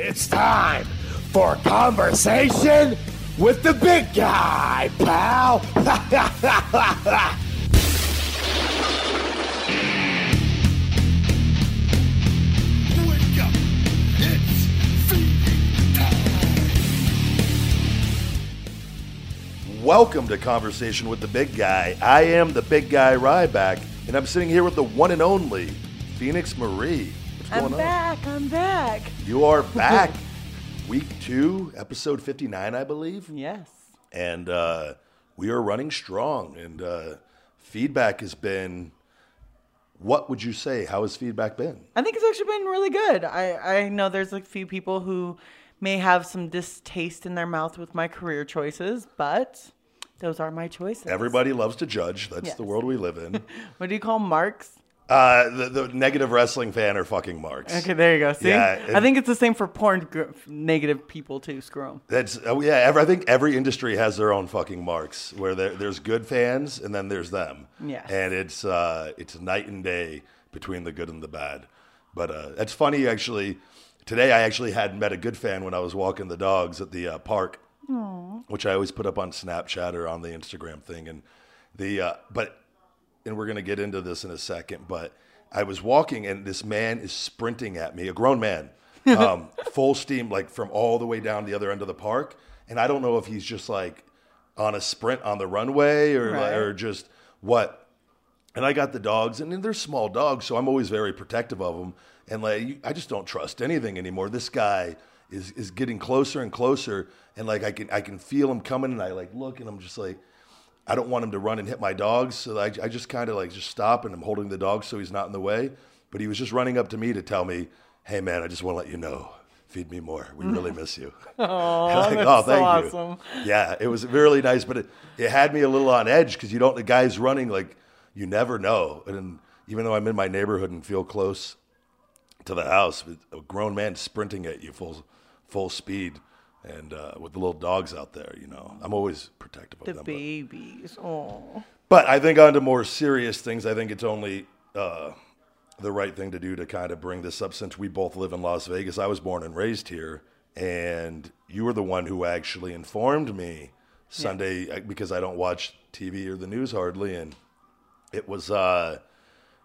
It's time for conversation with the big guy, pal. Welcome to Conversation with the Big Guy. I am the Big Guy Ryback, and I'm sitting here with the one and only Phoenix Marie. What's I'm going on? back. I'm back. You are back. Week two, episode 59, I believe. Yes. And uh, we are running strong. And uh, feedback has been what would you say? How has feedback been? I think it's actually been really good. I, I know there's a few people who may have some distaste in their mouth with my career choices, but those are my choices. Everybody loves to judge. That's Yes. the world we live in. What do you call marks? Uh, the, the negative wrestling fan are fucking marks. Okay, there you go. See, Yeah, I think it's the same for porn gr- negative people too. Screw 'em. That's oh yeah. Every, I think every industry has their own fucking marks. Where there, there's good fans and then there's them. Yes. And it's uh, it's night and day between the good and the bad. But uh, it's funny actually. Today I actually had met a good fan when I was walking the dogs at the uh, park, which I always put up on Snapchat or on the Instagram thing. And the uh, but and we're going to get into this in a second, but I was walking and this man is sprinting at me, a grown man, um, full steam, like from all the way down the other end of the park. And I don't know if he's just like on a sprint on the runway or, Right. or just what. And I got the dogs, and they're small dogs, so I'm always very protective of them. And like, I just don't trust anything anymore. This guy is is getting closer and closer, and like I can I can feel him coming, and I like look, and I'm just like, I don't want him to run and hit my dogs, so I, I just kind of like just stop, and I'm holding the dog so he's not in the way. But he was just running up to me to tell me, "Hey man, I just want to let you know, feed me more. We really miss you." Oh, Like, that's oh, so you." awesome. Yeah, it was really nice, but it, it had me a little on edge because you don't. The guy's running like you never know, and even though I'm in my neighborhood and feel close to the house, a grown man sprinting at you full full speed, and uh, with the little dogs out there, you know, I'm always protective of The them. but- babies. Oh, but I think on to more serious things, I think it's only uh, the right thing to do to kind of bring this up since we both live in Las Vegas. I was born and raised here, and you were the one who actually informed me Sunday uh, because I don't watch TV or the news hardly, and it was. Uh,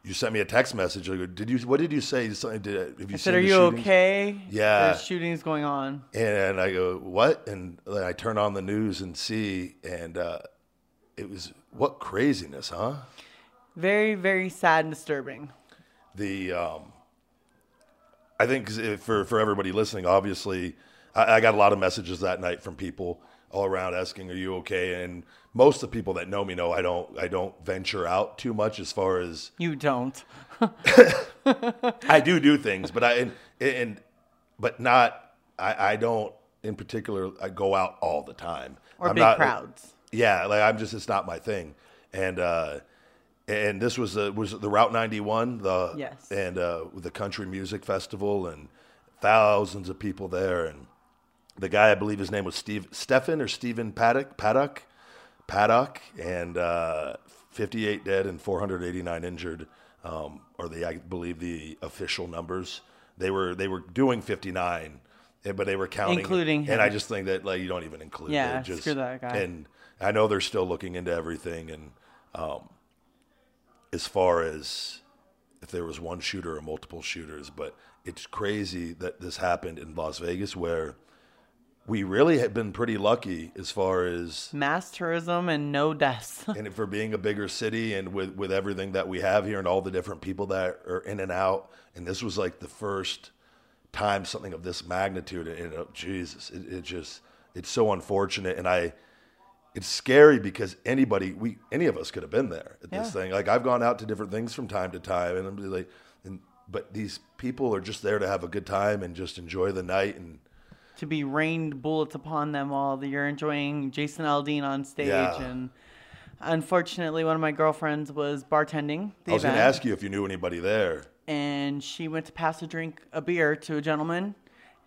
you sent me a text message. I go, Did you? What did you say? Something? Did, have you I said, "Are you shootings?" okay? Yeah. There's shootings going on. And I go, what? And then I turn on the news and see, and uh, it was what craziness, huh? Very, very sad and disturbing. the um, I think for for everybody listening, obviously, I, I got a lot of messages that night from people all around asking, "Are you okay?" And most of the people that know me know I don't I don't venture out too much as far as You don't. I do do things, but I and, and but not I, I don't in particular I go out all the time Or I'm big not- crowds. Yeah, like I'm just it's not my thing, and uh, and this was the was the Route 91 the Yes. and uh, the country music festival and thousands of people there and the guy I believe his name was Steve Stephen or Stephen Paddock Paddock Paddock and uh, 58 dead and 489 injured um, are the I believe the official numbers. They were they were doing 59, eh, but they were counting Including And I just think that like you don't even include Yeah. Just, screw that guy. And I know they're still looking into everything and um, as far as if there was one shooter or multiple shooters, but it's crazy that this happened in Las Vegas where we really have been pretty lucky as far as Mass tourism and no deaths. and for being a bigger city and with, with everything that we have here and all the different people that are in and out. And this was like the first time something of this magnitude. And uh, Jesus, it, it just, it's so unfortunate. And I, it's scary because anybody, we, any of us could have been there at this Yeah. thing. Like I've gone out to different things from time to time and I'm like, and, but these people are just there to have a good time and just enjoy the night. And to be rained bullets upon them while you're enjoying Jason Aldean on stage. Yeah. And unfortunately, one of my girlfriends was bartending I was going to ask you if you knew anybody there. and she went to pass a drink, a beer to a gentleman,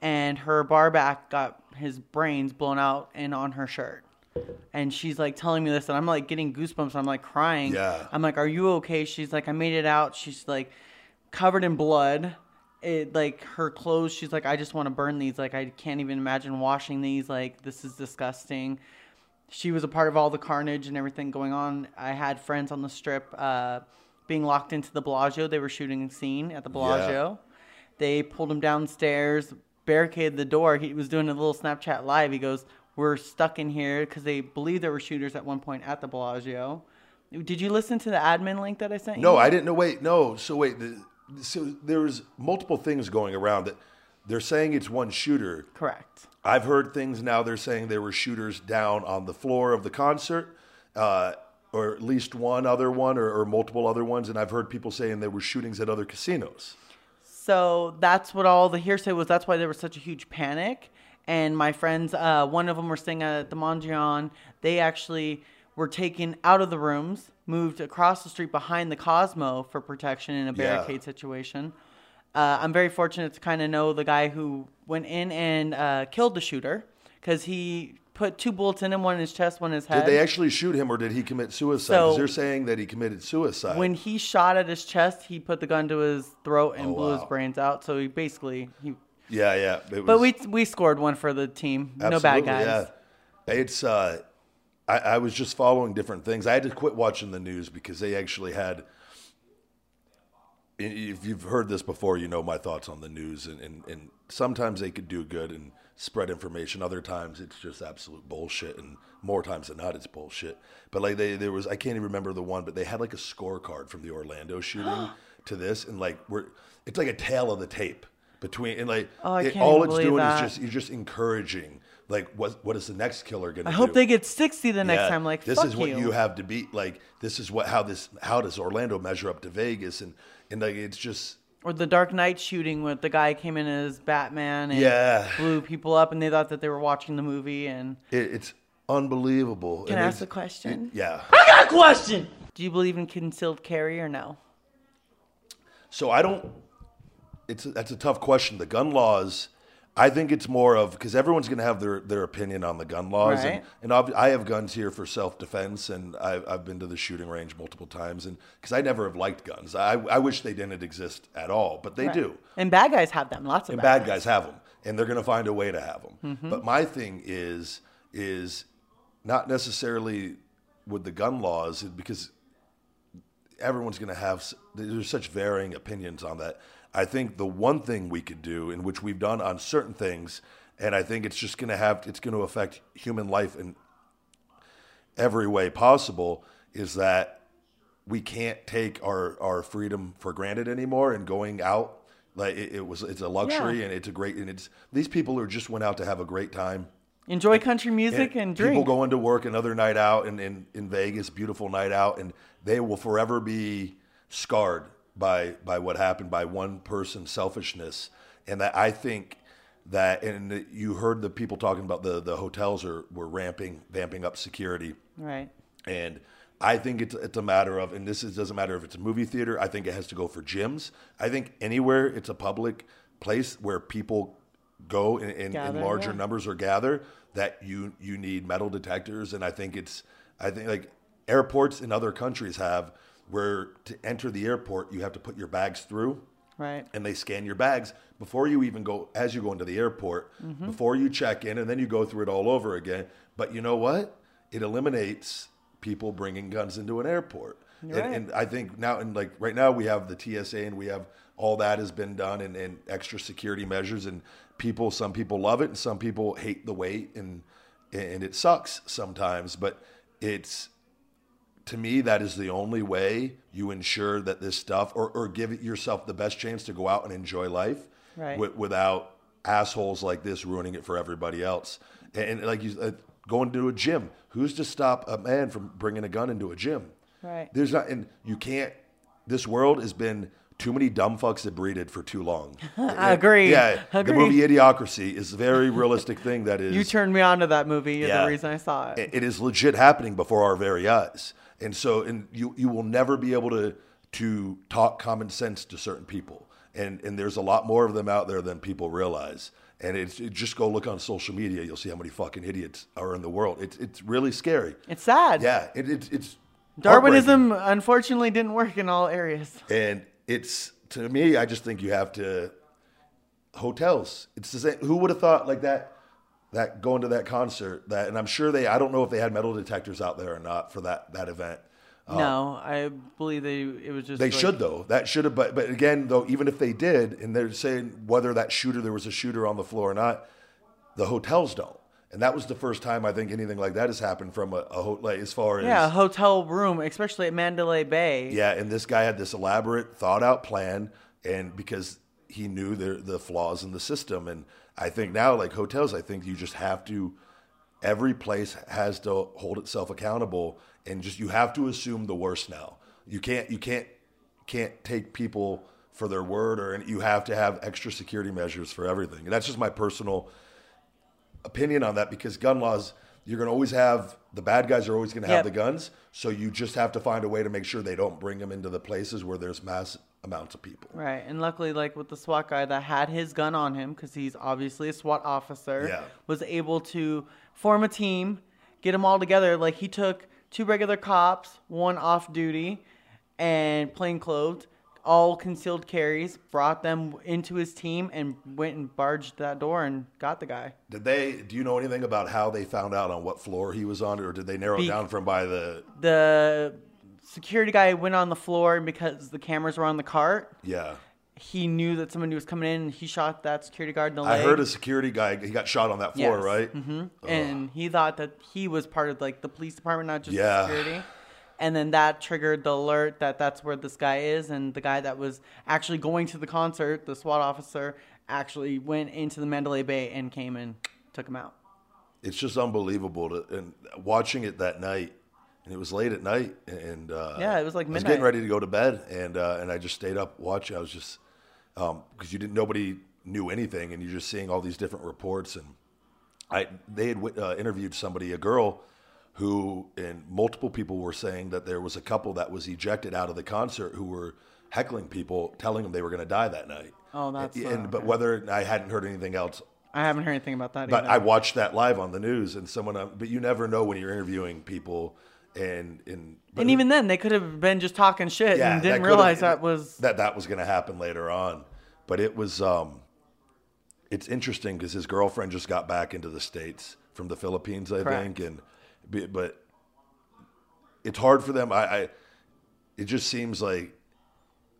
and her bar back got his brains blown out and on her shirt. And she's like telling me this, and I'm like getting goosebumps. I'm like crying. Yeah. I'm like, "Are you okay?" She's like, "I made it out." She's like covered in blood. It like her clothes. She's like, I just want to burn these. Like I can't even imagine washing these. Like this is disgusting. She was a part of all the carnage and everything going on. I had friends on the strip uh, being locked into the Bellagio. They were shooting a scene at the Bellagio. They pulled him downstairs, barricaded the door. He was doing a little Snapchat live. He goes, "We're stuck in here because they believe there were shooters at one point at the Bellagio." Did you listen to the admin link that I sent you? No, I didn't know. Wait, no. So wait, the, so there's multiple things going around that they're saying it's one shooter. Correct. I've heard things now. They're saying there were shooters down on the floor of the concert, uh, or at least one other one, or, or multiple other ones. And I've heard people saying there were shootings at other casinos. So that's what all the hearsay was. That's why there was such a huge panic. And my friends, uh, one of them were staying at the Mondrian. They actually were taken out of the rooms, moved across the street behind the Cosmo for protection in a Yeah. barricade situation. Uh, I'm very fortunate to kind of know the guy who went in and uh, killed the shooter because he put two bullets in him, one in his chest, one in his head. Did they actually shoot him, or did he commit suicide? So- 'Cause they're saying that he committed suicide. when he shot at his chest, he put the gun to his throat and Oh, blew his brains out. So he basically he. yeah, yeah. It But we we scored one for the team. no bad guys. Yeah. It's uh, I, I was just following different things. I had to quit watching the news because they actually had. If you've heard this before, you know my thoughts on the news, and, and, and sometimes they could do good and spread information. Other times it's just absolute bullshit, and more times than not it's bullshit. But like they, there was, I can't even remember the one, but they had like a scorecard from the Orlando shooting to this, and like we're, it's like a tale of the tape between, and like Oh, it- all it's doing that. is just you're just encouraging like what what is the next killer gonna I do? hope they get sixty the next Yeah, time. Like this fuck is what you. you have to beat like this is what how this how does Orlando measure up to Vegas and and like it's just Or the Dark Knight shooting where the guy came in as Batman and Yeah. blew people up, and they thought that they were watching the movie. And it, it's unbelievable. Can And I ask a question? Yeah. I got a question. Do you believe in concealed carry or no? So I don't. It's that's a tough question. The gun laws. I think it's more of because everyone's going to have their, their opinion on the gun laws, Right. and, and I have guns here for self defense, and I've, I've been to the shooting range multiple times, and because I never have liked guns, I, I wish they didn't exist at all, but they Right. do. And bad guys have them. Lots of and bad, bad guys have them, and they're going to find a way to have them. Mm-hmm. But my thing is is not necessarily with the gun laws because everyone's going to have there's such varying opinions on that. I think the one thing we could do, in which we've done on certain things, and I think it's just going to have it's going to affect human life in every way possible, is that we can't take our, our freedom for granted anymore and going out like it, it was it's a luxury Yeah. and it's a great and it's these people are just went out to have a great time Enjoy country music and, drink. people going to work another night out in, in, in Vegas, beautiful night out, and they will forever be scarred by by what happened by one person's selfishness. And that I think that and you heard the people talking about the the hotels are were ramping vamping up security. right. And I think it's it's a matter of, and this is, doesn't matter if it's a movie theater. I think it has to go for gyms. I think anywhere it's a public place where people go in, in, in larger yeah. numbers or gather, that you you need metal detectors. And I think it's I think like airports in other countries have where to enter the airport you have to put your bags through Right. and they scan your bags before you even go as you go into the airport Mm-hmm. before you check in and then you go through it all over again but you know what it eliminates people bringing guns into an airport and, right. and i think now and like right now we have the tsa and we have all that has been done and, and extra security measures and people some people love it and some people hate the wait and and it sucks sometimes but it's to me, that is the only way you ensure that this stuff, or, or give yourself the best chance to go out and enjoy life Right. wi- without assholes like this ruining it for everybody else. And, and like you, uh, going to a gym, who's to stop a man from bringing a gun into a gym? Right. There's not, and you can't. This world has been too many dumb fucks that breeded for too long. I agree. Yeah, the movie Idiocracy is a very realistic thing that is You turned me on to that movie. You're Yeah. the reason I saw it- it is legit happening before our very eyes. And so, and you you will never be able to to talk common sense to certain people. And and there's a lot more of them out there than people realize. And it's it, just go look on social media. You'll see how many fucking idiots are in the world. It's it's really scary. It's sad. Yeah, it, it, it's Darwinism unfortunately didn't work in all areas. and it's to me, I just think you have to hotels. It's the same. Who would have thought like that? That going to that concert, that, and I'm sure they. I don't know if they had metal detectors out there or not for that that event. Uh, no, I believe they. It was just They like- should though. That should have. But but again though, even if they did, and they're saying whether that shooter there was a shooter on the floor or not, the hotels don't. And that was the first time I think anything like that has happened from a, a ho- like as far as Yeah, a hotel room, especially at Mandalay Bay. Yeah, and this guy had this elaborate, thought out plan, and because he knew the the flaws in the system, and I think now, like hotels, I think you just have to. Every place has to hold itself accountable, and just you have to assume the worst now. You can't you can't can't take people for their word, or and you have to have extra security measures for everything. And that's just my personal opinion on that because gun laws, you're going to always have the bad guys are always going to have Yep. the guns. So you just have to find a way to make sure they don't bring them into the places where there's mass amounts of people. Right, and luckily, like with the SWAT guy that had his gun on him, because he's obviously a SWAT officer, Yeah. was able to form a team, get them all together. Like he took two regular cops, one off duty, and plainclothes, all concealed carries, brought them into his team, and went and barged that door and got the guy. Did they? Do you know anything about how they found out on what floor he was on, or did they narrow Be- it down from by the? The security guy went on the floor, and because the cameras were on the cart, Yeah, he knew that somebody was coming in. and He shot that security guard in the leg. I leg. heard a security guy. He got shot on that floor, Yes. right? hmm And he thought that he was part of like the police department, not just Yeah. security. And then that triggered the alert that that's where this guy is, and the guy that was actually going to the concert, the SWAT officer, actually went into the Mandalay Bay and came and took him out. It's just unbelievable to and watching it that night. And it was late at night, and uh, Yeah, it was like I was getting ready to go to bed, and uh, and I just stayed up watching. I was just because you didn't nobody knew anything, and you're just seeing all these different reports. And I they had uh, interviewed somebody, a girl, who and multiple people were saying that there was a couple that was ejected out of the concert who were heckling people, telling them they were going to die that night. Oh, that's, and, uh, and but whether I hadn't heard anything else I haven't heard anything about that. but either. I watched that live on the news, and someone. uh, But you never know when you're interviewing people, and and and even then, they could have been just talking shit yeah, and didn't could've- realize that was. that that was going to happen later on. But it was. um It's interesting because his girlfriend just got back into the states from the Philippines, I Correct. think, and but it's hard for them. I, I it just seems like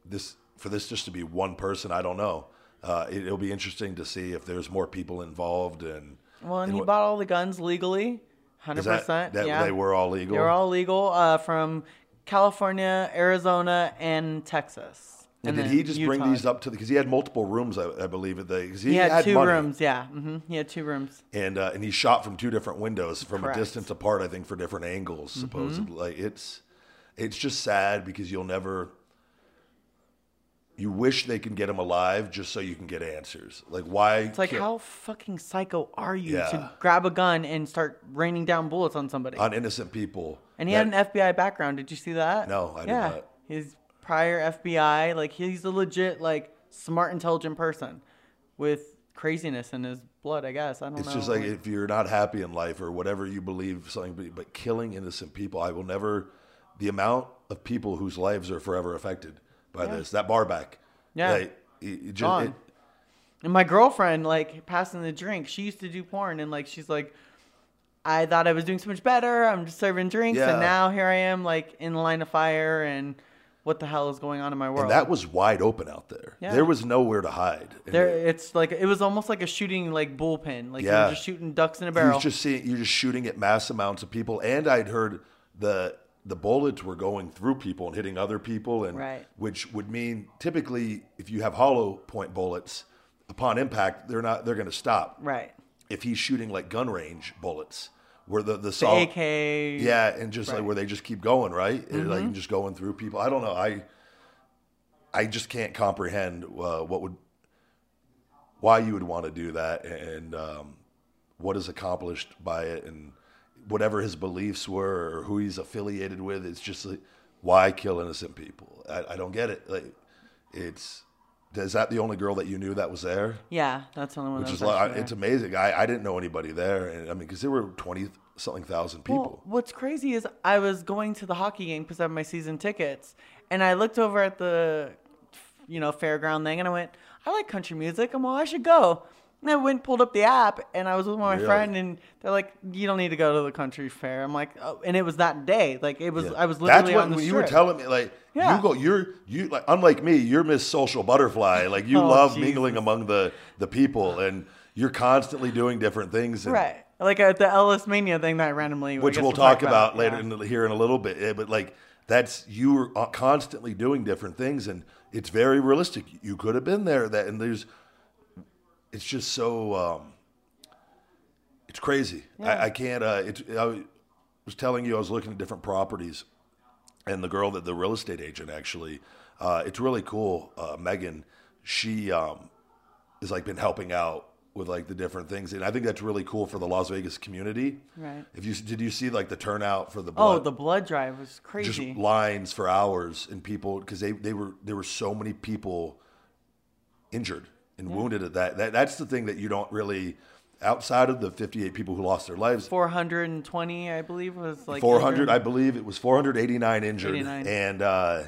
this for this just to be one person. I don't know. Uh, it, it'll be interesting to see if there's more people involved and. Well, and he what- bought all the guns legally, hundred percent. that Yeah, they were all legal? They were all legal uh, from California, Arizona, and Texas. And, did he just bring these up to the? Because he had multiple rooms, I, I believe, at the. He, He had, two money, rooms. Yeah, hmm he had two rooms. and uh, and he shot from two different windows from Correct. Mm-hmm. a distance apart. I think for different angles, supposedly. Like it's, it's just sad because you'll never. You wish they can get him alive just so you can get answers. Like why? It's like, how fucking psycho are you Yeah. to grab a gun and start raining down bullets on somebody? on innocent people? and he that- had an FBI background. Did you see that? No, I did yeah. not. His prior FBI, like he's a legit, like smart, intelligent person with craziness in his blood. I guess I don't know. It's know. just like if you're not happy in life or whatever you believe something, but killing innocent people, I will never. The amount of people whose lives are forever affected by this, that bar back, Yeah. like, it, it just, it, And my girlfriend, like, passing the drink, she used to do porn, and like, she's like, I thought I was doing so much better. I'm just serving drinks, Yeah. and now here I am, like, in the line of fire, and what the hell is going on in my world? and that was wide open out there. Yeah. There was nowhere to hide. There, it- it's like it was almost like a shooting like bullpen, like you Yeah. were just shooting ducks in a barrel. just seeing, you're just shooting at mass amounts of people, and I'd heard the the bullets were going through people and hitting other people, and Right. which would mean typically if you have hollow point bullets, upon impact they're not they're going to stop. right. if he's shooting like gun range bullets, where the the, The sol- AK. yeah, and just like Right. Mm-hmm. where they just keep going, right? And, Like just going through people. I don't know. I I just can't comprehend uh, what would why you would want to do that and um, what is accomplished by it and whatever his beliefs were or who he's affiliated with. It's just like why kill innocent people? I, I don't get it. Like it's. Is that the only girl that you knew that was there? Yeah, that's the only one. which that is was like, actually it's there. amazing. I, I didn't know anybody there, and I mean, because there were twenty something thousand people. Well, what's crazy is I was going to the hockey game because I have my season tickets, and I looked over at the, you know, fairground thing, and I went, I like country music. I'm well, I should go. And I went, pulled up the app, and I was with my Really? friend, and they're like, "You don't need to go to the country fair." I'm like, oh, and it was that day. Like it was, Yeah. I was literally. That's what on the you were telling me. Like Yeah. you go, you're you like unlike me. You're Miss Social Butterfly. Like you Oh, love Jesus. mingling among the the people, and you're constantly doing different things. And, right? Like at the Ellis Mania thing that I randomly, which we'll talk about, yeah. later in here in a little bit. eh, But like that's you are constantly doing different things, and it's very realistic. You could have been there. That and there's, it's just so, um, it's crazy. I, I can't. Uh, it's I was telling you I was looking at different properties, and the girl that the real estate agent actually, uh, it's really cool. Uh, Megan, she um, has like been helping out with like the different things, and I think that's really cool for the Las Vegas community. Right. If you did you see like the turnout for the Oh, the blood drive was just crazy. lines for hours and people because they they were there were so many people injured and wounded at that. that. That's the thing that you don't really outside of the 58 people who lost their lives. 420, I believe, was like 400 injured. i believe it was 489 injured 89. and uh,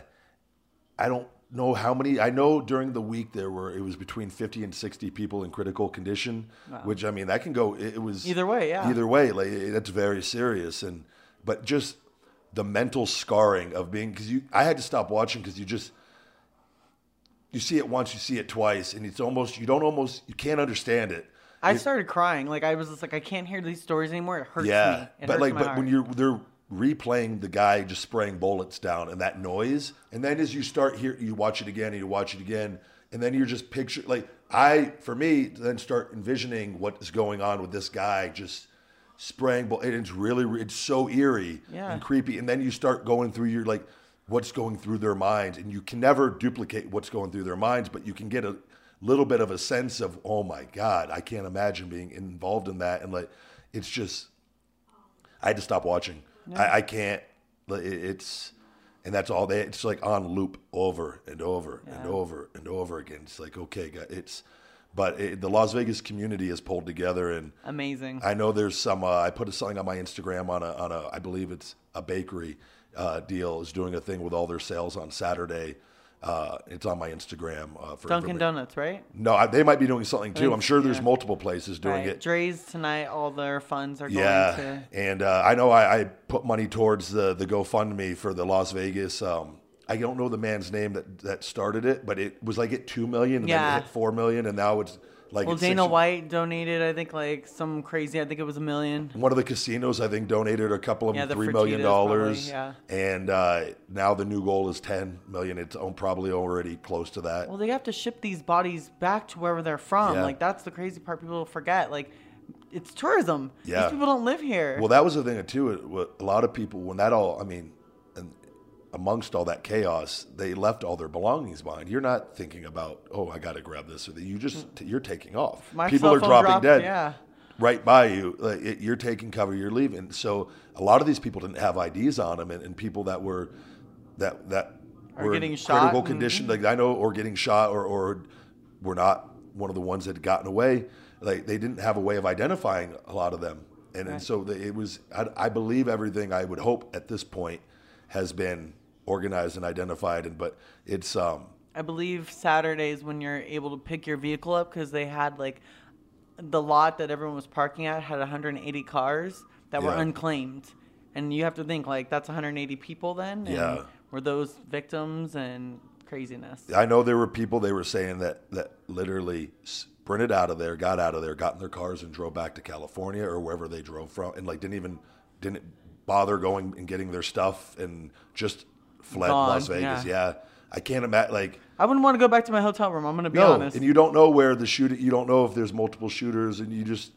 i don't know how many i know during the week there were it was between 50 and 60 people in critical condition which i mean that can go it, it was Either way, yeah. either way like that's very serious and but just the mental scarring of being because you i had to stop watching because you just you see it once you see it twice and it's almost you don't almost you can't understand it I started crying. Like I was just like, I can't hear these stories anymore. It hurts yeah, me. It but like, but heart. when you're they're replaying the guy just spraying bullets down and that noise, and then as you start here, you watch it again and you watch it again, and then you're just picture like I for me then start envisioning what is going on with this guy just spraying bull. And it's really it's so eerie Yeah. and creepy, and then you start going through your like what's going through their minds, and you can never duplicate what's going through their minds, but you can get a little bit of a sense of oh my god, I can't imagine being involved in that, and like it's just I had to stop watching. I, I can't. It's and that's all they. It's like on loop over and over and over and over again. It's like okay, it's. But it, the Las Vegas community is pulled together, and Amazing. I know there's some. Uh, I put a something on my Instagram on a on a. I believe it's a bakery uh, deal is doing a thing with all their sales on Saturday. Uh, it's on my Instagram uh, for Dunkin' Donuts, right? No, I, they might be doing something too. I'm sure there's yeah. multiple places doing right. it. Dre's tonight. All their funds are going Yeah, to. and uh, I know I, I put money towards the the GoFundMe for the Las Vegas. Um, I don't know the man's name that that started it, but it was like at two million, and then Yeah. it hit four million, and now it's like Well, Dana six- White donated. I think like some crazy. I think it was a million. One of the casinos, I think, donated a couple of Yeah, the three million dollars, probably, and uh, now the new goal is ten million. It's probably already close to that. Well, they have to ship these bodies back to wherever they're from. Yeah. Like that's the crazy part. People forget. Like it's tourism. Yeah. These people don't live here. Well, that was the thing too. It, a lot of people, when that all, I mean, amongst all that chaos, they left all their belongings behind. You're not thinking about, oh, I got to grab this or that. You just mm. you're taking off. My people are dropping dropped, dead. yeah. Right by you, like, it, you're taking cover. You're leaving. So a lot of these people didn't have IDs on them, and, and people that were that that Or were getting in shot critical and- condition, mm-hmm. like I know, or getting shot, or or were not one of the ones that had gotten away. Like they didn't have a way of identifying a lot of them, and, and so the, it was. I, I believe everything I would hope at this point has been organized and identified, and but it's um I believe Saturdays when you're able to pick your vehicle up because they had like the lot that everyone was parking at had 180 cars that were Yeah. unclaimed, and you have to think like that's 180 people then. And Yeah. Were those victims and craziness? I know there were people they were saying that that literally sprinted out of there, got out of there, got in their cars and drove back to California or wherever they drove from, and like didn't even didn't bother going and getting their stuff and just fled Gone, Las Vegas. yeah. Yeah, I can't imagine like. I wouldn't want to go back to my hotel room. I'm gonna be no, honest. and you don't know where the shooting. You don't know if there's multiple shooters, and you just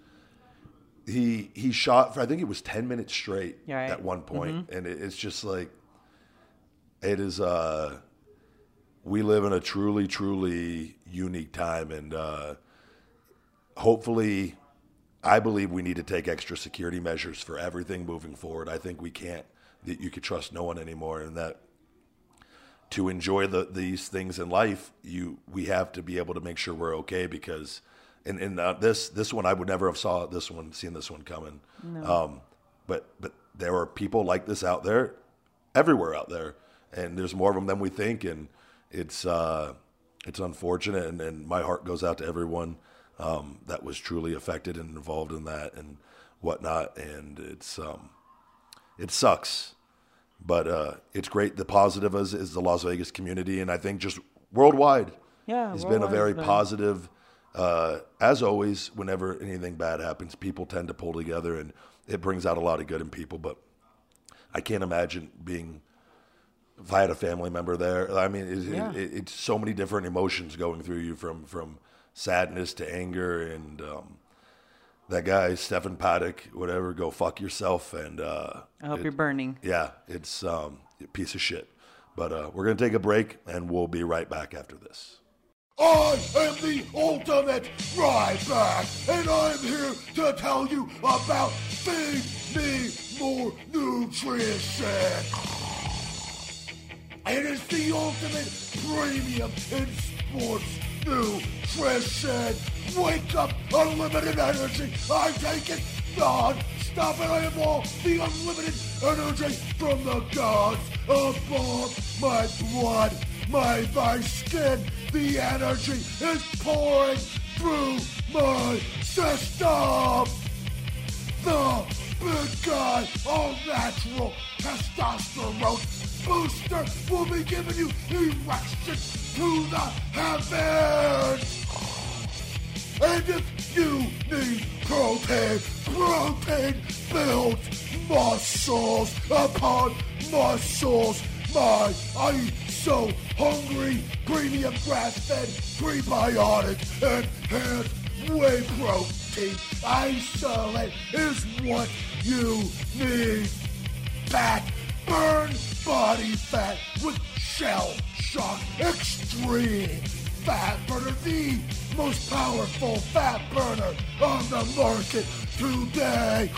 he he shot for I think it was ten minutes straight right. at one point, Mm-hmm. and it, it's just like it is. uh We live in a truly, truly unique time, and uh hopefully, I believe we need to take extra security measures for everything moving forward. I think we can't. That you could trust no one anymore, and that to enjoy the, these things in life, you we have to be able to make sure we're okay because, and and uh, this this one I would never have saw this one seen this one coming. Um, but but there are people like this out there, everywhere out there, and there's more of them than we think, and it's uh, it's unfortunate, and, and my heart goes out to everyone um, that was truly affected and involved in that and whatnot. And it's um, it sucks, but uh, it's great. The positive is, is the Las Vegas community, and I think just worldwide, Yeah, it's been a very been- positive. Uh, as always, whenever anything bad happens, people tend to pull together, and it brings out a lot of good in people. But I can't imagine being if I had a family member there. I mean, it, Yeah. it, it's so many different emotions going through you from from sadness to anger and um, that guy Stephen Paddock, whatever. Go fuck yourself. And uh, I hope it- you're burning. Yeah, it's um, a piece of shit. But uh, we're gonna take a break, and we'll be right back after this. I am the ultimate Ryback, and I'm here to tell you about Feed Me More Nutrition. It is the ultimate premium in sports nutrition. Wake up, unlimited energy. I take it non-stop, and I have all the unlimited energy from the gods above my blood, my my skin. The energy is pouring through my system. The big guy, all natural testosterone booster will be giving you erections to the heavens. And if you need protein, protein builds muscles upon muscles. My, I'm so hungry, premium grass-fed, prebiotic, enhanced whey protein isolate is what you need. Fat, burn body fat with Shell Shock Extreme Fat Burner, the most powerful fat burner on the market today.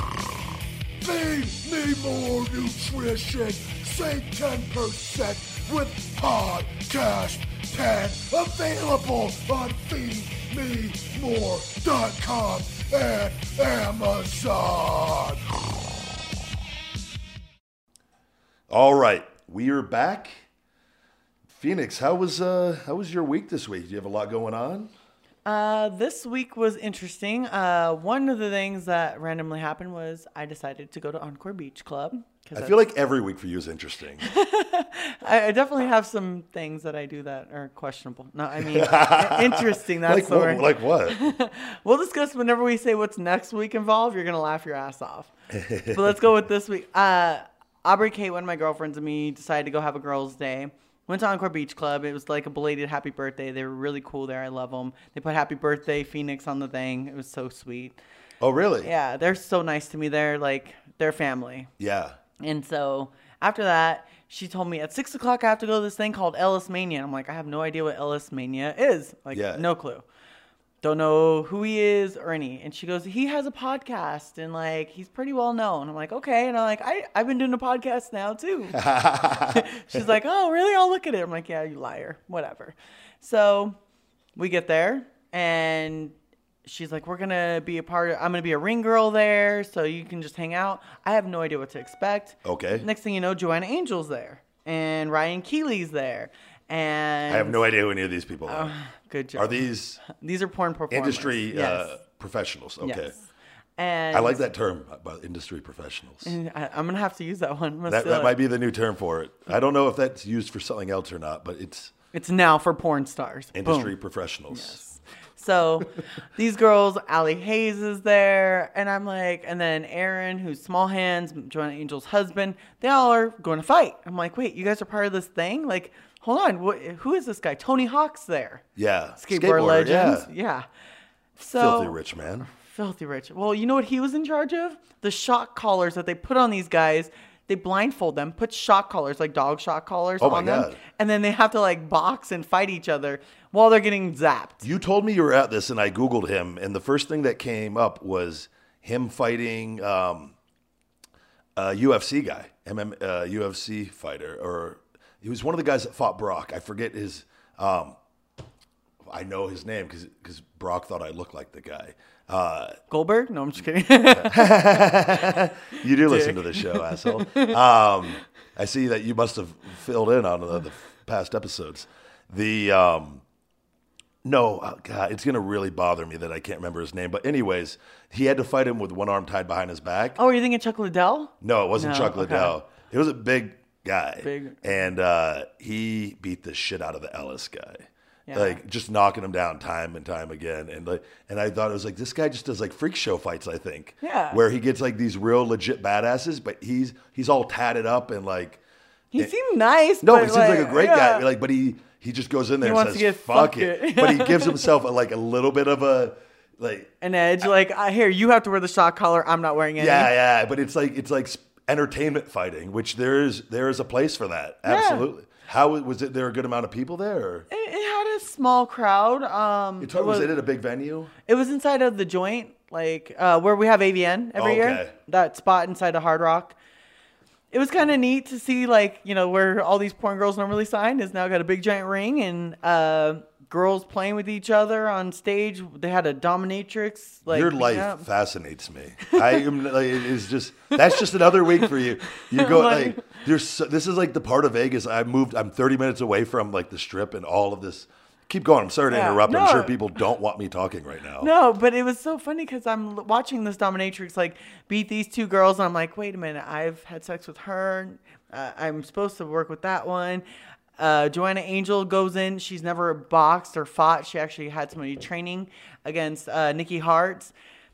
Feed me more nutrition. Save 10% with Podcast 10. Available on feedmemore.com and Amazon. All right, we are back. Phoenix, how was uh how was your week this week? Do you have a lot going on? Uh, this week was interesting. Uh, one of the things that randomly happened was I decided to go to Encore Beach Club. I feel like every week for you is interesting. I, I definitely have some things that I do that are questionable. No, I mean interesting. That's like the what? word. Like what? We'll discuss whenever we say what's next week involved. You're gonna laugh your ass off. but let's go with this week. Uh, Aubrey Kate, one of my girlfriends and me, decided to go have a girls' day. Went to Encore Beach Club. It was like a belated happy birthday. They were really cool there. I love them. They put Happy Birthday Phoenix on the thing. It was so sweet. Oh, really? Yeah, they're so nice to me. They're like they're family. Yeah. And so after that, she told me at six o'clock I have to go to this thing called Ellis Mania. I'm like, I have no idea what Ellis Mania is. Like, Yeah. no clue. Don't know who he is or any. And she goes, he has a podcast and like he's pretty well known. I'm like, okay. And I'm like, I I've been doing a podcast now too. She's like, oh really? I'll look at it. I'm like, yeah, you liar. Whatever. So we get there and she's like, we're gonna be a part of. I'm gonna be a ring girl there, so you can just hang out. I have no idea what to expect. Okay. Next thing you know, Joanna Angel's there, and Ryan Keely's there, and I have no idea who any of these people are. Good job. Are these These are porn performers. industry Yes. uh, professionals? Okay. Yes. And I like that term about industry professionals. I, I'm gonna have to use that one. That, that might be the new term for it. I don't know if that's used for something else or not, but it's It's now for porn stars. Boom. industry professionals. So these girls, Allie Haze is there, and I'm like, and then Aaron, who's Small Hands, Joanna Angel's husband, they all are going to fight. I'm like, wait, you guys are part of this thing? Like, hold on, what, who is this guy? Tony Hawk's there. Yeah. Skateboard, legends. Yeah. Yeah. So Filthy rich man. Filthy rich. Well, you know what he was in charge of? The shock collars that they put on these guys. They blindfold them, put shock collars, like dog shock collars Oh on them. God. And then they have to like box and fight each other while they're getting zapped. You told me you were at this, and I Googled him, and the first thing that came up was him fighting um, a UFC guy, MM, uh, UFC fighter, or he was one of the guys that fought Brock. I forget his. Um, I know his name because Brock thought I looked like the guy. Uh, Goldberg? No, I'm just kidding. you do listen to the show, asshole. Um, I see that you must have filled in on the, the past episodes. The um, No, oh, God, it's gonna really bother me that I can't remember his name. But anyways, he had to fight him with one arm tied behind his back. Oh, are you thinking Chuck Liddell? No, it wasn't No, Chuck okay. Liddell. It was a big guy. Big. And uh, he beat the shit out of the Ellis guy. Yeah. Like just knocking him down time and time again. And like and I thought it was like this guy just does like freak show fights, I think. Yeah. Where he gets like these real legit badasses, but he's he's all tatted up and like He seemed nice. no, he seems like, a great yeah. guy. Like, but he he just goes in there and says, "Fuck it," it. but he gives himself a, like a little bit of a like An edge, like I here, you have to wear the shock collar. I'm not wearing any. yeah, yeah. But it's like it's like entertainment fighting, which there is there is a place for that. Absolutely. How was it? There a good amount of people there? It, it had a small crowd. Um, You told- was it at a big venue? It was inside of the joint, like uh, where we have AVN every Okay. year. That spot inside of Hard Rock. It was kind of neat to see, like you know, where all these porn girls normally sign is now got a big giant ring and uh, girls playing with each other on stage. They had a dominatrix. Like Your life yeah. fascinates me. I am like it is just that's just another week for you. You go Like- like there's so, this is like the part of Vegas I moved. I'm 30 minutes away from like the strip and all of this. Keep going. I'm sorry to Yeah, interrupt. I'm sure people don't want me talking right now. No, but it was so funny because I'm watching this dominatrix like beat these two girls, and I'm like, wait a minute, I've had sex with her. Uh, I'm supposed to work with that one. Uh, Joanna Angel goes in. She's never boxed or fought. She actually had somebody training against uh, Nikki Hearts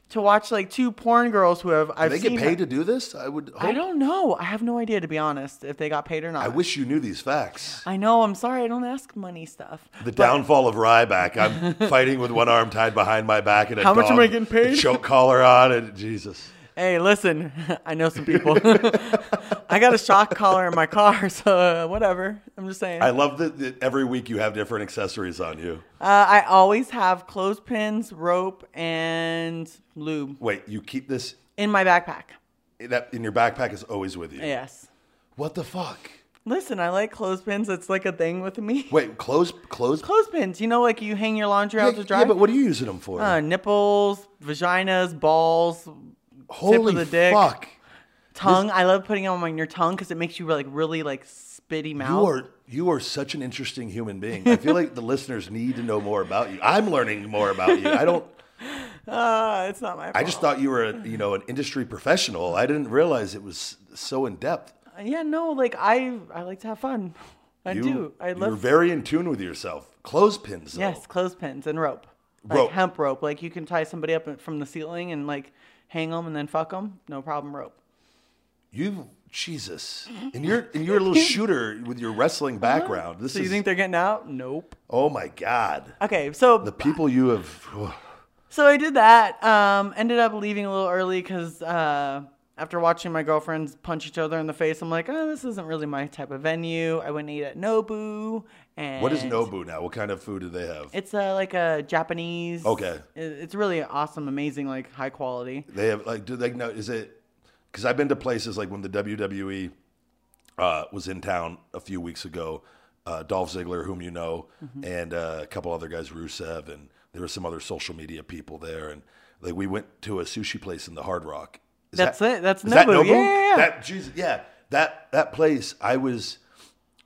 to watch like two porn girls who have Do I've they get paid her- to do this? I would. Hope. I don't know. I have no idea to be honest if they got paid or not. I wish you knew these facts. I know. I'm sorry. I don't ask money stuff. The downfall of Ryback. I'm fighting with one arm tied behind my back and a How much am I getting paid? choke collar on, and Jesus. Hey, listen, I know some people. I got a shock collar in my car, so uh, whatever. I'm just saying. I Uh, love that, that every week you have different accessories on you. I always have clothespins, rope, and lube Wait, you keep this in my backpack. that in your backpack is always with you. Yes. What the fuck? Listen, I like clothespins. It's like a thing with me. Wait, clothes, clothes. Clothespins, you know, like you hang your laundry out to dry. yeah, but what are you using them for? uh, nipples, vaginas, balls, Holy tip of the dick, fuck! tongue. I love putting them on your tongue because it makes you like really like spitty mouth. You are you are such an interesting human being. I feel like the listeners need to know more about you. I'm learning more about you. I don't. Uh, it's not my fault. I just thought you were a, you know an industry professional. I didn't realize it was so in depth. Yeah, no, like I I like to have fun. I You, do. I love. You're very in tune with yourself. Clothespins. Though. yes, clothespins and rope, like Rope. hemp rope. Like you can tie somebody up from the ceiling and like hang them and then fuck them. No problem, rope. You Jesus. And you're and you're a little shooter with your wrestling background. This Uh-huh. So you is think they're getting out? Nope. oh my god. Okay, so The people you have. so I did that. Um, ended up leaving a little early because uh, after watching my girlfriends punch each other in the face, I'm like, oh, this isn't really my type of venue. I went and ate at Nobu. And What is Nobu now? What kind of food do they have? It's uh, like a Japanese. Okay. It's really awesome, amazing, like high quality. They have like do they know? Is it? Because I've been to places like when the WWE uh, was in town a few weeks ago. Uh, Dolph Ziggler, whom you know, Mm-hmm. and uh, a couple other guys, Rusev, and there were some other social media people there, and like we went to a sushi place in the Hard Rock. Is That's it. That's is that Nobu. Nobu? Yeah, yeah, yeah. That Jesus, yeah. That that place, I was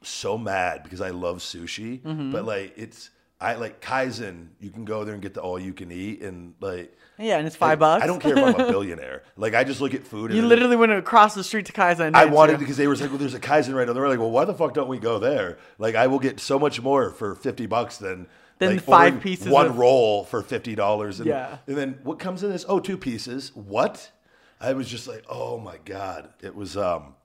so mad because I love sushi, Mm-hmm. but like it's I like Kaizen. You can go there and get the all you can eat, and like Yeah, and it's five bucks. I don't care if I'm a billionaire. Like I just look at food. And You then- literally went across the street to Kaizen. I wanted you? because they were like, well, there's a Kaizen right over there. Like, well, why the fuck don't we go there? Like, I will get so much more for fifty bucks than Than like, five pieces one of- roll for fifty dollars. And, Yeah. and then what comes in this? Oh, two pieces. What? I was just like, oh my god, it was um,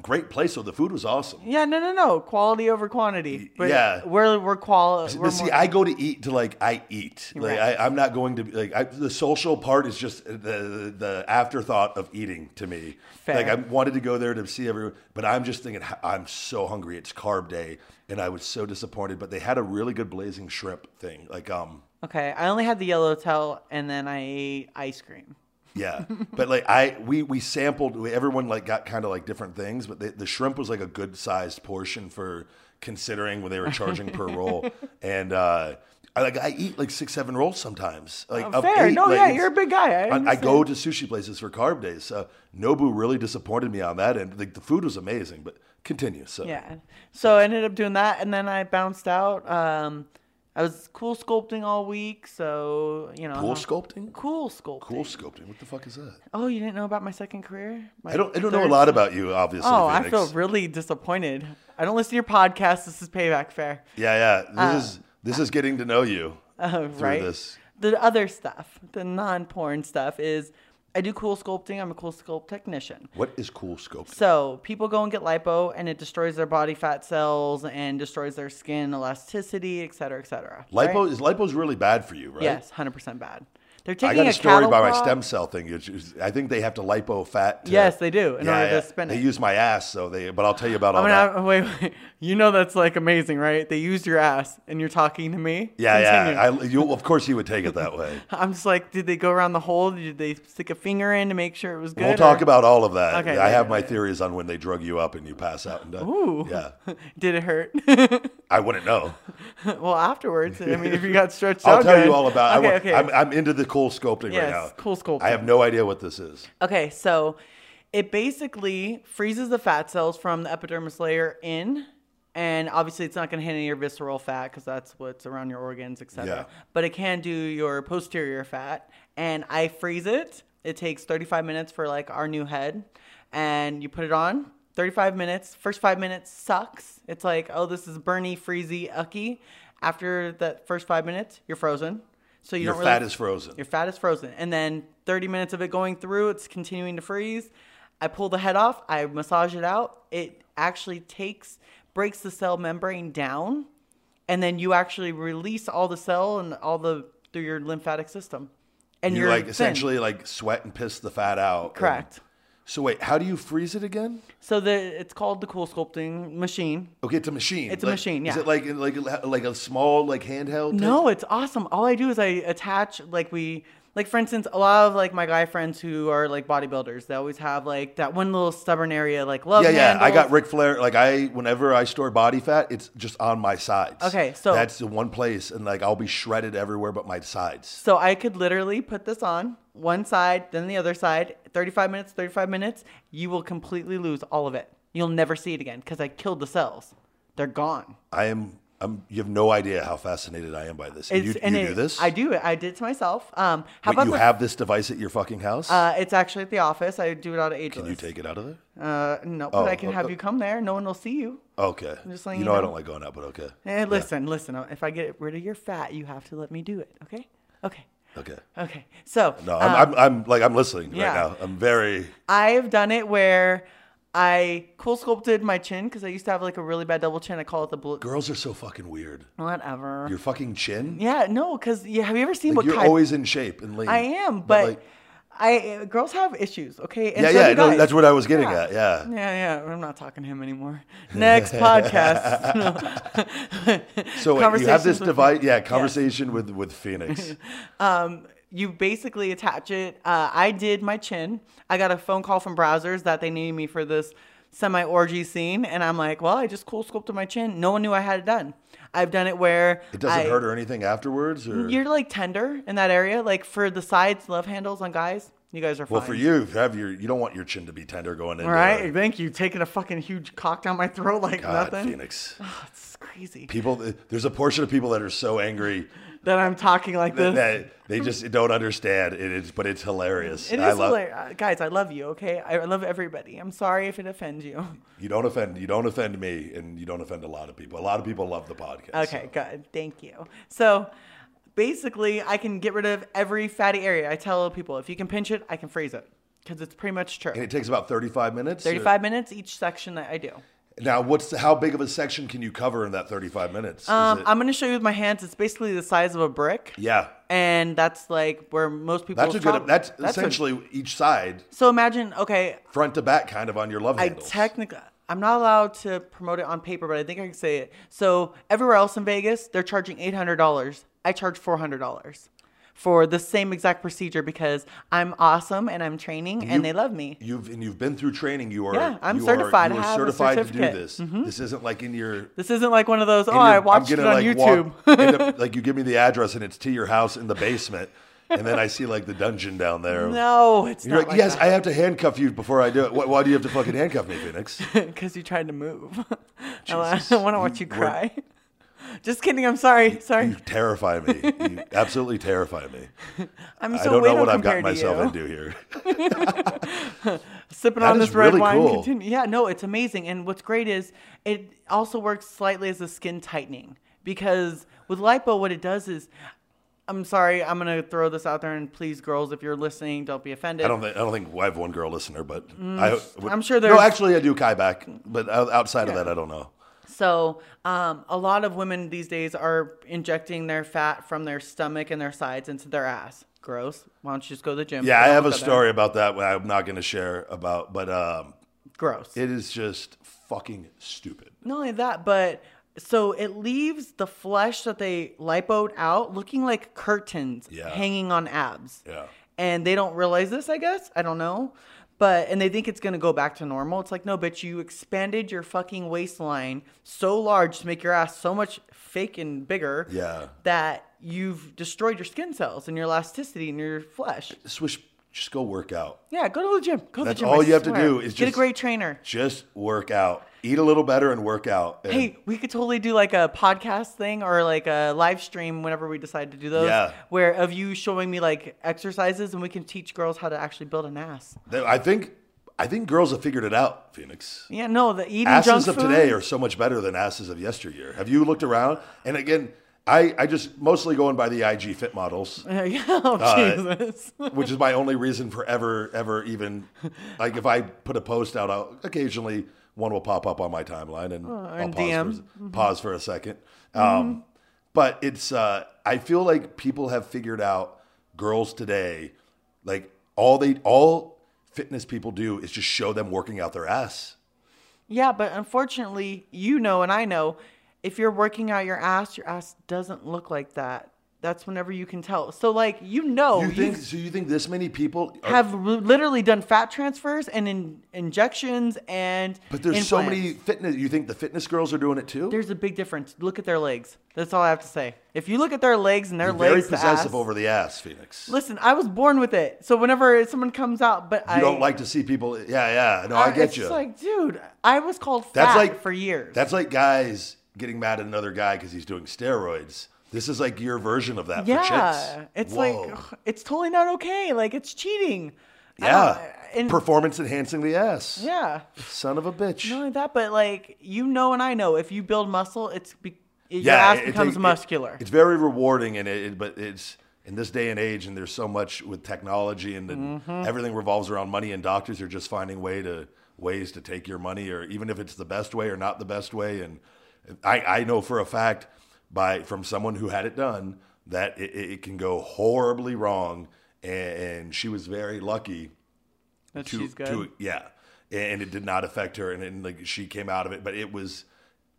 great place. So the food was awesome. Yeah, no, no, no. Quality over quantity. But yeah. we're we're quality. But see, more, I go to eat to like I eat. Like Right. I, I'm not going to be like I, the social part is just the the afterthought of eating to me. Fair. Like I wanted to go there to see everyone, but I'm just thinking I'm so hungry. It's carb day, and I was so disappointed. But they had a really good blazing shrimp thing. Like um okay, I only had the yellow tail, and then I ate ice cream. Yeah, but like I we we sampled. We, everyone like got kind of like different things, but the, the shrimp was like a good sized portion for considering when they were charging per roll, and. uh I like I eat like six seven rolls sometimes. Like Oh, fair. eight, No, like, yeah, you're a big guy. I I, go to sushi places for carb days. Uh, Nobu really disappointed me on that, and like the food was amazing. But continue. So Yeah. So I ended up doing that, and then I bounced out. Um, I was cool sculpting all week, so you know. Cool sculpting? Cool sculpting. Cool sculpting. What the fuck is that? Oh, you didn't know about my second career? My I don't. I don't know a lot about you, obviously. Oh, I feel really disappointed. I don't listen to your podcast. This is payback fair. Yeah, yeah. This is this is getting to know you Uh, through right. this. The other stuff, the non-porn stuff, is I do cool sculpting. I'm a cool sculpt technician. What is cool sculpting? So people go and get lipo, and it destroys their body fat cells and destroys their skin elasticity, et cetera, et cetera. Lipo right? is lipo's really bad for you, right? Yes, hundred percent bad. They're I got a, a story by my stem cell thing. It's I think they have to lipo fat. To, Yes, they do, in order to spin it. They use my ass, so they. But I'll tell you about all I'm that. gonna wait, wait. You know that's like amazing, right? They used your ass, and you're talking to me. yeah, Continue. yeah. I, you, of course, you would take it that way. I'm just like, did they go around the hole? Did they stick a finger in to make sure it was good? we'll talk about all of that. Okay, I have my theories on when they drug you up and you pass out and die. Ooh. Yeah, Did it hurt? I wouldn't know. well, afterwards. I mean, if you got stretched out, I'll out tell good. you all about. Okay, I, okay. I'm, I'm into the cool sculpting right now. cool sculpting. I have no idea what this is. Okay, so it basically freezes the fat cells from the epidermis layer in, and obviously it's not going to hit any of your visceral fat because that's what's around your organs, etc. Yeah. But it can do your posterior fat, and I freeze it. It takes 35 minutes for like our new head, and you put it on. 35 minutes. First five minutes sucks. It's like, oh, this is Bernie, freezy, ucky. After that first five minutes, you're frozen. So you Your don't really fat is frozen. your fat is frozen. And then 30 minutes of it going through, it's continuing to freeze. I pull the head off, I massage it out. It actually takes, breaks the cell membrane down. And then you actually release all the cell and all the, through your lymphatic system. And you you're like thin. essentially like sweat and piss the fat out. and- Correct. So wait, how do you freeze it again? So the, it's called the cool sculpting machine. Okay, it's a machine. It's a Like- machine, Yeah. Is it like like like a small like handheld? type? No, it's awesome. All I do is I attach like we like for instance, a lot of like my guy friends who are like bodybuilders, they always have like that one little stubborn area like love Yeah, yeah. I got handles. Ric Flair. Like I, whenever I store body fat, it's just on my sides. Okay, so- that's the one place, and like I'll be shredded everywhere but my sides. So I could literally put this on one side, then the other side, 35 minutes, 35 minutes. You will completely lose all of it. You'll never see it again because I killed the cells. They're gone. I am. I'm. You have no idea how fascinated I am by this. And you, and you it- do this? I do it. I did it to myself. Um, how Wait, about you the- have this device at your fucking house? Uh, it's actually at the office. I do it out of ageless. Can you take it out of there? Uh, no, but Oh, I can have you come there. No one will see you. Okay. just letting you you know, I don't like going out, but okay. Eh, listen, listen. uh, If I get rid of your fat, you have to let me do it. Okay. Okay. Okay. Okay. So No, um, I'm, I'm, I'm like I'm listening yeah. right now. I'm very. I've done it where I cool sculpted my chin because I used to have like a really bad double chin. I call it the blue. Girls are so fucking weird. Whatever. Your fucking chin. yeah, no, because yeah, have you ever seen Like, what you're Kai- always in shape and lean. I am, but, like, I girls have issues. Okay. And yeah, so yeah. No, that's what I was getting Yeah. at. Yeah. Yeah, yeah. I'm not talking to him anymore. Next podcast. So wait, you have this device. Yeah, conversation with with Phoenix. Um, you basically attach it. Uh, I did my chin. I got a phone call from Brazzers that they needed me for this semi orgy scene, and I'm like, well, I just cool sculpted my chin. No one knew I had it done. I've done it where It doesn't I- hurt or anything afterwards, or You're like tender in that area, like for the sides love handles on guys. You guys are fine. well, for you, have your you don't want your chin to be tender going into. All right, thank you. Taking a fucking huge cock down my throat like God, nothing. Phoenix. It's crazy People, there's a portion of people that are so angry that I'm talking like this. that they just don't understand. It is, but it's hilarious. It is I love, hilarious. Uh, Guys, I love you, okay? I love everybody. I'm sorry if it offends you. You don't offend. You don't offend me, and you don't offend a lot of people. A lot of people love the podcast. Okay, good. Thank you. So basically, I can get rid of every fatty area. I tell people if you can pinch it, I can freeze it because it's pretty much true. And it takes about 35 minutes. or- 35 minutes each section that I do. Now, what's the, how big of a section can you cover in that 35 minutes? Um, it- I'm going to show you with my hands. It's basically the size of a brick. yeah, And that's like where most people. that's a good. That's, a- essentially each side, so imagine, okay, front to back, kind of on your love handles. I technically, I'm not allowed to promote it on paper, but I think I can say it. So everywhere else in Vegas, they're charging $800. I charge $400 for the same exact procedure because I'm awesome and I'm training and You- they love me. You've and you've been through training. You are. Yeah, I'm certified. Are, you I are certified to do certificate. Mm-hmm. this. This isn't like in your. This isn't like one of those, oh, in I your- watched it on like, YouTube. walk- up- like you give me the address and it's to your house in the basement, and then I see like the dungeon down there. no, it's You're not like, yes, like I have to handcuff you before I do it. Why, why do you have to fucking handcuff me, Phoenix? Because you tried to move. I Jesus. want to watch you You cry. Just kidding. I'm sorry. Sorry. You terrify me. You absolutely terrify me. I'm so I don't know what I've gotten myself into here. sipping That on this red really wine. cool. Continue. Yeah, no, it's amazing. And what's great is it also works slightly as a skin tightening because with lipo, what it does is, I'm sorry, I'm gonna throw this out there, and please, girls, if you're listening, don't be offended. I don't think I don't think I have one girl listener, but I Mm, I'm sure there No, actually, I do Kai back, but outside of that, I don't know. So, um, a lot of women these days are injecting their fat from their stomach and their sides into their ass. Gross. Why don't you just go to the gym? Yeah, I have a story about that. I'm not going to share about, but um, Gross. it is just fucking stupid. Not only that, but so it leaves the flesh that they lipoed out looking like curtains Yeah. hanging on abs. Yeah. And they don't realize this, I guess. I don't know. But and they think it's gonna go back to normal. It's like, no, bitch, you expanded your fucking waistline so large to make your ass so much fake and bigger Yeah. that you've destroyed your skin cells and your elasticity and your flesh. Swish, just go work out. Yeah, go to the gym. Go to That's the gym. all I you have to do is just get a great trainer. Just work out. Eat a little better and work out. And Hey, we could totally do like a podcast thing or like a live stream whenever we decide to do those. Yeah. Where of you showing me like exercises and we can teach girls how to actually build an ass. I think I think girls have figured it out, Phoenix. Yeah, no, the eating asses of food. today are so much better than asses of yesteryear. Have you looked around? And again, I, I just mostly going by the IG fit models, yeah, oh, Uh, Jesus. which is my only reason for ever, ever even like if I put a post out, I'll occasionally one will pop up on my timeline and I'll pause, DM. For, pause for a 2nd Um, but it's uh, I feel like people have figured out girls today, like all they all fitness people do is just show them working out their ass. Yeah, but unfortunately, you know and I know, if you're working out your ass, your ass doesn't look like that. That's whenever you can tell. So like you know, You think so? You think this many people are, have literally done fat transfers and in, injections and But there's so many fitness. You think the fitness girls are doing it too? There's a big difference. Look at their legs. That's all I have to say. If you look at their legs and their You're very legs, the possessive ass, over the ass, Phoenix. Listen, I was born with it. So whenever someone comes out, but you I don't like to see people. Yeah, yeah. No, I, get it's you. just like, dude, I was called fat that's like for years. That's like guys getting mad at another guy because he's doing steroids. This is like your version of that yeah, it's Whoa. like ugh, it's totally not okay. Like it's cheating. Yeah, don't- and- performance enhancing the ass. yeah. Son of a bitch. Not only that, but like you know and I know, if you build muscle, it's be, your yeah, ass it- it becomes it- muscular. it's very rewarding, and it, it- but it's in this day and age, and there's so much with technology, and, and Mm-hmm. everything revolves around money. And doctors are just finding way to ways to take your money, or even if it's the best way or not the best way. And I, I know for a fact by from someone who had it done that it, it can go horribly wrong, and, she was very lucky That to, she's good. to yeah, and it did not affect her, and, and like she came out of it, but it was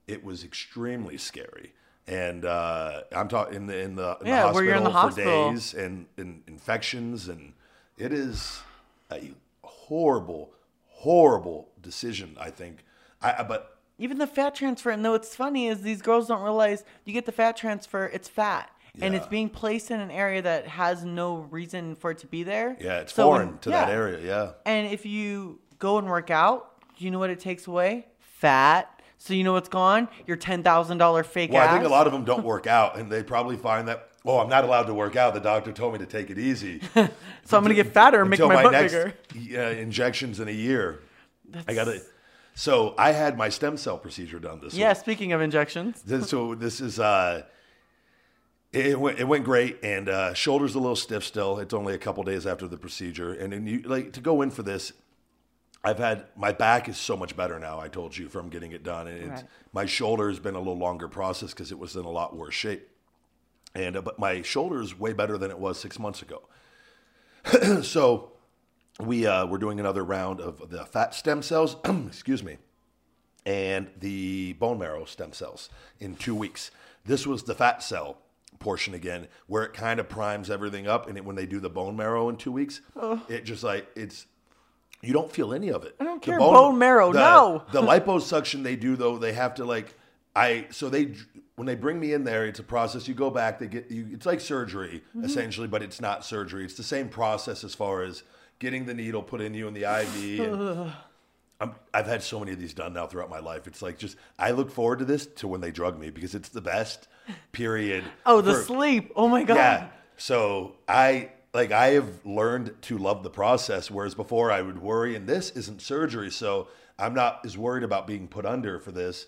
it was extremely scary. And uh, I'm talking in the in the, in Yeah, the you're in the hospital hospital. for days and, and infections, and it is a horrible, horrible decision. I think. I- but Even the fat transfer, and though it's funny is these girls don't realize you get the fat transfer, it's fat. And it's being placed in an area that has no reason for it to be there. yeah, it's So when- foreign to that area. Yeah. And if you go and work out, do you know what it takes away? Fat. So you know what's gone? Your ten thousand dollar fake Well, ass. I think a lot of them don't work out, and they probably find that. Oh, I'm not allowed to work out. The doctor told me to take it easy. so I'm gonna get fatter and make until my, butt next bigger. injections in a year. I got to. So I had my stem cell procedure done this week. Yeah. week. Speaking of injections, so this is uh, it, went it went great, and uh, shoulders a little stiff still. It's only a couple days after the procedure, and then you like to go in for this. I've had my back is so much better now. I told you from getting it done, and it's, Right. my shoulder has been a little longer process because it was in a lot worse shape. And uh, but my shoulder is way better than it was six months ago. so we uh, we're doing another round of the fat stem cells. excuse me and the bone marrow stem cells in two weeks. This was the fat cell portion again, where it kind of primes everything up. And it, when they do the bone marrow in two weeks, it just like it's you don't feel any of it. I don't care, bone marrow, the, no. the liposuction they do though, they have to like I so they when they bring me in there, it's a process. You go back, they get you. It's like surgery Mm-hmm. essentially, but it's not surgery. It's the same process as far as getting the needle put in you in the IV. and I'm, I've had so many of these done now throughout my life. It's like just I look forward to this to when they drug me because it's the best period. Oh, the for- sleep. Oh my god. Yeah. So I like I have learned to love the process, whereas before I would worry, and this isn't surgery, so I'm not as worried about being put under for this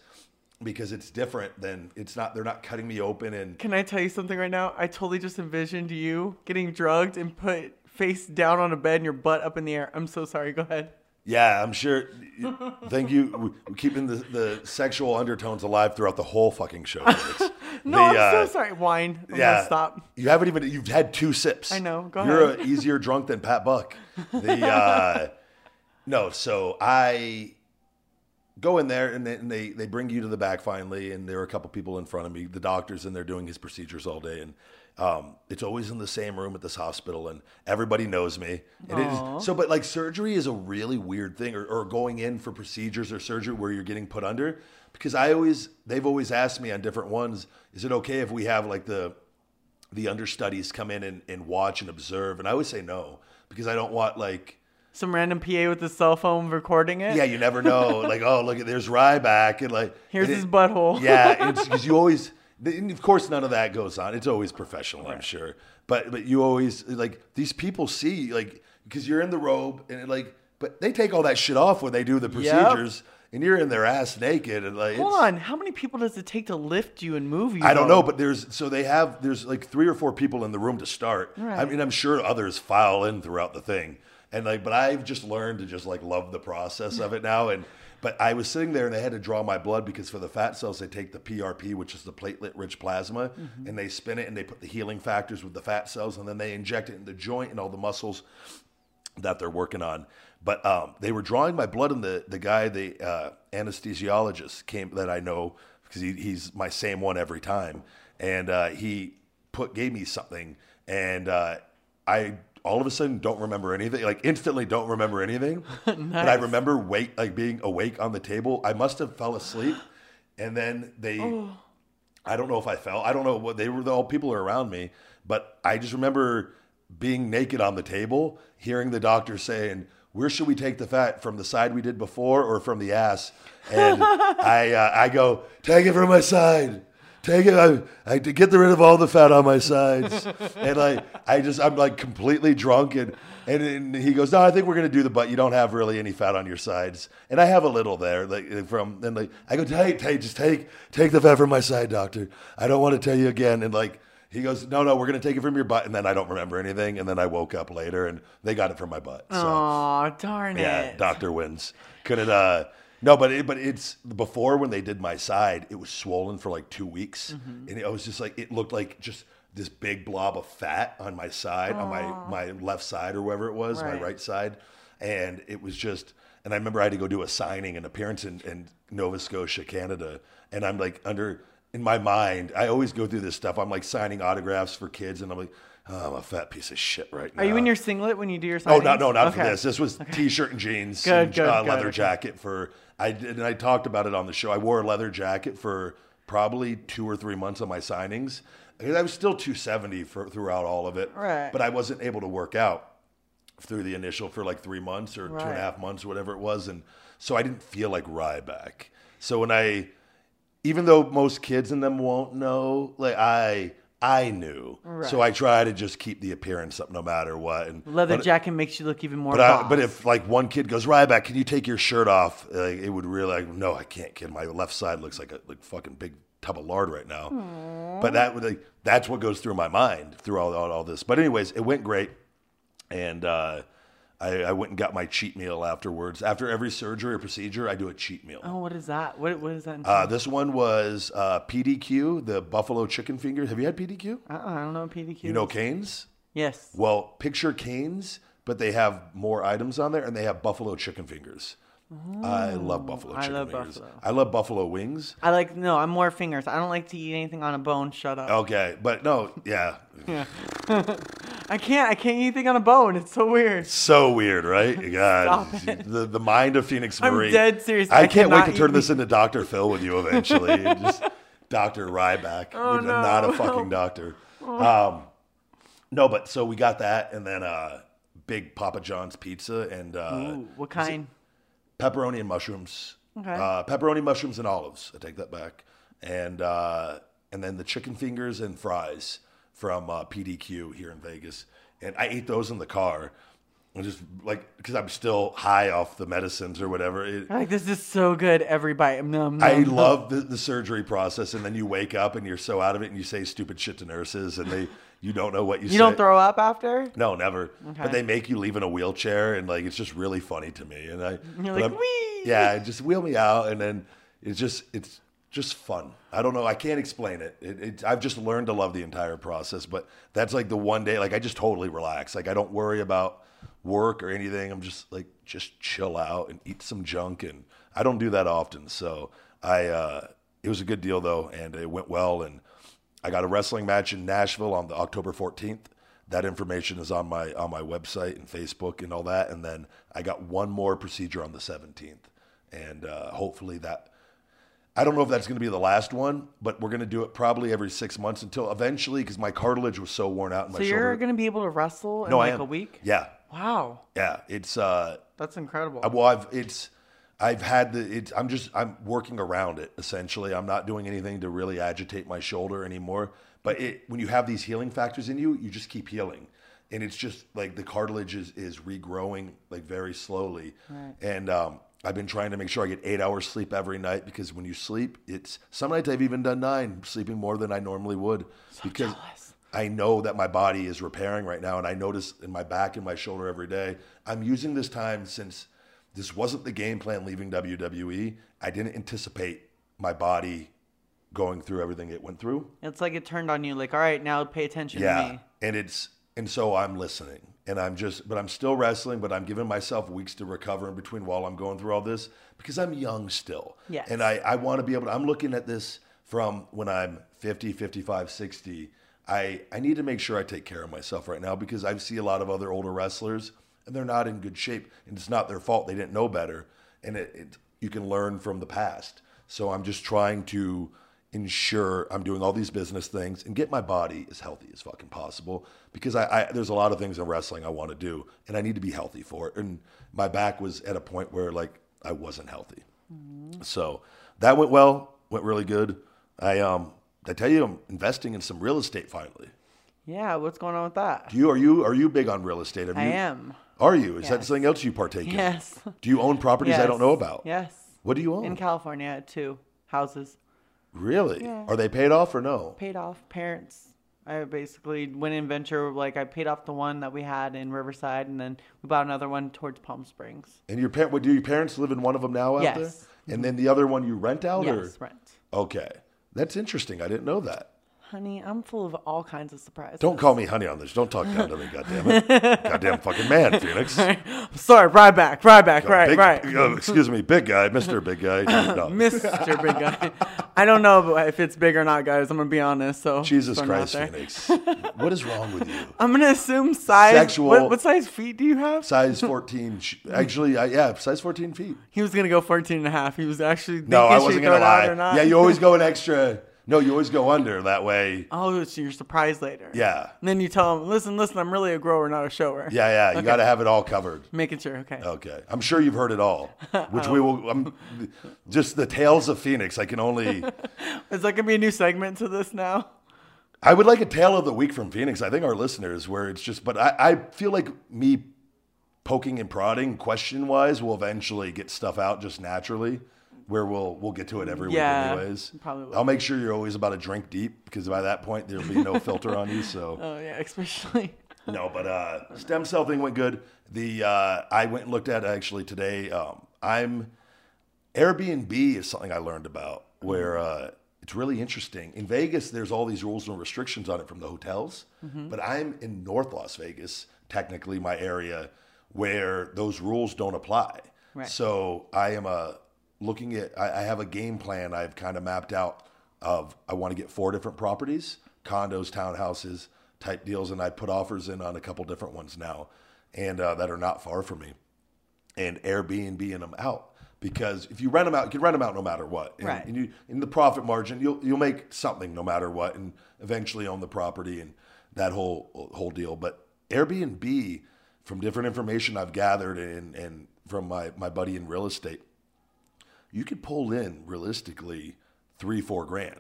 because it's different than it's not. They're not cutting me open and Can I tell you something right now? I totally just envisioned you getting drugged and put face down on a bed and your butt up in the air. I'm so sorry. Go ahead. Yeah, I'm sure. Thank you. We're keeping the, the sexual undertones alive throughout the whole fucking show. No, The, I'm uh, so sorry. Wine. I'm Yeah, stop. You haven't even. You've had two sips. I know. Go You're ahead. an easier drunk than Pat Buck. The uh, no. So I go in there and they, and they they bring you to the back finally, and there are a couple people in front of me. The doctor's in there doing his procedures all day, and um, it's always in the same room at this hospital, and everybody knows me. It is, so, but like surgery is a really weird thing, or, or going in for procedures or surgery where you're getting put under, because I always they've always asked me on different ones, is it okay if we have like the the understudies come in and, and watch and observe? And I always say no because I don't want like Some random PA with a cell phone recording it. yeah, you never know. like, oh, look there's Ryback, and like Here's and his butthole. Yeah, because you always, and of course, none of that goes on. It's always professional, I'm sure. But but you always like these people see like because you're in the robe and it, like, but they take all that shit off when they do the procedures, and you're in their ass naked and like. Hold on. How many people does it take to lift you and move you? I don't know, but there's so they have there's like three or four people in the room to start. I mean, I'm sure others file in throughout the thing, and like, but I've just learned to just like love the process of it now. And but I was sitting there and they had to draw my blood because for the fat cells they take the PRP, which is the platelet-rich plasma, Mm-hmm. and they spin it and they put the healing factors with the fat cells, and then they inject it in the joint and all the muscles that they're working on. But um, they were drawing my blood, and the the guy, the uh, anesthesiologist, came that I know because he, he's my same one every time, and uh, he put gave me something, and uh, I all of a sudden don't remember anything, like instantly don't remember anything, but I remember wake like being awake on the table. I must have fell asleep, and then they. I don't know if I fell. I don't know what they were. All people are around me, but I just remember being naked on the table, hearing the doctor saying, "Where should we take the fat from the side we did before or from the ass?" And I, uh, I go, "Take it from my side." Take it. I, I to get rid of all the fat on my sides, and like I just I'm like completely drunk, and, and and he goes, no, I think we're gonna do the butt. You don't have really any fat on your sides, and I have a little there, like from and like I go, take, take, just take, take the fat from my side, doctor. I don't want to tell you again, and like he goes, no, no, we're gonna take it from your butt, and then I don't remember anything, and then I woke up later, and they got it from my butt. So Aw, darn it! yeah, doctor wins. Couldn't uh no, but it, but it's before when they did my side, it was swollen for like two weeks, Mm-hmm. and it was just like it looked like just this big blob of fat on my side, on my my left side or wherever it was, my Right. right side, and it was just. And I remember I had to go do a signing, and appearance in, in Nova Scotia, Canada, and I'm like under in my mind, I always go through this stuff. I'm like signing autographs for kids, and I'm like, oh, I'm a fat piece of shit right now. Are you in your singlet when you do your signings? Oh no, no, not for this. This was t-shirt and jeans, Good, and, good, uh, good, leather okay. jacket for. I did, and I talked about it on the show. I wore a leather jacket for probably two or three months of my signings. I was still 270 for throughout all of it, Right. But I wasn't able to work out through the initial for like three months or two and Right. a half months, or whatever it was, and so I didn't feel like Ryback. So when I, even though most kids in them won't know, like I. I knew, so I try to just keep the appearance up no matter what. And Leather but- jacket makes you look even more but I, but if like one kid goes Ryback, can you take your shirt off? Like, it would really like no, I can't, kid. My left side looks like a like fucking big tub of lard right now. But that would like that's what goes through my mind through all, all all this. But anyways, it went great, and uh, I, I went and got my cheat meal afterwards. After every surgery or procedure, I do a cheat meal. oh, what is that? What what is that? Uh, this one was uh, PDQ, the buffalo chicken fingers. Have you had PDQ? uh I don't know what PDQ. You know. Canes? Yes. Well, picture canes, but they have more items on there, and they have buffalo chicken fingers. I love buffalo I chicken love fingers. buffalo. I love buffalo wings. I like no. I'm more fingers. I don't like to eat anything on a bone. Shut up. Okay, but no, yeah. yeah, I can't. I can't eat anything on a bone. It's so weird. so weird, right? God, the the mind of Phoenix I'm Marie. dead serious. I, I can't wait to turn this into Doctor Phil with you eventually. Just Doctor Ryback, Oh, no. not a fucking doctor. Um, no, but so we got that, and then uh, big Papa John's pizza, and uh, Ooh, what kind? pepperoni and mushrooms. Okay. Uh, pepperoni, mushrooms, and olives. I take that back. And uh, and then the chicken fingers and fries from uh, PDQ here in Vegas. And I ate those in the car. And just like because I'm still high off the medicines or whatever. It, Like this is so good. Every bite. Nom, nom, I nom. love the, the surgery process, and then you wake up and you're so out of it, and you say stupid shit to nurses, and they you don't know what you, You say. don't throw up after? No, never. Okay. But they make you leave in a wheelchair, and like it's just really funny to me. And I, You're like, I'm- "Wee!" yeah, just wheel me out, and then it's just it's just fun. I don't know. I can't explain it. it, it I've just learned to love the entire process. But that's like the one day, like I just totally relax. Like I don't worry about work or anything. I'm just like just chill out and eat some junk, and I don't do that often. So I, uh, it was a good deal though, and it went well, and. I got a wrestling match in Nashville on the October 14th. That information is on my on my website and Facebook and all that. And then I got one more procedure on the 17th, and uh, hopefully that. I don't know if that's going to be the last one, but we're going to do it probably every six months until eventually, because my cartilage was so worn out in my So shoulder. you're going to be able to wrestle in no, like a week? Yeah, Wow. yeah. It's uh, That's incredible. I- well, I've it's I've had the it's I'm just I'm working around it essentially. I'm not doing anything to really agitate my shoulder anymore. But it when you have these healing factors in you, you just keep healing. And it's just like the cartilage is, is regrowing like very slowly. And um, I've been trying to make sure I get eight hours sleep every night because when you sleep, it's some nights I've even done nine, sleeping more than I normally would. because jealous. I know that my body is repairing right now, and I notice in my back and my shoulder every day. I'm using this time since this wasn't the game plan leaving WWE. I didn't anticipate my body going through everything it went through. it's like it turned on you. Like, all right, now pay attention to Yeah, me. and it's and so I'm listening, and I'm just, but I'm still wrestling, but I'm giving myself weeks to recover in between while I'm going through all this because I'm young still. Yes. and I I want to be able to. I'm looking at this from when I'm 50, 55, 60. I I need to make sure I take care of myself right now because I see a lot of other older wrestlers and they're not in good shape, and it's not their fault. They didn't know better, and it, it you can learn from the past. So I'm just trying to ensure I'm doing all these business things and get my body as healthy as fucking possible because I, I there's a lot of things in wrestling I want to do and I need to be healthy for it. And my back was at a point where like I wasn't healthy. So that went well, went really good. I um I tell you I'm investing in some real estate finally. Yeah, what's going on with that? Do you are you are you big on real estate? Have I you, am. Are you? Is that something else you partake in? Yes. Do you own properties I don't know about? Yes. What do you own? In California, two houses really? Yeah. Are they paid off or no? paid off. Parents. I basically went in venture. Like I paid off the one that we had in Riverside, and then we bought another one towards Palm Springs. And your parent, do your parents live in one of them now out Yes. there? And mm-hmm. then the other one you rent out, Yes, or rent. okay, that's interesting. I didn't know that. Honey, I'm full of all kinds of surprises. Don't call me honey on this. Don't talk down to me, goddamn it, goddamn fucking man, Phoenix. Sorry, right back, right back, right, Big- right. uh, excuse me, big guy, Mister Big Guy. No. Mr. Big Guy. I don't know if it's big or not, guys. I'm gonna be honest. So Jesus throwing it out Christ. Phoenix. What is wrong with you? I'm gonna assume size. Sexual- What, what size feet do you have? Size 14. Actually, I, yeah, size 14 feet. He was gonna go 14 and a half. He was actually. No, I wasn't throw going to it out lie. or not. Yeah, you always go an extra. No, you always go under. That way, Oh, so you're surprised later. yeah. And then you tell them, listen, listen, I'm really a grower, not a shower. Yeah, yeah. You got to have it all covered. Making sure. Okay. Okay, I'm sure you've heard it all, which oh. we will. I'm, just the tales of Phoenix. I can only. Is that gonna be a new segment to this now? I would like a tale of the week from Phoenix. I think our listeners, where it's just, but I, I feel like me poking and prodding, question wise, will eventually get stuff out just naturally. Where we'll we'll get to it every Yeah, week, anyways. probably will. I'll make sure you're always about a drink deep because by that point there'll be no filter on you. So Oh yeah, especially. no, but uh, stem cell thing went good. The uh, I went and looked at actually today. Um, I'm Airbnb is something I learned about where uh, it's really interesting. In Vegas, there's all these rules and restrictions on it from the hotels, but I'm in North Las Vegas, technically my area, where those rules don't apply. Right. So I am uh, looking at. I, I have a game plan I've kind of mapped out of. I want to get four different properties, condos, townhouses, type deals, and I put offers in on a couple different ones now, and uh, that are not far from me and Airbnb and them out because if you rent them out, you can rent them out no matter what. And, Right. and you in the profit margin, you'll you'll make something no matter what, and eventually own the property and that whole whole deal. But Airbnb from different information I've gathered and, and from my, my buddy in real estate, you could pull in realistically three, four grand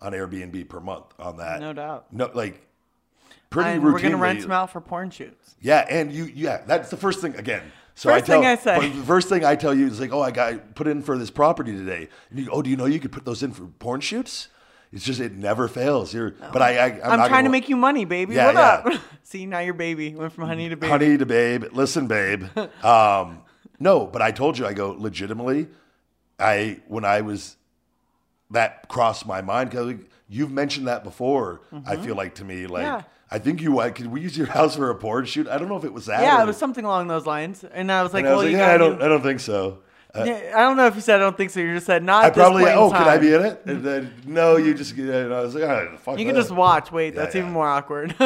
on Airbnb per month on that. No doubt. No, like pretty And routinely. we're gonna rent them out for porn shoots. Yeah, and you, yeah, that's the first thing again. So First I tell, thing I say. the first thing I tell you is like, oh, I got put in for this property today. And you, oh, do you know you could put those in for porn shoots? It's just it never fails. You're, but I, I I'm, I'm, not trying gonna- to make you money, baby. Yeah, what yeah. up? See, now you're baby. Went from honey to baby. honey to babe. Listen, babe. Um, no, but I told you, I go legitimately. I when I was that crossed my mind because you've mentioned that before. I feel like to me, like Mm-hmm. Yeah. I think you uh, could we use your house for a porn shoot? I don't know if it was that. yeah, or- it was something along those lines. And I was like, I was well, like, you yeah, I don't, do- I don't think so. Uh, Yeah, I don't know if you said I don't think so. You just said not. I probably. Oh, could I be in it? And then no, you just. And I was like, oh, fuck You can just watch. Wait, Yeah, that's even more awkward.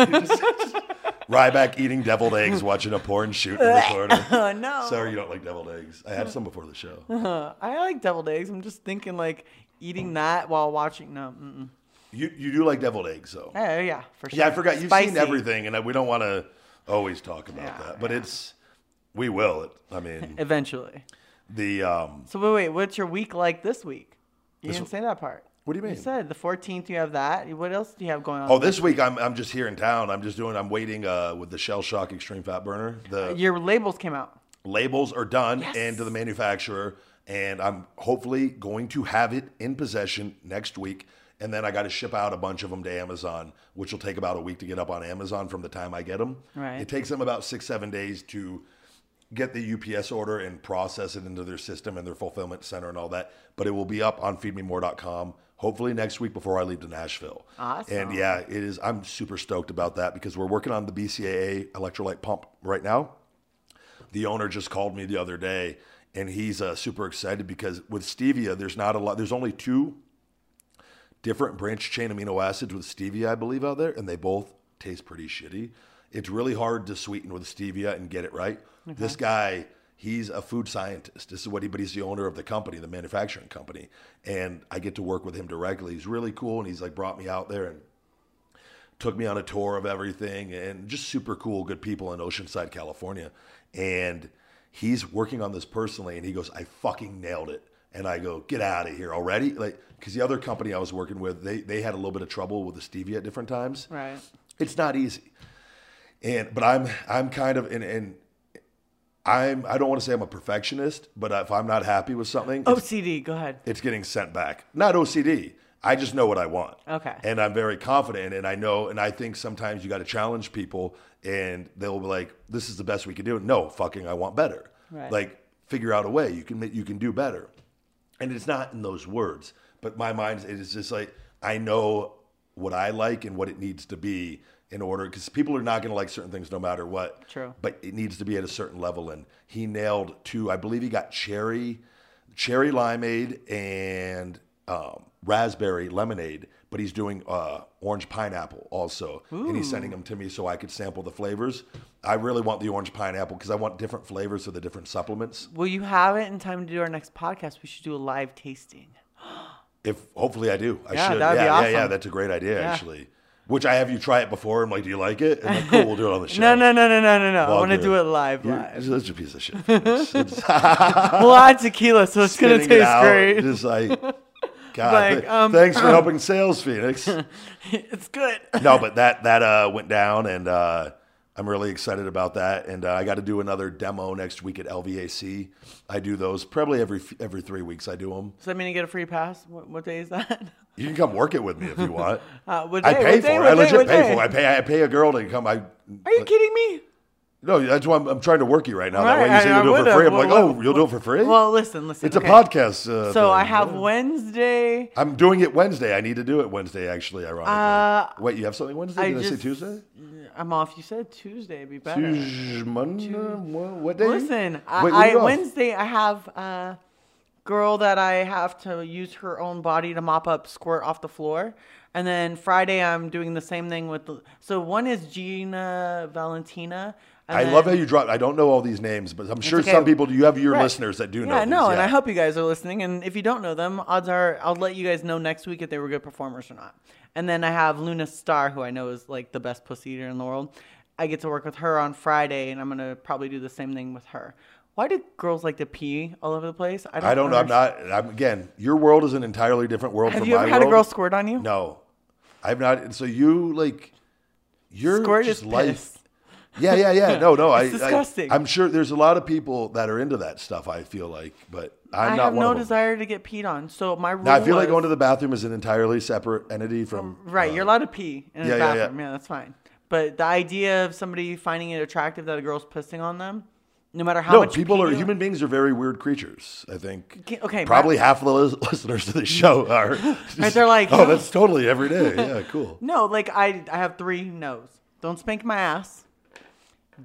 Ryback eating deviled eggs, watching a porn shoot in the corner. Oh, no. Sorry, you don't like deviled eggs. I had some before the show. I like deviled eggs. I'm just thinking like eating that while watching. No. Mm-mm. You you do like deviled eggs, though. Yeah, yeah, for sure. Yeah, I forgot. You've Spicy. seen everything, and we don't want to always talk about Yeah, that, but it's we will. It. I mean, Eventually. the um. So wait, wait. What's your week like this week? You This didn't say that part. What do you mean? You said the 14th. You have that. What else do you have going on? Oh, this week I'm I'm just here in town. I'm just doing. I'm waiting uh, with the Shell Shock Extreme Fat Burner. The Your labels came out. labels are done Yes. and to the manufacturer, and I'm hopefully going to have it in possession next week. And then I got to ship out a bunch of them to Amazon, which will take about a week to get up on Amazon from the time I get them. Right. It takes them about six, seven days to get the UPS order and process it into their system and their fulfillment center and all that. But it will be up on feedmemore.com hopefully next week before I leave to Nashville. Awesome. And yeah, it is. I'm super stoked about that because we're working on the BCAA electrolyte pump right now the owner just called me the other day and he's uh, super excited because with stevia there's not a lot there's only two different branch chain amino acids with stevia i believe out there and they both taste pretty shitty it's really hard to sweeten with stevia and get it right this guy he's a food scientist this is what he but he's the owner of the company the manufacturing company and i get to work with him directly he's really cool and he's like brought me out there and took me on a tour of everything and just super cool, good people in Oceanside, California. And he's working on this personally and he goes, I fucking nailed it. And I go, get out of here already. Like, cause the other company I was working with, they, they had a little bit of trouble with the stevia at different times. Right. It's not easy. And, but I'm, I'm kind of, and, and I'm, I don't want to say I'm a perfectionist, but if I'm not happy with something, OCD. Go ahead. it's getting sent back. Not OCD. I just know what I want. Okay. And I'm very confident and I know and I think sometimes you got to challenge people and they'll be like this is the best we can do. No, fucking I want better. Right. Like figure out a way you can you can do better. And it's not in those words, but my mind it is just like I know what I like and what it needs to be in order because people are not going to like certain things no matter what. True. But it needs to be at a certain level and he nailed two. I believe he got cherry cherry limeade and um, raspberry lemonade, but he's doing uh, orange pineapple also, and he's sending them to me so I could sample the flavors. I really want the orange pineapple because I want different flavors of the different supplements. Will you have it in time to do our next podcast? We should do a live tasting. If hopefully I do, I Yeah, should. that'd be yeah, yeah, yeah. That's a great idea, Yeah. actually. Which I have you try it before. I'm like, do you like it? And like, cool, we'll do it on the show. No, no, no, no, no, no, no. I Well, want to do it live. You're live. such a piece of shit. Felix. It's we'll tequila, so it's gonna spitting it taste out, great. Just like, God, Like, um, thanks for helping sales, Phoenix. it's good. no, but that that uh, went down, and uh, I'm really excited about that. And uh, I got to do another demo next week at LVAC. I do those probably every every three weeks. I do them. Does that mean you get a free pass? What, what day is that? You can come work it with me if you want. Uh, what I day? pay What day? for it. I legit What pay day? for it. I pay. I pay a girl to come. I Are you kidding me? no. That's why I'm, I'm trying to work you right now. that way you say I- I you'll do it for free. I'm Well, like, well, oh, you'll do it for free. Well, listen, listen. it's okay. a podcast. Uh, So I have Yeah. Wednesday. I'm doing it Wednesday. I need to do it Wednesday. Actually, ironically. Uh, Wait, you have something Wednesday? I Did I, just- say Tuesday? I'm off. You said Tuesday. It'd be better. Tuesday, Monday. What, what day? Listen, what I? Wednesday I have a girl that I have to use her own body to mop up squirt off the floor, and then Friday I'm doing the same thing with. The, so one is Gina Valentina. I then- love how you drop. I don't know all these names, but I'm sure okay. some people. You have your Right. listeners that do know. Yeah, these, no, and. I hope you guys are listening. And if you don't know them, odds are I'll let you guys know next week if they were good performers or not. And then I have Luna Star, who I know is like the best pussy eater in the world. I get to work with her on Friday, and I'm gonna probably do the same thing with her. Why do girls like to pee all over the place? I don't know. I'm not. I'm, again, your world is an entirely different world Have from you my ever had a girl squirt on you? No, I've not. And So you like, you're Squirt just is life. piss. Yeah, yeah, yeah. No, no. I, It's disgusting. I, am sure there's a lot of people that are into that stuff. I feel like, but I'm I not have one no of them. desire to get peed on. So my rule Now, I feel like was- going to the bathroom is an entirely separate entity from. Right, uh, you're allowed to pee in yeah, a yeah, yeah. bathroom. Yeah, that's fine. But the idea of somebody finding it attractive that a girl's pissing on them, no matter how No, much people are human beings are very weird creatures. I think. Okay, Probably half of the lis- listeners to this show are. Right, they're like, oh, that's totally every day. Yeah, cool. No, like I, I have three no's. Don't spank my ass.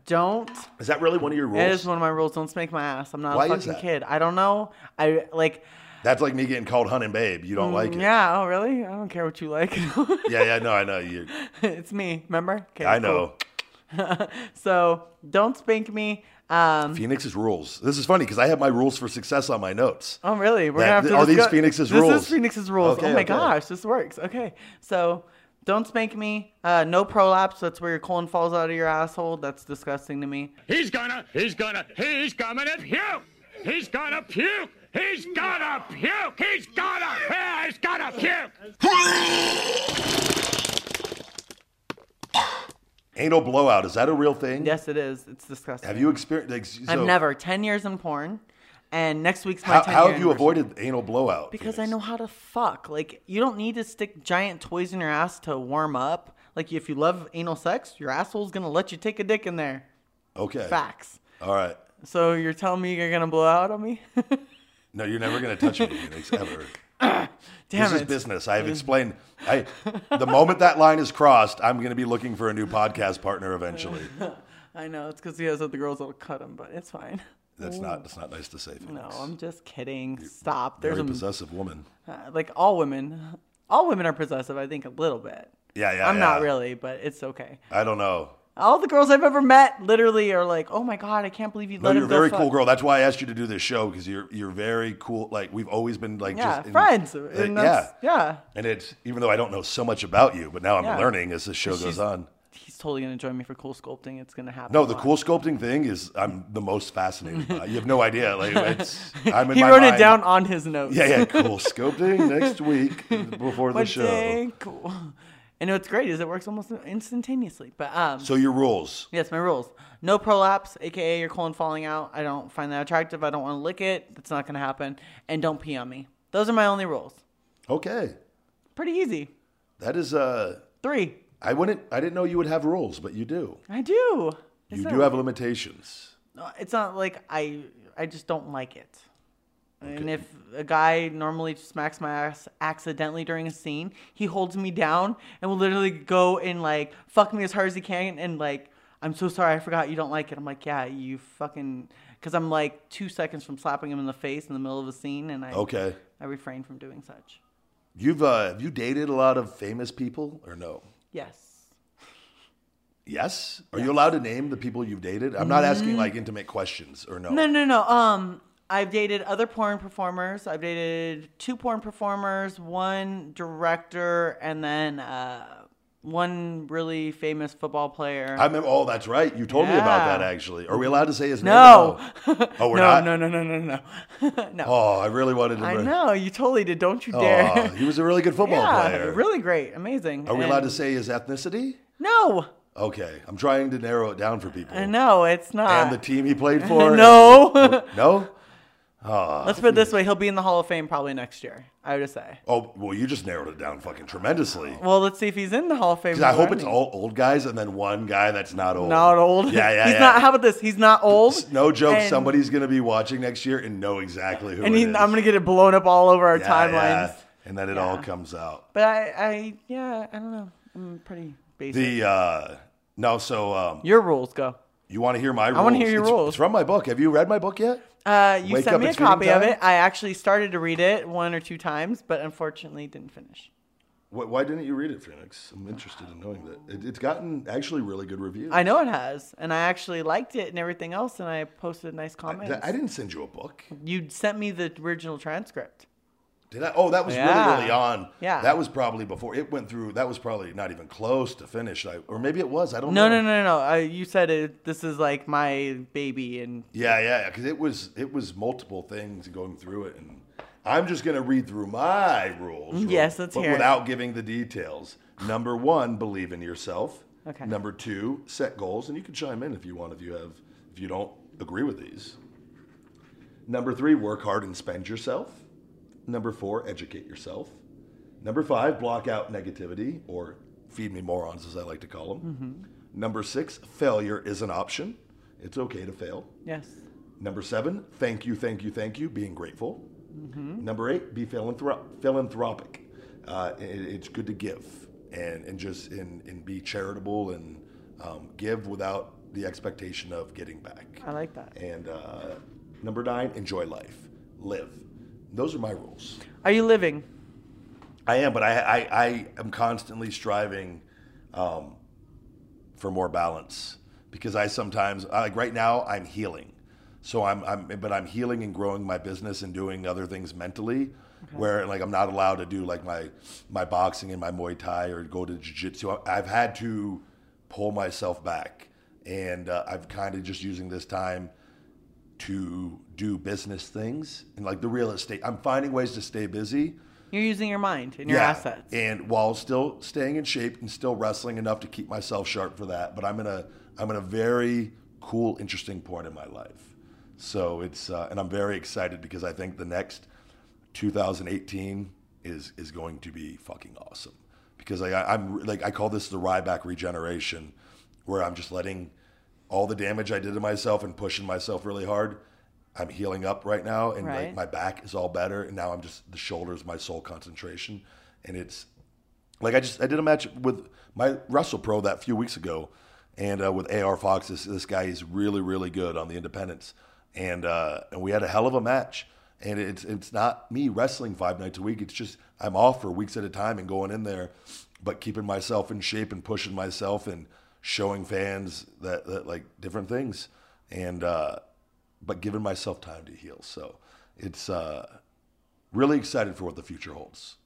Don't. Is that really one of your rules? It is one of my rules. Don't spank my ass. I'm not Why a fucking kid. I don't know. I like. That's like me getting called honey babe. You don't like it. Mm, Yeah. Oh, really? I don't care what you like. Yeah, yeah, no, I know you. it's me. Remember? Okay, I cool. know. So don't spank me. Um, Phoenix's rules. This is funny because I have my rules for success on my notes. Oh, really? We're That- gonna have to are these discuss- Phoenix's this rules? is Phoenix's rules. Okay, oh my okay. gosh, this works. Okay, so don't spank me. Uh, no prolapse. That's where your colon falls out of your asshole. That's disgusting to me. He's gonna, he's gonna, he's gonna puke! He's gonna puke! He's gonna puke! He's gonna, Yeah, he's gonna puke! Anal blowout. Is that a real thing? Yes, it is. It's disgusting. Have you experienced? Like, so I've never. Ten years in porn, and next week's my How, 10 how have you avoided anal blowout? Because I know how to fuck. Like you don't need to stick giant toys in your ass to warm up. Like if you love anal sex, your asshole's gonna let you take a dick in there. Okay. Facts. All right. So you're telling me you're gonna blow out on me? No, you're never going to touch me, Phoenix, ever. Damn this is business. I've explained. I the moment that line is crossed, I'm going to be looking for a new podcast partner eventually. I know it's because he has other girls that'll cut him, but it's fine. That's not. That's not nice to say. Phoenix. No, I'm just kidding. Stop. There's a possessive woman. uh, like all women. All women are possessive. I think a little bit. Yeah, yeah. I'm not really, but it's okay. I don't know. All the girls I've ever met literally are like, "Oh my god, I can't believe you No, let you're him a go very fuck." cool girl. That's why I asked you to do this show because you're you're very cool. Like we've always been like Yeah, just friends. And yeah, yeah. And it's even though I don't know so much about you, but now I'm Yeah. learning as this show goes on. He's totally gonna join me for cool sculpting. It's gonna happen. No, the cool sculpting thing is I'm the most fascinated by. You have no idea. Like it's I'm in He wrote it down on his notes. Yeah, yeah, cool sculpting next week before the One show. day, cool. And what's great is it works almost instantaneously. But um, So your rules. yes, my rules: no prolapse, aka your colon falling out. I don't find that attractive. I don't want to lick it. That's not gonna happen. And don't pee on me. Those are my only rules. Okay, Pretty easy. that is. uh Three. I wouldn't. I didn't know you would have rules, but you do. I do. It's You not- do have limitations. No, It's not like I. I just don't like it. And if a guy normally smacks my ass accidentally during a scene, he holds me down and will literally go and like fuck me as hard as he can and like, I'm so sorry, I forgot you don't like it. I'm like, yeah, you fucking, because I'm like two seconds from slapping him in the face in the middle of a scene, and I Okay. I refrain from doing such. You've uh, have you dated a lot of famous people or no? Yes. Yes. Are you allowed to name the people you've dated? I'm not asking like intimate questions or no. No, no, no. Um, I've dated other porn performers. I've dated two porn performers, one director, and then uh, one really famous football player. I remember. Oh, that's right. You told me about that actually. Are we allowed to say his no. name? No. Oh, we're no, not. no, no, no, no, no, no. Oh, I really wanted to. I know you totally did. Don't you dare. Oh, he was a really good football yeah, player. really great, amazing. Are we allowed to say his ethnicity? No, Okay, I'm trying to narrow it down for people. No, it's not. And the team he played for? no. No? Let's put it this way: he'll be in the Hall of Fame probably next year. I would just say. Oh, well, you just narrowed it down fucking tremendously. Well, let's see if he's in the Hall of Fame. I hope it's all old guys and then one guy that's not old. Not old. Yeah, yeah, He's yeah. not. How about this? He's not old. No joke. and- somebody's gonna be watching next year and know exactly who. and it he, is. I'm gonna get it blown up all over our Yeah, timelines. yeah. And then it all comes out. But I, I, yeah, I don't know. I'm pretty basic. The uh no, so um, your rules go. You want to hear my rules? I wanna hear your It's- rules. It's from my book. Have you read my book yet? Uh, you Wake sent up, me a copy of it. I actually started to read it one or two times, but unfortunately didn't finish. Wh- Why didn't you read it, Phoenix? I'm interested in knowing that. It, it's gotten actually really good reviews. I know it has, and I actually liked it and everything else, and I posted a nice I. I didn't send you a book. You sent me the original transcript. Did I? Oh, that was Yeah. really early on. Yeah. That was probably before it went through. That was probably not even close to finish. I, or maybe it was. I don't No, know. no, no, no. No. Uh, you said it. This is like my baby, and Yeah, yeah, because it was it was multiple things going through it, and I'm just gonna read through my rules. Yes, let's but hear it. without giving the details. Number one, believe in yourself. Okay. Number two, set goals, and you can chime in if you want if you have if you don't agree with these. Number three, work hard and spend yourself. Number four, educate yourself. Number five, block out negativity or feed me morons, as I like to call them. Number six, failure is an option. It's okay to fail. yes, Number seven, thank you, thank you, thank you, being grateful. Number eight, be philanthrop- philanthropic. Uh, it- it's good to give and, and just and, and be charitable and um, give without the expectation of getting back. I like that. And uh, number nine, enjoy life, live. Those are my rules. Are you living? I am, but I, I, I am constantly striving um, for more balance because I sometimes, like right now, I'm healing. So I'm, I'm, but I'm healing and growing my business and doing other things mentally, where like I'm not allowed to do like my my boxing and my Muay Thai or go to jiu-jitsu. I've had to pull myself back, and uh, I've kind of just using this time to do business things and like the real estate. I'm finding ways to stay busy You're using your mind and your assets. and while still staying in shape and still wrestling enough to keep myself sharp for that. But I'm in a I'm in a very cool, interesting point in my life. So it's uh, and I'm very excited because I think the next 2018 is is going to be fucking awesome. Because I, I'm like I call this the Ryback regeneration, where I'm just letting all the damage I did to myself and pushing myself really hard. I'm healing up right now, and Right. like my back is all better, and now I'm just the shoulders, my sole concentration, and it's like I just I did a match with my Wrestle Pro that few weeks ago, and uh, with AR Fox. This this guy is really really good on the independents, and uh, and we had a hell of a match. And it's it's not me wrestling five nights a week. It's just I'm off for weeks at a time and going in there, but keeping myself in shape and pushing myself and showing fans that, that like different things, and uh, but giving myself time to heal. So it's uh, really excited for what the future holds.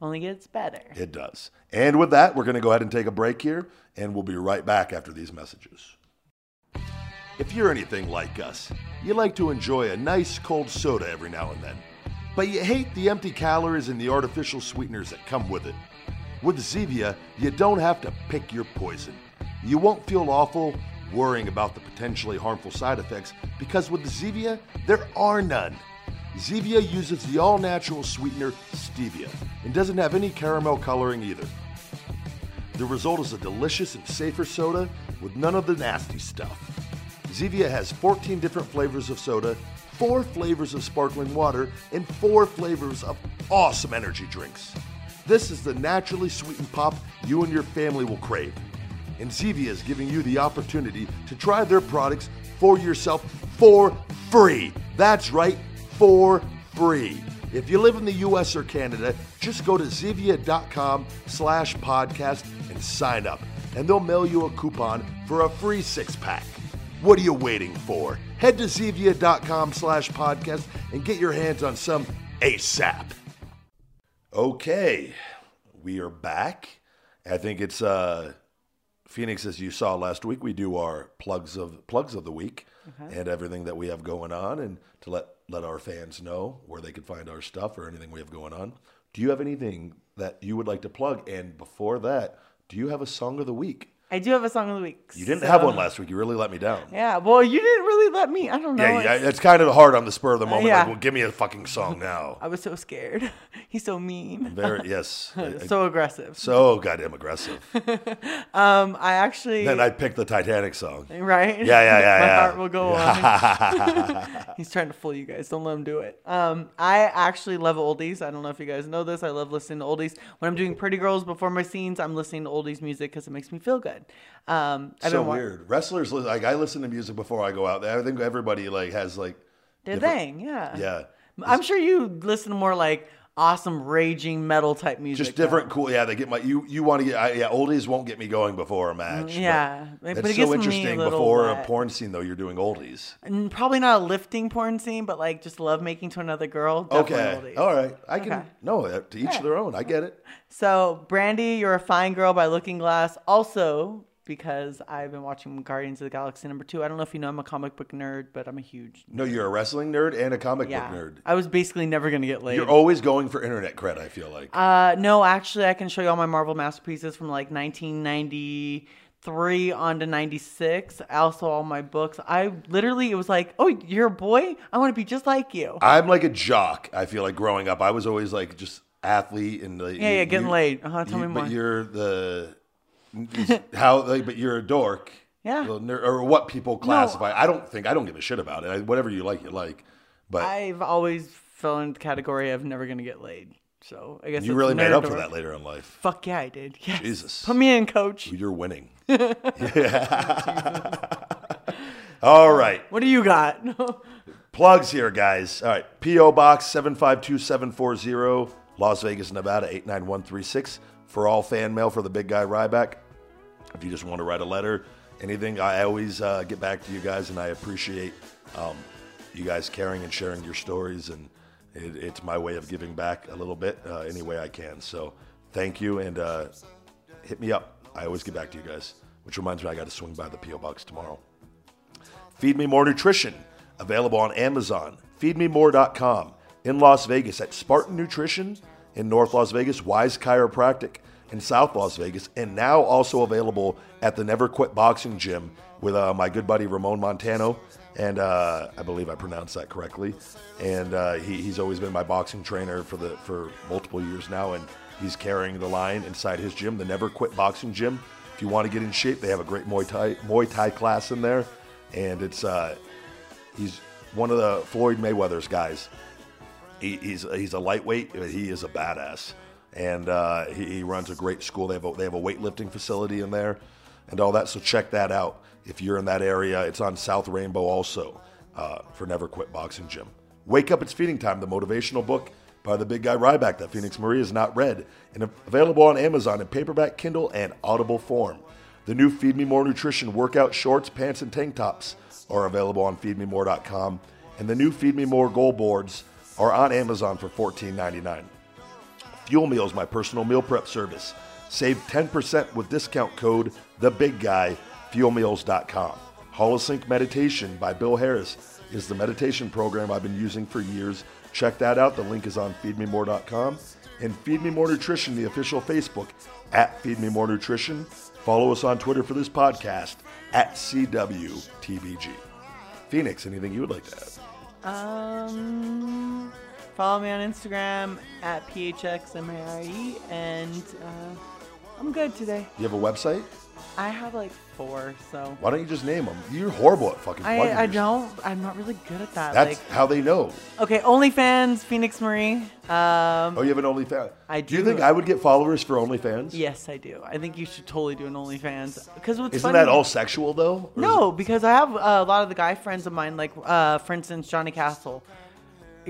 Only gets better. It does. And with that, we're going to go ahead and take a break here, and we'll be right back after these messages. If you're anything like us, you like to enjoy a nice cold soda every now and then, but you hate the empty calories and the artificial sweeteners that come with it. With Zevia, you don't have to pick your poison. You won't feel awful worrying about the potentially harmful side effects because with Zevia, there are none. Zevia uses the all natural sweetener stevia and doesn't have any caramel coloring either. The result is a delicious and safer soda with none of the nasty stuff. Zevia has 14 different flavors of soda, 4 flavors of sparkling water, and 4 flavors of awesome energy drinks. This is the naturally sweetened pop you and your family will crave. And Zevia is giving you the opportunity to try their products for yourself for free. That's right, for free. If you live in the US or Canada, just go to zevia.com slash podcast and sign up. And they'll mail you a coupon for a free six pack. What are you waiting for? Head to zevia.com slash podcast and get your hands on some ASAP. Okay, we are back. I think it's uh Phoenix, as you saw last week, we do our plugs of plugs of the week uh-huh. and everything that we have going on, and to let let our fans know where they can find our stuff or anything we have going on. Do you have anything that you would like to plug? And before that, do you have a song of the week? I do have a song of the week. You didn't so- have one last week. You really let me down. Yeah, well, you didn't really let me. I don't know. Yeah, yeah, it's- it's kind of hard on the spur of the moment. yeah. Like, well, give me a fucking song now. I was so scared. He's so mean. Very yes, I- I- so aggressive. so goddamn aggressive. Um, I actually then I picked the Titanic song. right. Yeah, yeah, yeah, My yeah. heart will go on. He's trying to fool you guys. Don't let him do it. Um, I actually love oldies. I don't know if you guys know this. I love listening to oldies. When I'm doing Pretty Girls before my scenes, I'm listening to oldies music because it makes me feel good. Um, I've so wa- weird. Wrestlers like I listen to music before I go out there. I think everybody like has like Their thing, yeah. Yeah. I'm sure you listen to more like awesome raging metal type music. Just though. different, cool. Yeah, they get my you. You want to get I, yeah. Oldies won't get me going before a match. yeah, but that's it gets so interesting. Before a porn scene, though, you're doing oldies. And probably not a lifting porn scene, but like just love making to another girl. Definitely Okay, oldies. all right. I can Okay. no uh, to each their own. I get it. So, Brandy, you're a fine girl by Looking Glass. Also, because I've been watching Guardians of the Galaxy number two. I don't know if you know I'm a comic book nerd, but I'm a huge No, you're a wrestling nerd and a comic yeah. book nerd. I was basically never gonna get laid. You're always going for internet cred. I feel like. Uh, no, actually, I can show you all my Marvel masterpieces from like 1993 on to 96. Also, all my books. I literally, it was like, oh, you're a boy? I want to be just like you. I'm like a jock. I feel like growing up, I was always like just athlete and the, Yeah, yeah, getting laid. Uh-huh, tell me more. But you're the how like, but you're a dork. Yeah. Ner- Or what people classify. I don't think I don't give a shit about it. I, whatever you like, you like. But I've always fell into the category of never gonna get laid. So I guess you really made up for that later in life. Fuck yeah, I did. Yes. Jesus. Put me in, coach. You're winning. All right. What do you got? Plugs here, guys. All right. P.O. Box 752740, Las Vegas, Nevada 89136. For all fan mail for the big guy Ryback. If you just want to write a letter, anything, I always uh, get back to you guys, and I appreciate um, you guys caring and sharing your stories. And it, it's my way of giving back a little bit uh, any way I can. So thank you, and uh, hit me up. I always get back to you guys, which reminds me I got to swing by the P.O. Box tomorrow. Feed Me More Nutrition, available on Amazon, feedmemore.com, in Las Vegas at Spartan Nutrition, in North Las Vegas, Wise Chiropractic, in South Las Vegas, and now also available at the Never Quit Boxing Gym with uh, my good buddy Ramon Montano. And uh, I believe I pronounced that correctly. And uh, he, he's always been my boxing trainer for the for multiple years now, and he's carrying the line inside his gym, the Never Quit Boxing Gym. If you want to get in shape, they have a great Muay Thai Muay Thai class in there, and it's uh, he's one of the Floyd Mayweather's guys. He, he's he's a lightweight. He is a badass, and uh, he, he runs a great school. They have a, they have a weightlifting facility in there, and all that. So check that out if you're in that area. It's on South Rainbow also uh, for Never Quit Boxing Gym. Wake up! It's feeding time. The motivational book by the big guy Ryback that Phoenix Marie has not read, and available on Amazon in paperback, Kindle, and Audible form. The new Feed Me More Nutrition workout shorts, pants, and tank tops are available on feedmemore.com, and the new Feed Me More goal boards are on Amazon for $14.99. Fuel Meals, my personal meal prep service. Save 10% with discount code The Big Guy. FuelMeals.com. Holosync Meditation by Bill Harris is the meditation program I've been using for years. Check that out. The link is on FeedMeMore.com. And Feed Me More Nutrition, the official Facebook at Feed Me More Nutrition. Follow us on Twitter for this podcast at CWTBG. Phoenix, anything you would like to add? Um, follow me on Instagram at phxmarie, and uh, I'm good today. You have a website? I have like four, so Why don't you just name them? You're horrible at fucking I I don't. I'm not really good at that. That's like, how they know. okay, OnlyFans, Phoenix Marie. Um, Oh, you have an OnlyFans? I Do Do you think I would get followers for OnlyFans? yes, I do. I think you should totally do an OnlyFans because what's Isn't funny, that all sexual though? No, because I have uh, a lot of the guy friends of mine, like uh, for instance Johnny Castle,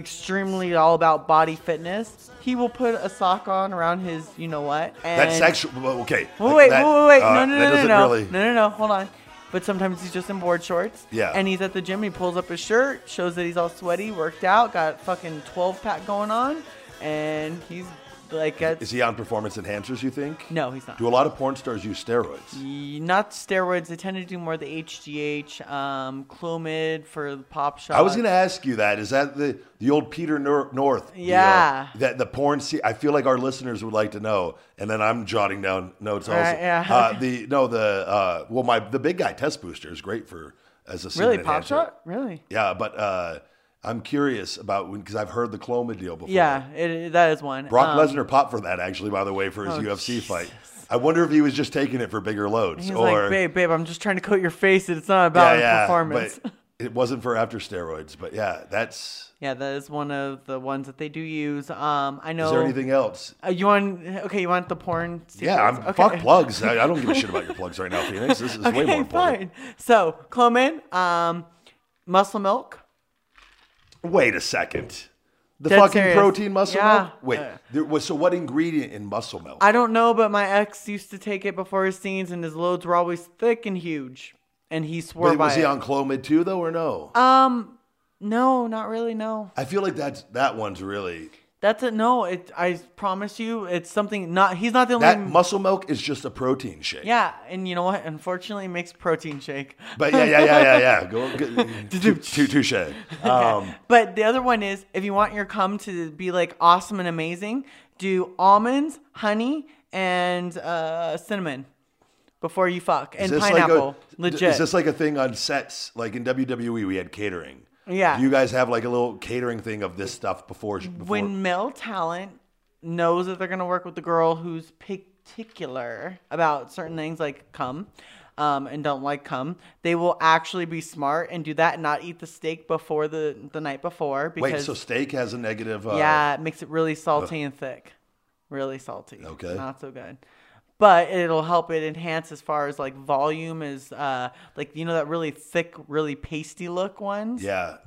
extremely all about body fitness. He will put a sock on around his, you know what? And That's sexual. Okay. Wait, wait, That- wait, wait, uh, no, no, that no, no, doesn't no, really- no, no, no. Hold on. But sometimes he's just in board shorts. Yeah. And he's at the gym. He pulls up his shirt, shows that he's all sweaty, worked out, got fucking 12 pack going on, and he's like, Is he on performance enhancers? You think? no, he's not. Do a lot of porn stars use steroids? Not steroids. They tend to do more the HGH, um, Clomid for the pop shot. I was going to ask you that. Is that the the old Peter Nor- North? deal? Yeah. That the porn. See, I feel like our listeners would like to know, and then I'm jotting down notes also. right, yeah. Uh, the no the uh, well my the big guy test booster is great for as a semen Really, pop enhancer. shot? Really? Yeah, but uh, I'm curious about because I've heard the Clomid deal before. Yeah, it, that is one. Brock Um, Lesnar popped for that actually, by the way, for his Oh, UFC fight. I wonder if he was just taking it for bigger loads, He's or like, babe, babe, I'm just trying to coat your face. It's not about performance. but it wasn't for after steroids. But yeah, that's. yeah, that is one of the ones that they do use. Um, I know. Is there anything else? Uh, you want? Okay, you want the porn? Yeah, I'm secrets? fuck plugs. I, I don't give a shit about your plugs right now, Phoenix. This is way more Okay, important. fine. So, Clomid, um, muscle milk. Wait a second. The Dead fucking serious. protein muscle Yeah. milk. Wait, Uh, there was so what ingredient in muscle milk? I don't know, but my ex used to take it before his scenes, and his loads were always thick and huge, and he swore Wait, by was he it. on Clomid too, though, or no? Um, no, not really. No, I feel like that's that one's really that's it. No, it. I promise you, it's something. Not he's not the only. that muscle milk is just a protein shake. yeah, and you know what? Unfortunately, it makes protein shake. But yeah, yeah, yeah, yeah, yeah. Go, go tou- tou- touche. Um, But the other one is if you want your cum to be like awesome and amazing, do almonds, honey, and uh, cinnamon before you fuck, and pineapple. Like a, Legit. Is this like a thing on sets? Like in WWE, we had catering. Yeah. Do you guys have like a little catering thing of this stuff before? before when male talent knows that they're going to work with the girl who's particular about certain things like cum um, and don't like cum, they will actually be smart and do that and not eat the steak before the, the night before because Wait, so steak has a negative. Uh, yeah, it makes it really salty and thick. Really salty. Okay. Not so good. But it'll help it enhance as far as like volume is uh like you know that really thick, really pasty look ones. Yeah.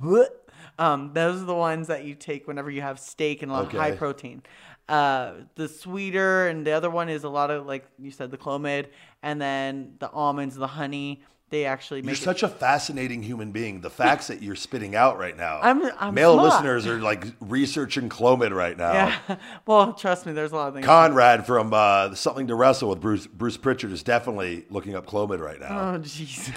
Um, those are the ones that you take whenever you have steak and a lot of high protein. Uh, the sweeter and the other one is a lot of like you said the clomid and then the almonds, the honey. They actually make. You're it. such a fascinating human being. The facts that you're spitting out right now. I'm- I'm male smart. listeners are like researching Clomid right now. yeah. well, trust me, there's a lot of things. Conrad from uh, Something to Wrestle with Bruce Bruce Prichard is definitely looking up Clomid right now. Oh jeez.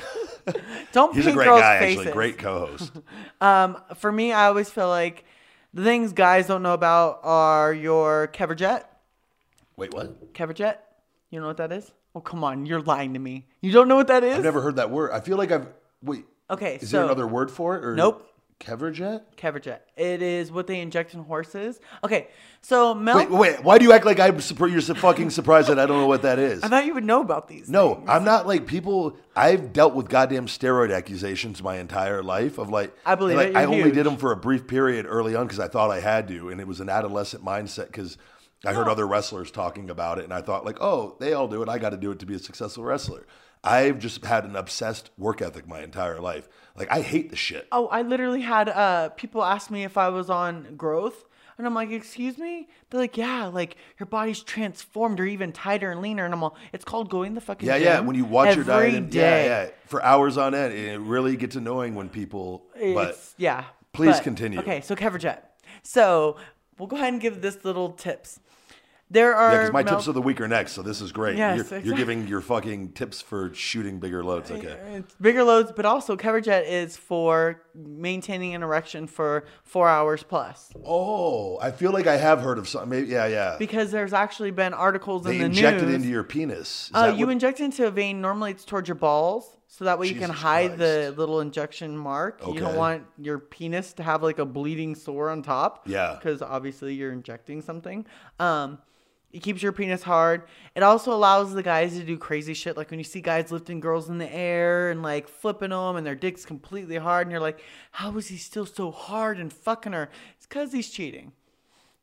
Don't He's a great guy, faces. actually. Great co-host. Um, for me, I always feel like the things guys don't know about are your Caverject. Wait, what? Caverject. You know what that is? Oh, come on, you're lying to me. You don't know what that is? I've never heard that word. I feel like I've wait. Okay, Is so there another word for it? Or Nope. Caverject? Caverject. It is what they inject in horses. Okay, so Mel. Wait, wait. Why do you act like I'm surprised? You're fucking surprised that I don't know what that is. I thought you would know about these. No, things. I'm not like people. I've dealt with goddamn steroid accusations my entire life. Of like, I believe like, it, I you're only huge. did them for a brief period early on because I thought I had to, and it was an adolescent mindset because I heard other wrestlers talking about it, and I thought like, oh, they all do it. I got to do it to be a successful wrestler. I've just had an obsessed work ethic my entire life. Like I hate the shit. Oh, I literally had uh, people ask me if I was on growth. And I'm like, excuse me? They're like, yeah, like your body's transformed or even tighter and leaner. And I'm all, it's called going the fucking Yeah, yeah. When you watch your diet, and, day. yeah, yeah, for hours on end, it really gets annoying when people. But It's, yeah. Please but- continue. Okay, so Caverject. So we'll go ahead and give this little tips. There are yeah, because my mel- tips of the week are next, so this is great. Yes, you're, exactly. you're giving your fucking tips for shooting bigger loads. Okay. It's bigger loads, but also Caverject is for maintaining an erection for four hours plus. Oh, I feel like I have heard of something. Maybe, yeah, yeah. Because there's actually been articles they in the inject news. it into your penis. Is Uh, that you what- inject into a vein. Normally, it's towards your balls, so that way you can Jesus hide the little injection mark. Okay. You don't want your penis to have like a bleeding sore on top. Yeah. because obviously you're injecting something. Um, it keeps your penis hard. It also allows the guys to do crazy shit, like when you see guys lifting girls in the air and like flipping them, and their dick's completely hard, and you're like, how is he still so hard and fucking her? It's because he's cheating.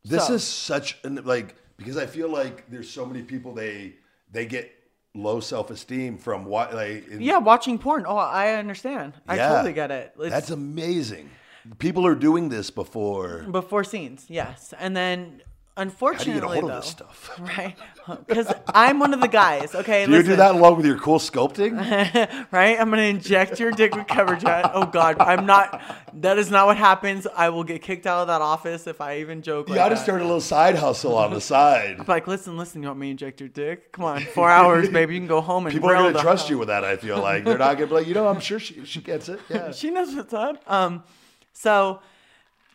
This So- is such an like because I feel like there's so many people they they get low self esteem from what like in- Yeah, watching porn. Oh, I understand. I totally get it. It's- That's amazing. People are doing this before. Before scenes, yes. And then, How do you unfortunately, get a though, this stuff? right? Because I'm one of the guys. Okay, Do you listen, do that along with your cool sculpting? right? I'm gonna inject your dick with Caverject. Oh God, I'm not. That is not what happens. I will get kicked out of that office if I even joke. You like got to that. start a little side hustle on the side. I'm Like, listen, listen. You want me to inject your dick? Come on, four hours, baby. You can go home and People are to trust hell- you with that. I feel like they're not going to be like, you know, I'm sure she she gets it. Yeah. She knows what's up. Um, so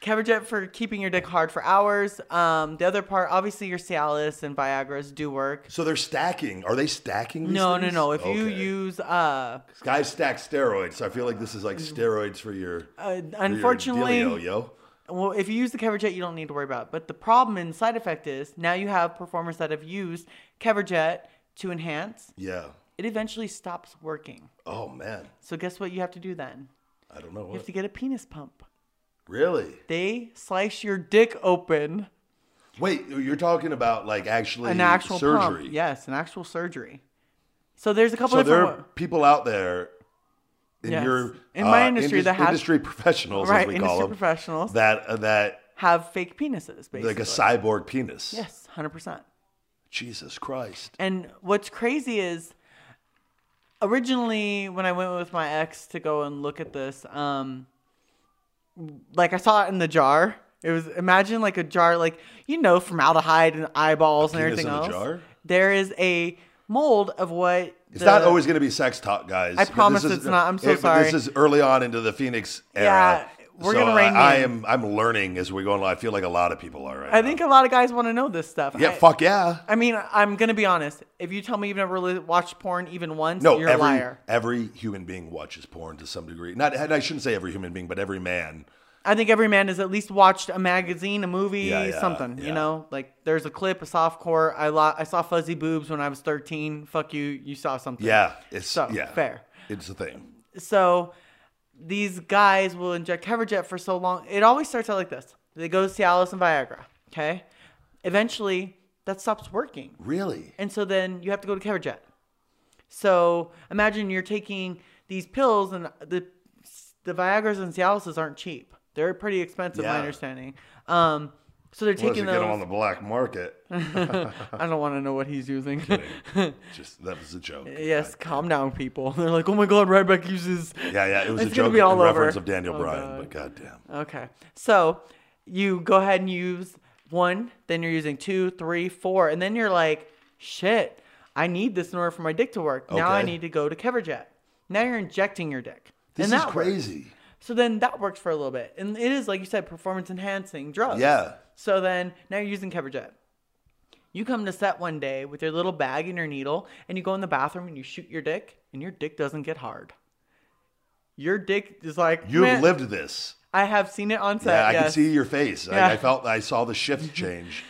Caverject for keeping your dick hard for hours. Um, the other part, obviously, your Cialis and Viagra's do work. So they're stacking. Are they stacking? These No, no, things? no. If you Okay. use, uh, guys stack steroids, so I feel like this is like steroids for your. uh for your unfortunately, dealio, yo. well, if you use the Caverject, you don't need to worry about. it. But the problem and side effect is now you have performers that have used Caverject to enhance. Yeah. It eventually stops working. Oh man, So guess what you have to do then? I don't know You what. have to get a penis pump. Really? They slice your dick open. Wait, you're talking about like actually An actual surgery? pump. Yes, an actual surgery. So there's a couple So there are people out there in Yes. your In my uh, industry indus- that has- industry professionals, Right, as we call industry them, professionals. that uh, that have fake penises, basically. Like a cyborg penis. Yes, hundred percent. Jesus Christ. And what's crazy is originally when I went with my ex to go and look at this, um, like I saw it in the jar. It was imagine like a jar, like you know, formaldehyde and eyeballs and everything else. jar? There is a mold of what. It's the- not always going to be sex talk, guys. I promise is- it's not. I'm so it- sorry. This is early on into the Phoenix era. We're so gonna rein I, I am. I'm learning as we go along. I feel like a lot of people are. Right I now. think a lot of guys want to know this stuff. Yeah. I, fuck yeah. I mean, I'm gonna be honest. If you tell me you've never really watched porn even once, No, you're every a liar. every human being watches porn to some degree. Not, and I shouldn't say every human being, but every man. I think every man has at least watched a magazine, a movie, Yeah, yeah, something. yeah. You know, like there's a clip, a softcore. I lo- I saw fuzzy boobs when I was 13. Fuck you, you saw something. Yeah, it's So, yeah, fair. It's a thing. So these guys will inject Caverject for so long. It always starts out like this. They go to Cialis and Viagra. Okay. Eventually, that stops working. Really? And so then you have to go to Caverject. So imagine you're taking these pills, and the the Viagra's and Cialises aren't cheap. They're pretty expensive, my understanding. Um, so they're Unless taking you get those. them on the black market. I don't want to know what he's using. Just that was a joke. yes, calm down, people. They're like, oh my god, Ryback uses. Yeah, yeah. It was It's a joke be all in reference over. of Daniel Oh, Bryan, God. but goddamn. Okay. So you go ahead and use one, then you're using two, three, four, and then you're like, shit, I need this in order for my dick to work. Now I need to go to Caverject. Now you're injecting your dick. This is that works. crazy. So then that works for a little bit. And it is, like you said, performance enhancing drugs. Yeah. So then now you're using Caverject. You come to set one day with your little bag and your needle, and you go in the bathroom and you shoot your dick, and your dick doesn't get hard. Your dick is like You've lived this. I have seen it on set. Yeah, I yes. can see your face. Yeah. I, I felt I saw the shift change.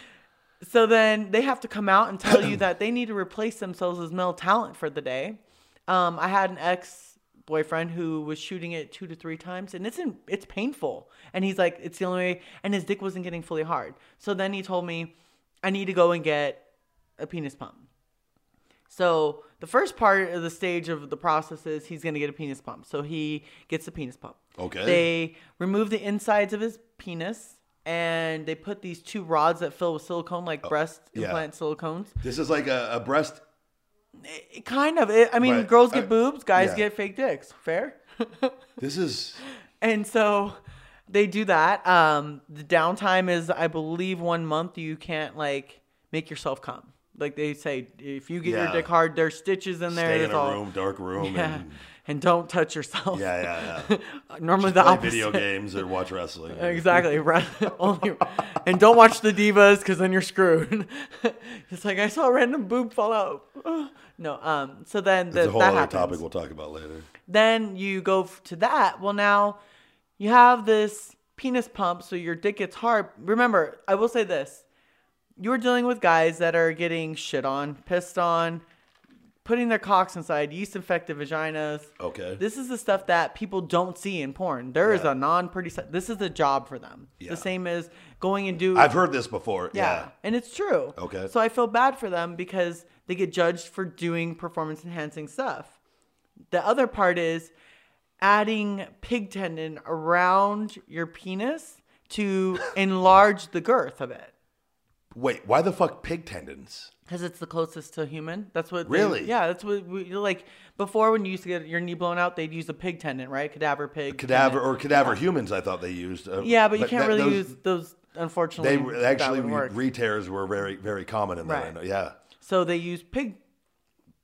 So then they have to come out and tell you that they need to replace themselves as male talent for the day. Um, I had an ex boyfriend who was shooting it two to three times, and it's in, it's painful. And he's like, it's the only way. And his dick wasn't getting fully hard. So then he told me, I need to go and get a penis pump. So the first part of the stage of the process is he's going to get a penis pump. So he gets a penis pump. Okay. They remove the insides of his penis and they put these two rods that fill with silicone, like oh, breast Oh, yeah. implant silicones. This is like a, a breast. It kind of. It, I mean, girls get Uh, boobs, guys yeah. get fake dicks. Fair. This is and so they do that. Um, the downtime is, I believe, one month. You can't like make yourself come. Like they say, if you get your dick hard, there's stitches in there. stay in a all- room, dark room, Yeah. and And don't touch yourself. yeah, yeah, yeah. Normally the Play opposite. video games or watch wrestling. Exactly. Only, and don't watch the divas because then you're screwed. it's like I saw a random boob fall out. no. Um. So then the, It's a whole that other happens. topic we'll talk about later. Then you go to that. Well, now you have this penis pump, so your dick gets hard. Remember, I will say this: you're dealing with guys that are getting shit on, pissed on, putting their cocks inside yeast-infected vaginas. Okay. This is the stuff that people don't see in porn. There is Yeah. a non-pretty. se- This is a job for them. Yeah. The same as going and do. I've heard this before. Yeah. Yeah. And it's true. Okay. So I feel bad for them because they get judged for doing performance enhancing stuff. The other part is adding pig tendon around your penis to enlarge the girth of it. Wait, why the fuck pig tendons? Because it's the closest to human. That's what. they- Really? yeah, that's what we like. Before, when you used to get your knee blown out, they'd use a pig tendon, right? Cadaver pig. Cadaver tendon. or cadaver humans? I thought they used. Uh, Yeah, but you can't that- really those- use those. Unfortunately, They were- actually would re-tears were very very common in that. Right. know. Yeah. So they use pig.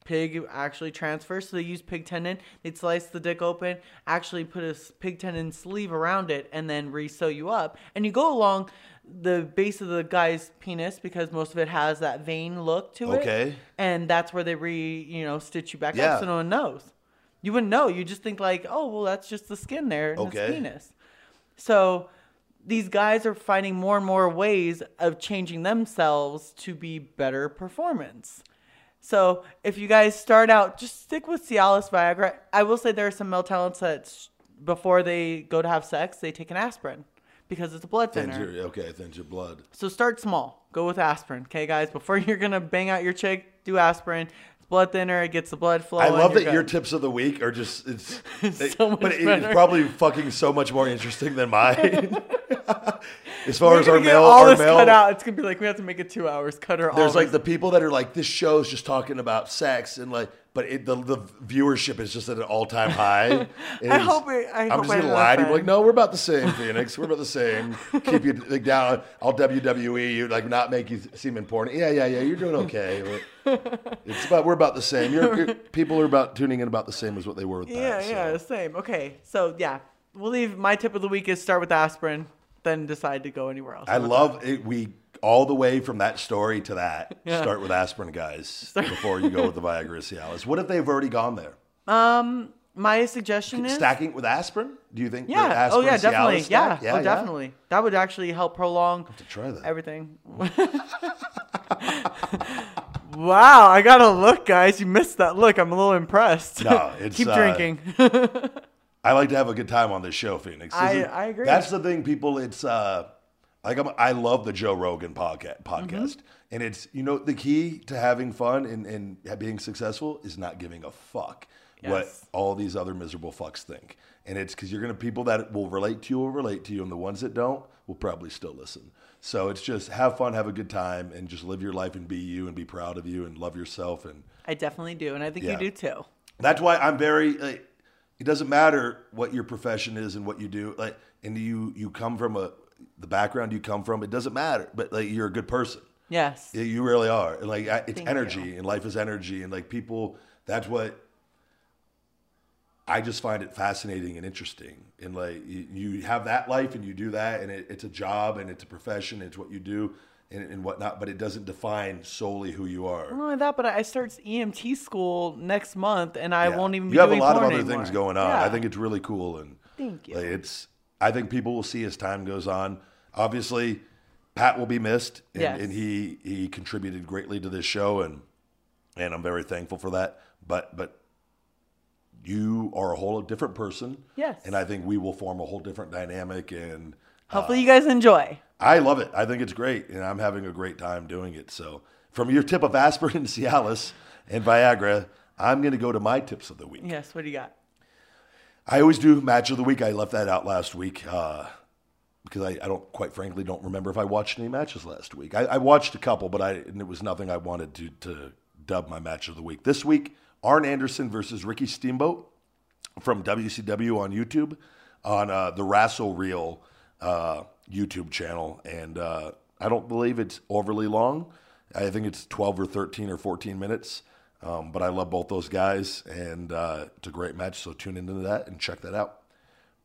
Pig actually transfers, so they use pig tendon. They'd slice the dick open, actually put a pig tendon sleeve around it, and then re-sew you up. And you go along the base of the guy's penis because most of it has that vein look to it. Okay. And that's where they re, you know, stitch you back Yeah. up so no one knows. You wouldn't know. You just think like, oh, well, that's just the skin there in Okay. his penis. So these guys are finding more and more ways of changing themselves to be better performance. So if you guys start out, just stick with Cialis Viagra. I will say there are some male talents that before they go to have sex, they take an aspirin because it's a blood Thins thinner. your, okay, thins your blood. So start small. Go with aspirin, okay, guys. Before you're gonna bang out your chick, do aspirin. It's blood thinner. It gets the blood flow. I love that your tips of the week are just it's, So much but it- it's probably fucking so much more interesting than mine. as far We're as our mail, all our mail, cut out. It's gonna be like we have to make it two hours. Cut her. all there's like this. the people that are like this show's just talking about sex and like, but it, the the viewership is just at an all time high. I hope it- I am just gonna lie to you, like, no, we're about the same, Phoenix. We're about the same. Keep you like down. I'll WWE you, like not make you seem important. Yeah, yeah, yeah. You're doing okay. It's about we're about the same. You're, you're- people are about tuning in about the same as what they were with Yeah, that. yeah, so. same. Okay, so yeah, we'll leave. My tip of the week is start with aspirin, then decide to go anywhere else. I love it. We all the way from that story to that. Yeah. Start with aspirin, guys, before you go with the Viagra Cialis. What if they've already gone there? Um, my suggestion is Stacking it with aspirin? Do you think? Yeah. Oh yeah, definitely. Yeah. stack? Oh, definitely. That would actually help prolong to try that. everything. wow, I got a look, guys. You missed that look. I'm a little impressed. No, it's, keep uh, drinking. I like to have a good time on this show, Phoenix. This I- is- I agree. That's the thing, people. It's uh, like I'm, I love the Joe Rogan podcast, podcast, Mm-hmm. and it's you know the key to having fun and and being successful is not giving a fuck what all these other miserable fucks think, and it's because you're gonna people that will relate to you will relate to you, and the ones that don't will probably still listen. So it's just have fun, have a good time, and just live your life and be you and be proud of you and love yourself and I definitely do, and I think Yeah. you do too. that's why I'm very. Like, it doesn't matter what your profession is and what you do. Like, and you you come from a the background you come from. It doesn't matter. But like, you're a good person. Yes. Yeah, You really are. And like, it's Thank energy, you. and life is energy, and like people. That's what. I just find it fascinating and interesting, and like you, you have that life and you do that, and it, it's a job and it's a profession, it's what you do, and, and whatnot. But it doesn't define solely who you are. Not only that, but I start EMT school next month, and I Yeah. won't even be You have a lot of other anymore. things going on. Yeah. I think it's really cool, and Thank you. like, it's. I think people will see as time goes on. Obviously, Pat will be missed, and, Yes. and he he contributed greatly to this show, and and I'm very thankful for that. But but you are a whole different person. Yes. and I think we will form a whole different dynamic, and Hopefully, uh, you guys enjoy. I love it. I think it's great, and I'm having a great time doing it. So, from your tip of aspirin, and Cialis, and Viagra, I'm going to go to my tips of the week. Yes. What do you got? I always do match of the week. I left that out last week uh, because I, I don't, quite frankly, don't remember if I watched any matches last week. I, I watched a couple, but I it was nothing I wanted to to dub my match of the week. This week, Arn Anderson versus Ricky Steamboat from WCW on YouTube on uh, the Wrestle Reel uh, YouTube channel, and uh, I don't believe it's overly long. I think it's 12 or 13 or 14 minutes. Um, but I love both those guys, and uh, it's a great match. So tune into that and check that out.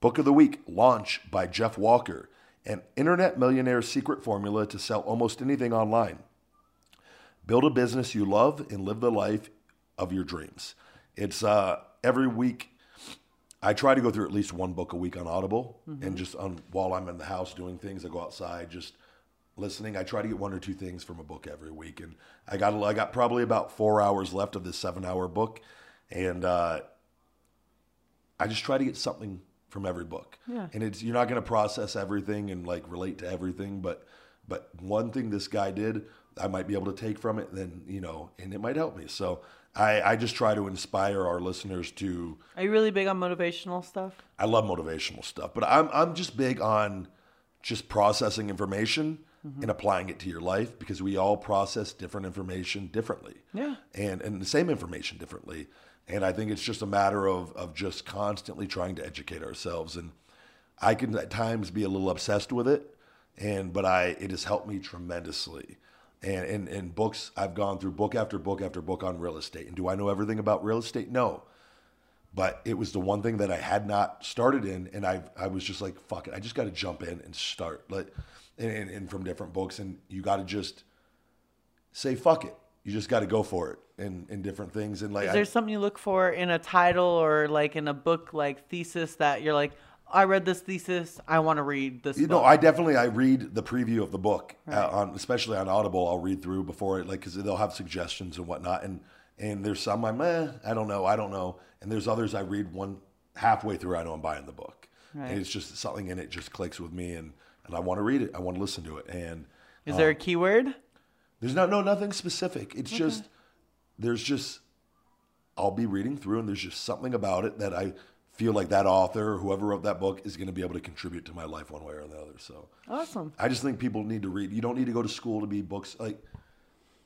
Book of the Week Launch by Jeff Walker, an internet millionaire's secret formula to sell almost anything online. Build a business you love and live the life of your dreams. It's uh, every week. I try to go through at least one book a week on Audible, and just on while I'm in the house doing things, I go outside just listening. I try to get one or two things from a book every week, and I got I got probably about four hours left of this seven hour book, and uh, I just try to get something from every book. Yeah. And it's you're not going to process everything and like relate to everything, but but one thing this guy did, I might be able to take from it, then you know, and it might help me. So I, I just try to inspire our listeners to. Are you really big on motivational stuff? I love motivational stuff, but I'm I'm just big on just processing information Mm-hmm. and applying it to your life because we all process different information differently. Yeah. And and the same information differently. And I think it's just a matter of of just constantly trying to educate ourselves and I can at times be a little obsessed with it and but I it has helped me tremendously. And in, in books I've gone through book after book after book on real estate. And do I know everything about real estate? No but it was the one thing that I had not started in, and I I was just like, fuck it, I just got to jump in and start, like, and, and, and from different books, and you got to just say fuck it, you just got to go for it, and in different things, and like, Is I- there something you look for in a title or like in a book like thesis that you're like, I read this thesis, I want to read this. You book. know, I definitely I read the preview of the book uh, Right. on, especially on Audible. I'll read through before it, like, because they'll have suggestions and whatnot. And and there's some I'm, eh, I don't know, I don't know. And there's others I read one halfway through. I know I'm buying the book, Right. and it's just something in it just clicks with me, and and I want to read it. I want to listen to it. And Is there a um, keyword? there's not no nothing specific. It's just there's just I'll be reading through, and there's just something about it that I feel like that author or whoever wrote that book is going to be able to contribute to my life one way or the other. So Awesome. I just think people need to read. You don't need to go to school to be books like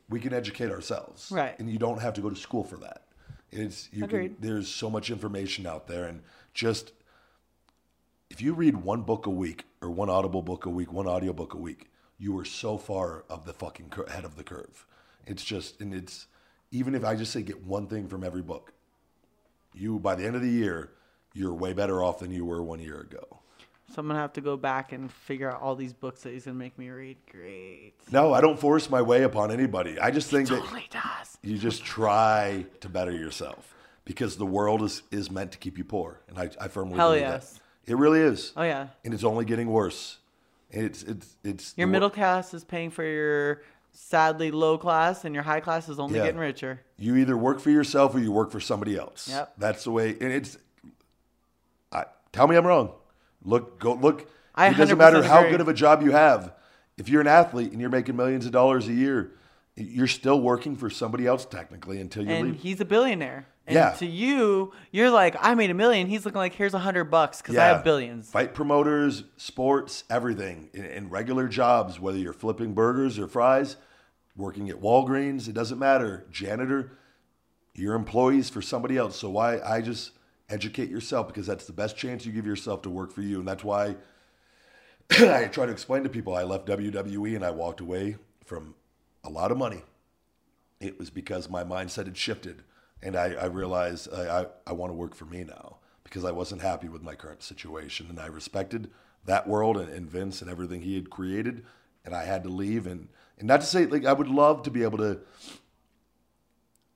we can educate ourselves, Right. And you don't have to go to school for that. It's you Agreed. can. There's so much information out there, and just if you read one book a week or one audible book a week, one audio book a week, you are so far of the fucking cur- ahead of the curve. It's just, and it's even if I just say get one thing from every book, you by the end of the year, you're way better off than you were one year ago. So I'm gonna have to go back and figure out all these books that he's gonna make me read. Great. No, I don't force my way upon anybody. I just think that Totally does. you just try to better yourself because the world is, is meant to keep you poor, and I, I firmly Hell believe yes. that. It really is. Oh yeah. and it's only getting worse. It's it's it's Your the wor- middle class is paying for your sadly low class, and your high class is only Yeah. getting richer. You either work for yourself or you work for somebody else. Yep. That's the way. And it's. I tell me I'm wrong. Look, go look. I it doesn't 100% matter how agree. good of a job you have. If you're an athlete and you're making millions of dollars a year, you're still working for somebody else technically until you And leave. he's a billionaire. And Yeah. to you, you're like, I made a million. He's looking like, here's a hundred bucks because I have billions. Fight promoters, sports, everything, in, in regular jobs, whether you're flipping burgers or fries, working at Walgreens, it doesn't matter. Janitor, you're employees for somebody else. So why I just educate yourself because that's the best chance you give yourself to work for you, and that's why I try to explain to people I left WWE and I walked away from a lot of money. It was because my mindset had shifted, and I, I realized I, I, I want to work for me now because I wasn't happy with my current situation, and I respected that world and, and Vince and everything he had created, and I had to leave. and And not to say like I would love to be able to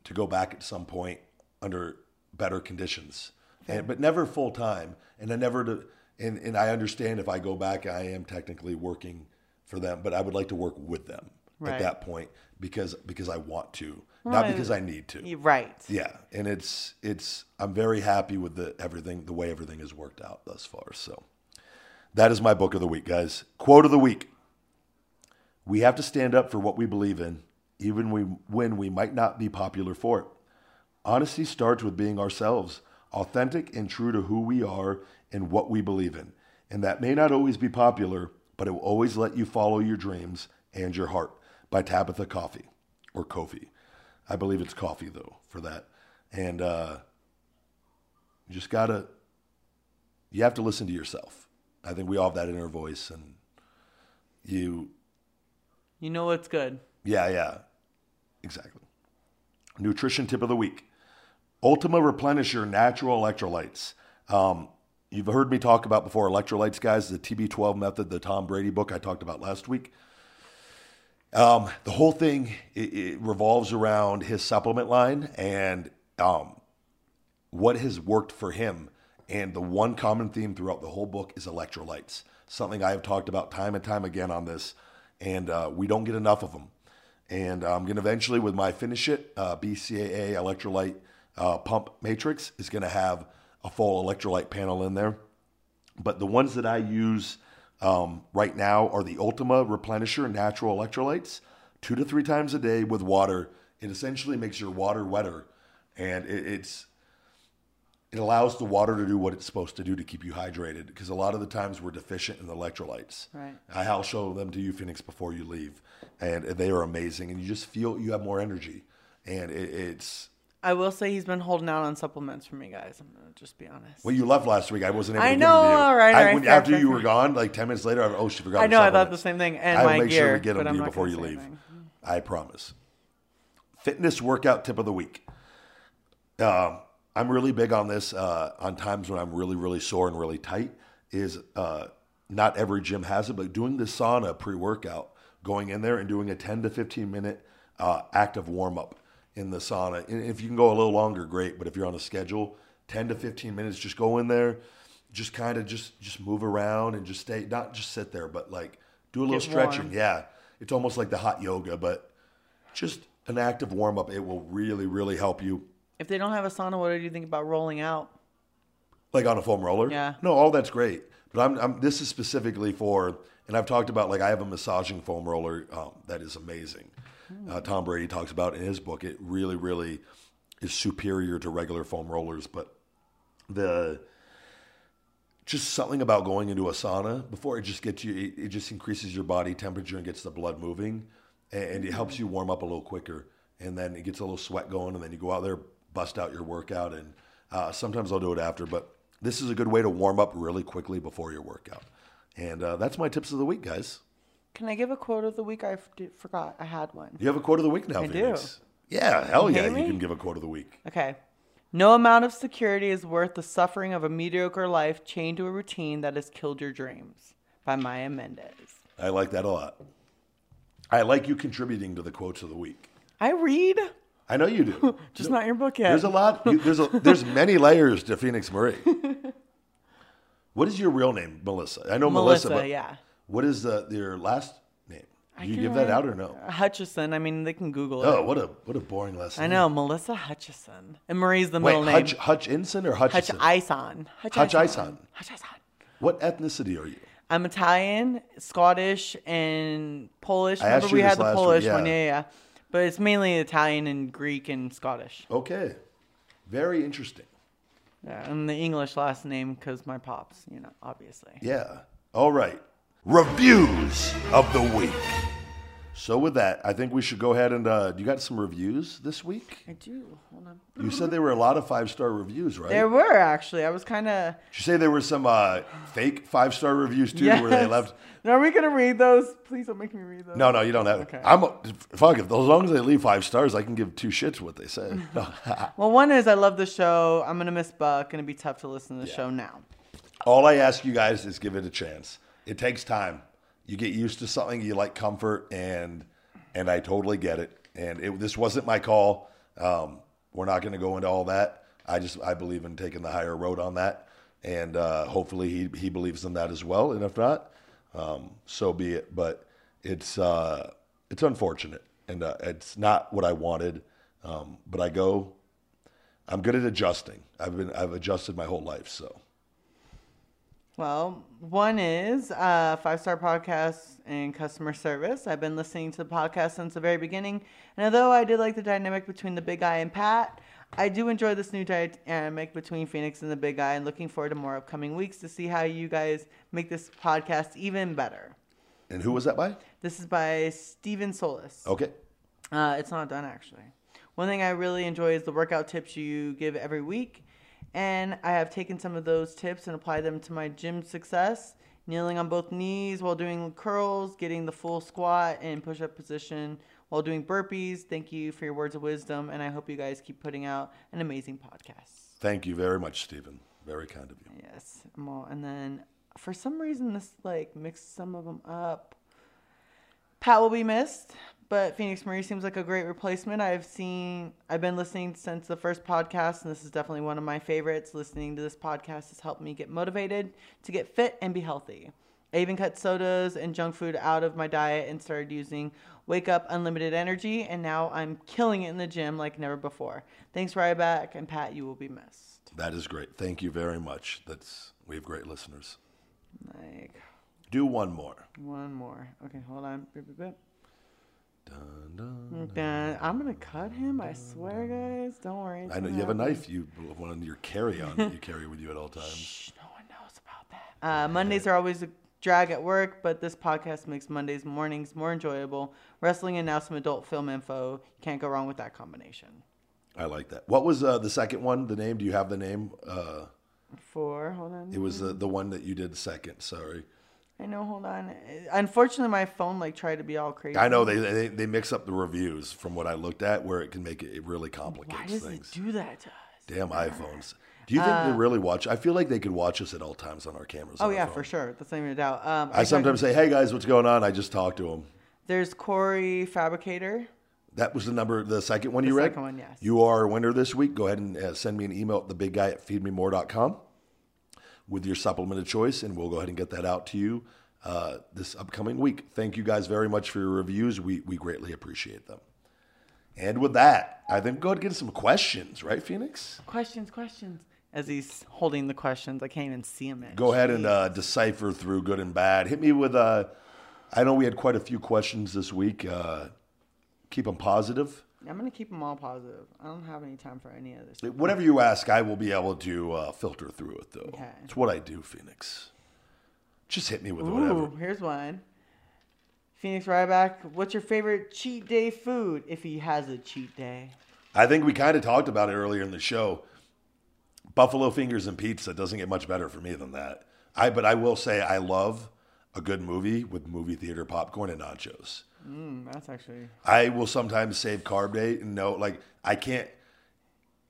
to go back at some point under better conditions, and, but never full time. And I never to, and, and I understand if I go back, I am technically working for them, but I would like to work with them Right. at that point because because I want to, not because I need to. Right. Yeah, and it's it's I'm very happy with the everything the way everything has worked out thus far. So that is my book of the week, guys. Quote of the week. We have to stand up for what we believe in, even we, when we might not be popular for it. Honesty starts with being ourselves, authentic and true to who we are and what we believe in. And that may not always be popular, but it will always let you follow your dreams and your heart by Tabitha Coffee or Kofi. I believe it's coffee though for that. And uh, you just gotta, you have to listen to yourself. I think we all have that inner voice, and you You know what's good. yeah, yeah, exactly. Nutrition tip of the week: Ultima Replenisher Natural Electrolytes. Um, you've heard me talk about before electrolytes, guys. The TB12 method, the Tom Brady book I talked about last week. Um, the whole thing it, it revolves around his supplement line and um, what has worked for him. And the one common theme throughout the whole book is electrolytes, something I have talked about time and time again on this, and uh, we don't get enough of them. And I'm going to eventually, with my Finish It uh, BCAA electrolyte uh, pump matrix, is going to have a full electrolyte panel in there. But the ones that I use um, right now are the Ultima Replenisher Natural Electrolytes, two to three times a day with water. It essentially makes your water wetter, and it, it's it allows the water to do what it's supposed to do to keep you hydrated. Because a lot of the times we're deficient in the electrolytes. Right. I'll show them to you, Phoenix, before you leave, and they are amazing. And you just feel you have more energy, and it, it's. I will say he's been holding out on supplements for me, guys. I'm gonna just be honest. Well, you left last week. I wasn't able I to know, give them to you. all right, I- all right, when- after fair, you fair. were gone, like ten minutes later, I, oh, she forgot. I know, I thought the same thing, and I will make sure gear, we get them to you before you leave. anything. I promise. Fitness workout tip of the week. Um, I'm really big on this. Uh, on times when I'm really, really sore and really tight, is uh, not every gym has it, but doing the sauna pre-workout, going in there and doing a 10 to 15 minute uh, active warm up in the sauna. And if you can go a little longer, great. But if you're on a schedule, 10 to 15 minutes, just go in there, just kind of just just move around and just stay, not just sit there, but like do a little Get stretching. warm. Yeah, it's almost like the hot yoga, but just an active warm up. It will really, really help you. If they don't have a sauna, what do you think about rolling out? Like on a foam roller? Yeah. No, all that's great. But I'm, I'm this is specifically for, and I've talked about like I have a massaging foam roller um, that is amazing. Uh, Tom Brady talks about in his book. It really, really is superior to regular foam rollers. But the just something about going into a sauna before it just gets you. It, it just increases your body temperature and gets the blood moving, and, and it helps you warm up a little quicker. And then it gets a little sweat going, and then you go out there, bust out your workout, and uh, sometimes I'll do it after. But this is a good way to warm up really quickly before your workout. And uh, that's my tips of the week, guys. Can I give a quote of the week? I f- did- forgot I had one. You have a quote of the week now, I do. Yeah, hell yeah, you can give a quote of the week. Okay. No amount of security is worth the suffering of a mediocre life chained to a routine that has killed your dreams. By Maya Mendez. I like that a lot. I like you contributing to the quotes of the week. I read, I know you do. just not your book yet. There's a lot. You, there's a, there's many layers to Phoenix Marie. What is your real name, Melissa? I know Melissa, Melissa, but yeah. What is the your last name? Do you give that out or no? Hutchison. I mean, they can Google it. Oh, what a what a boring last name. I name. know Melissa Hutchison, and Marie's the Wait, middle name. Hutch, Hutchinson or Hutch Hutchison? Ison. Hutch Ison. Hutch Ison. What ethnicity are you? I'm Italian, Scottish, and Polish. I asked Remember you we this had the last week, Polish yeah. one, yeah, yeah. But it's mainly Italian and Greek and Scottish. Okay, very interesting. Yeah, and the English last name because my pops, you know, obviously. Yeah. All right. Reviews of the week. So with that, I think we should go ahead and uh, you got some reviews this week. I do. Hold on. You said there were a lot of five star reviews, right? There were actually. I was kind of. Did you say there were some uh, fake five star reviews too, where they left? Are we gonna read those? Please don't make me read those. No, no, you don't have. Okay. I'm fuck. If as long as they leave five stars, I can give two shits what they say. Well, one is I love the show. I'm gonna miss Buck. Gonna be tough to listen to the show now. All I ask you guys is give it a chance. It takes time. You get used to something, you like comfort, and and I totally get it. And it, this wasn't my call. Um, we're not going to go into all that. I just I believe in taking the higher road on that, and uh, hopefully he he believes in that as well. And if not, um, so be it. But it's uh, it's unfortunate, and uh, it's not what I wanted. Um, but I go. I'm good at adjusting. I've been I've adjusted my whole life, so. Well, one is uh, five star podcast and customer service. I've been listening to the podcast since the very beginning, and although I did like the dynamic between the big guy and Pat, I do enjoy this new dynamic between Phoenix and the big guy, and looking forward to more upcoming weeks to see how you guys make this podcast even better. And who was that by? This is by Steven Solis. Okay. Uh, it's not done actually. One thing I really enjoy is the workout tips you give every week, and I have taken some of those tips and applied them to my gym success. Kneeling on both knees while doing curls, getting the full squat and push up position while doing burpees. Thank you for your words of wisdom, and I hope you guys keep putting out an amazing podcast. Thank you very much, Stephen. Very kind of you. Yes, and then for some reason this like mixed some of them up. Pat will be missed, but Phoenix Marie seems like a great replacement. I've seen, I've been listening since the first podcast, and this is definitely one of my favorites. Listening to this podcast has helped me get motivated to get fit and be healthy. I even cut sodas and junk food out of my diet and started using Wake Up Unlimited Energy, and now I'm killing it in the gym like never before. Thanks, Ryback, and Pat, you will be missed. That is great. Thank you very much. That's we have great listeners. Like, Do one more. One more. Okay, hold on. Dun, dun. Dun. I'm gonna cut him. I swear, guys. Don't worry. I know you have a knife. You one on your carry on that you carry with you at all times. Shh, no one knows about that. Uh, Mondays are always a drag at work, but this podcast makes Mondays mornings more enjoyable. Wrestling and now some adult film info. You can't go wrong with that combination. I like that. What was uh, the second one? The name? Do you have the name? Uh, Four. Hold on. it was the the one that you did second. Sorry. I know. Hold on. Unfortunately, my phone like tried to be all crazy. I know they, they they mix up the reviews from what I looked at, where it can make it, it really Why does things. it do that to us? Damn iPhones. Do you think they really watch? I feel like they could watch us at all times on our cameras. Uh, Oh our yeah, phone. for sure. That's not even a doubt. Um, I sometimes say, "Hey guys, what's going on?" I just talk to them. there's Corey Fabricator. That was the number, the second one you The read. second one, yes. You are a winner this week. Go ahead and uh, send me an email at thebigguy at feedmemore.com with your supplement of choice, and we'll go ahead and get that out to you uh, this upcoming week. Thank you guys very much for your reviews. We, we greatly appreciate them. And with that, I think go ahead and get some questions, right, Phoenix? Questions, questions. As he's holding the questions, I can't even see him. Go ahead and uh, decipher through good and bad. Hit me with, uh, I know we had quite a few questions this week. Uh, keep them positive. I'm gonna keep them all positive. I don't have any time for any of this. Whatever you ask, I will be able to uh, filter through it, though. Okay. It's what I do, Phoenix. Just hit me with whatever. Here's one. Phoenix Ryback, what's your favorite cheat day food if he has a cheat day? I think we kind of talked about it earlier in the show. Buffalo fingers and pizza doesn't get much better for me than that. I but I will say I love a good movie with movie theater popcorn and nachos. Mm, that's actually I will sometimes save carb day and know like I can't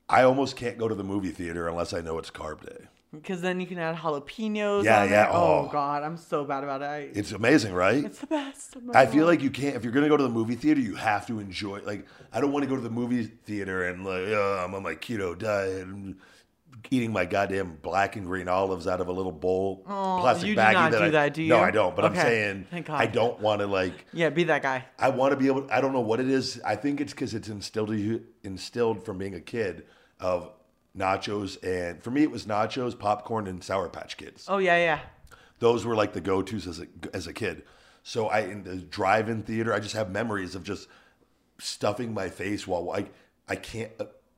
I almost can't go to the movie theater unless I know it's carb day. because then you can add jalapenos. Yeah, yeah. Oh. oh. God, I'm so bad about it. I, It's amazing, right? it's the best. Oh I feel like you can't if you're gonna go to the movie theater, you have to enjoy. Like I don't want to go to the movie theater and like oh, I'm on my keto diet, and eating my goddamn black and green olives out of a little bowl oh, plastic you do baggie. not that do I, that, do No. I don't. But I'm saying Thank God. I don't want to like. yeah, be that guy. I want to be able. I don't know what it is. I think it's because it's instilled you instilled from being a kid of nachos and for me it was nachos, popcorn, and Sour Patch Kids Oh yeah, yeah. those were like the go-to's as a as a kid. So I in the drive-in theater, I just have memories of just stuffing my face while I I can't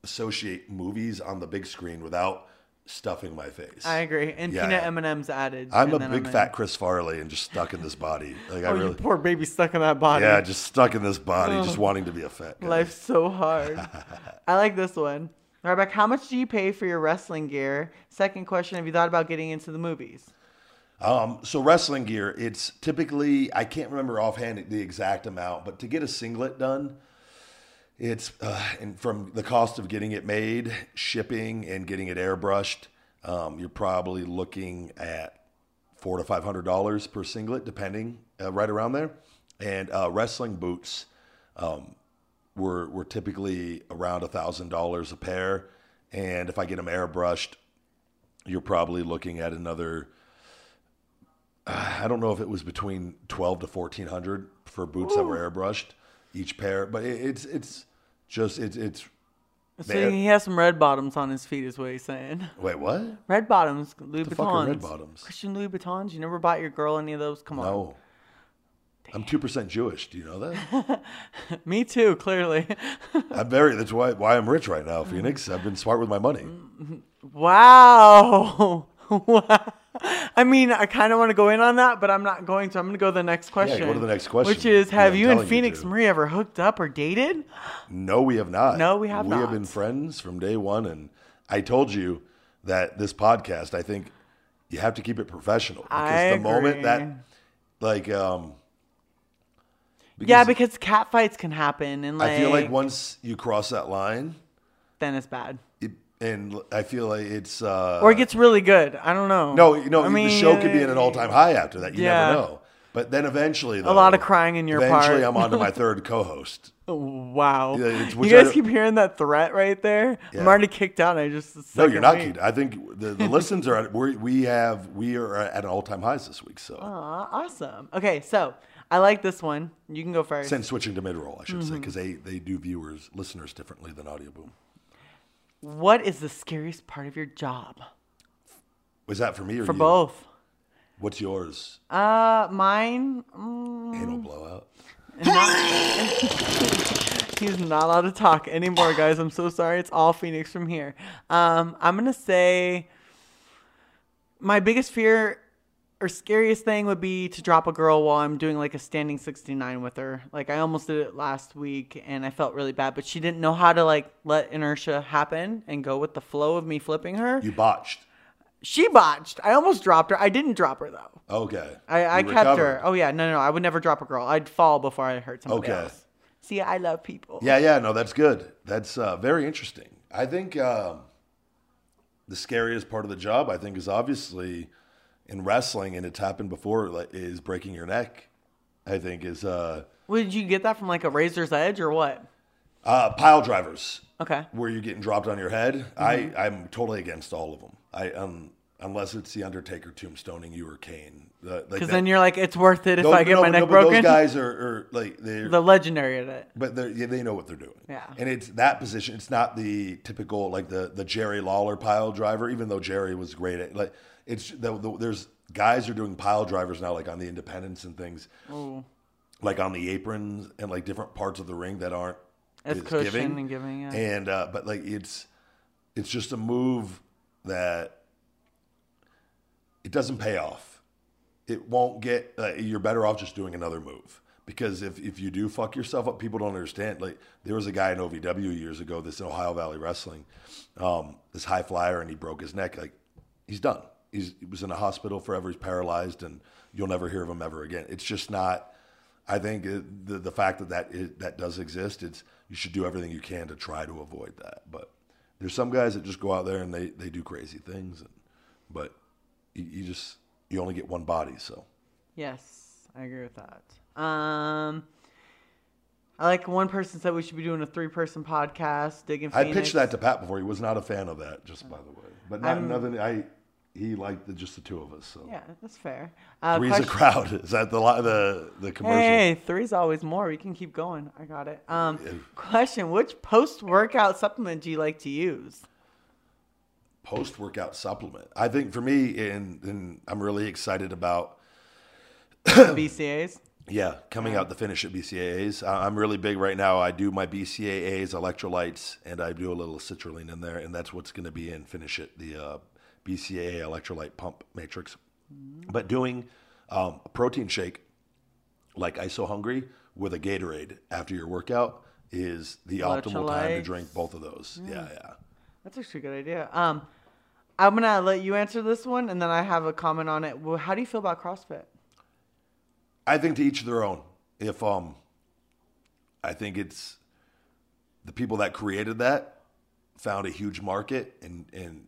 associate movies on the big screen without stuffing my face. I agree. And Yeah, peanut yeah. M and M's added. I'm a big in. fat Chris Farley and just stuck in this body. Like I Oh, you really, poor baby stuck in that body. yeah, just stuck in this body, just wanting to be a fat guy. Life's so hard. I like this one. Ryback, how much do you pay for your wrestling gear? Second question, have you thought about getting into the movies? Um, so wrestling gear, it's typically I can't remember offhand the exact amount, but to get a singlet done, it's uh, and from the cost of getting it made, shipping, and getting it airbrushed, um, you're probably looking at four to five hundred dollars per singlet, depending, uh, right around there. And uh, wrestling boots um, were were typically around a thousand dollars a pair, and if I get them airbrushed, you're probably looking at another. I don't know if it was between twelve to fourteen hundred for boots that were airbrushed each pair, but it, it's it's just it's it's. So he has some red bottoms on his feet, is what he's saying. Wait, what? Red bottoms, Louis The Vuittons. fuck are red bottoms? Christian Louis Vuittons. You never bought your girl any of those? Come on. No, I'm two percent Jewish. Do you know that? Me too, clearly. I'm very. That's why why I'm rich right now, Phoenix. I've been smart with my money. wow. Wow. I mean, I kind of want to go in on that, but I'm not going to. I'm going to go to the next question. Yeah, go to the next question. Which is, have I'm you and telling you Phoenix. Marie ever hooked up or dated? No, we have not. No, we have not. We have been friends from day one, and I told you that this podcast. I think you have to keep it professional because I the moment that, like, um, yeah, because cat fights can happen, and like, I feel like once you cross that line, then it's bad, it, and I feel like it's uh, or it gets really good. I don't know. no, you know, I mean, the show could be at an all-time high after that. You Yeah. never know. But then eventually, though, a lot of crying in your eventually part. I'm on to my third co-host. Wow, it's- you guys keep hearing that threat right there. Yeah. I'm already kicked out. I just No, you're not week. kidding. I think the, the listens are at we we have we are at an all-time highs this week. So Aw, awesome. Okay, so I like this one. You can go first. since switching to mid-roll, I should Mm-hmm. say, because they they do viewers listeners differently than Audio Boom. What is the scariest part of your job? Was that for me or For you? both. What's yours? Uh, mine. mm, Anal blowout. he's not allowed to talk anymore, guys. I'm so sorry. It's all Phoenix from here. Um, I'm gonna say my biggest fear or scariest thing would be to drop a girl while I'm doing like a standing 69 with her. Like I almost did it last week and I felt really bad, but she didn't know how to like let inertia happen and go with the flow of me flipping her. You botched. She botched. I almost dropped her. I didn't drop her though. Okay. I, I You kept recovered. her. Oh yeah, no, no, I would never drop a girl. I'd fall before I hurt somebody Okay. else. See, I love people. Yeah, yeah, no, that's good. That's uh, very interesting. I think um, the scariest part of the job, I think, is obviously in wrestling, and it's happened before, like, is breaking your neck. I think is uh, Well, did you get that from like a razor's edge or what? uh, pile drivers. Okay. where you're getting dropped on your head. I I'm totally against all of them. I um unless it's the Undertaker tombstoning you or Kane. The- like Because then you're like, it's worth it if those- I get no, my neck no, but broken. Those guys are, are like they're the legendary at it. but yeah, they know what they're doing. Yeah. And it's that position. It's not the typical like the the Jerry Lawler pile driver. Even though Jerry was great at like it's the, the, there's guys are doing pile drivers now like on the independents and things. Like on the aprons and like different parts of the ring that aren't As giving and giving, yeah. and uh, but like it's it's just a move that it doesn't pay off. It won't get. Uh, you're better off just doing another move because if if you do fuck yourself up, people don't understand. Like there was a guy in OVW years ago, this in Ohio Valley Wrestling, um, this high flyer, and he broke his neck. Like he's done. He's he was in a hospital forever. He's paralyzed, and you'll never hear of him ever again. It's just not. I think it, the the fact that that is, that does exist, it's you should do everything you can to try to avoid that. But there's some guys that just go out there and they, they do crazy things, and, but you, you just you only get one body, so Yes, I agree with that. Um, I like one person said we should be doing a three-person podcast. Digging. I pitched that to Pat before. He was not a fan of that, just by the way. But not I'm- nothing. I he liked the, just the two of us. So Yeah, that's fair. Uh, three's a crowd. Is that the the the commercial? Hey, three's always more. We can keep going. I got it. Um, question: Which post-workout supplement do you like to use? Post workout supplement. I think for me, and and I'm really excited about BCAAs. Yeah, coming out the finish at BCAAs. I'm really big right now. I do my BCAAs, electrolytes, and I do a little citrulline in there, and that's what's going to be in finish it, the uh, BCAA electrolyte pump matrix. But doing um, a protein shake like ISO Hungry with a Gatorade after your workout is the optimal time to drink both of those. Yeah, yeah. That's actually a good idea. Um, I'm gonna let you answer this one, and then I have a comment on it. Well, how do you feel about CrossFit? I think to each their own. If um, I think it's the people that created that found a huge market and and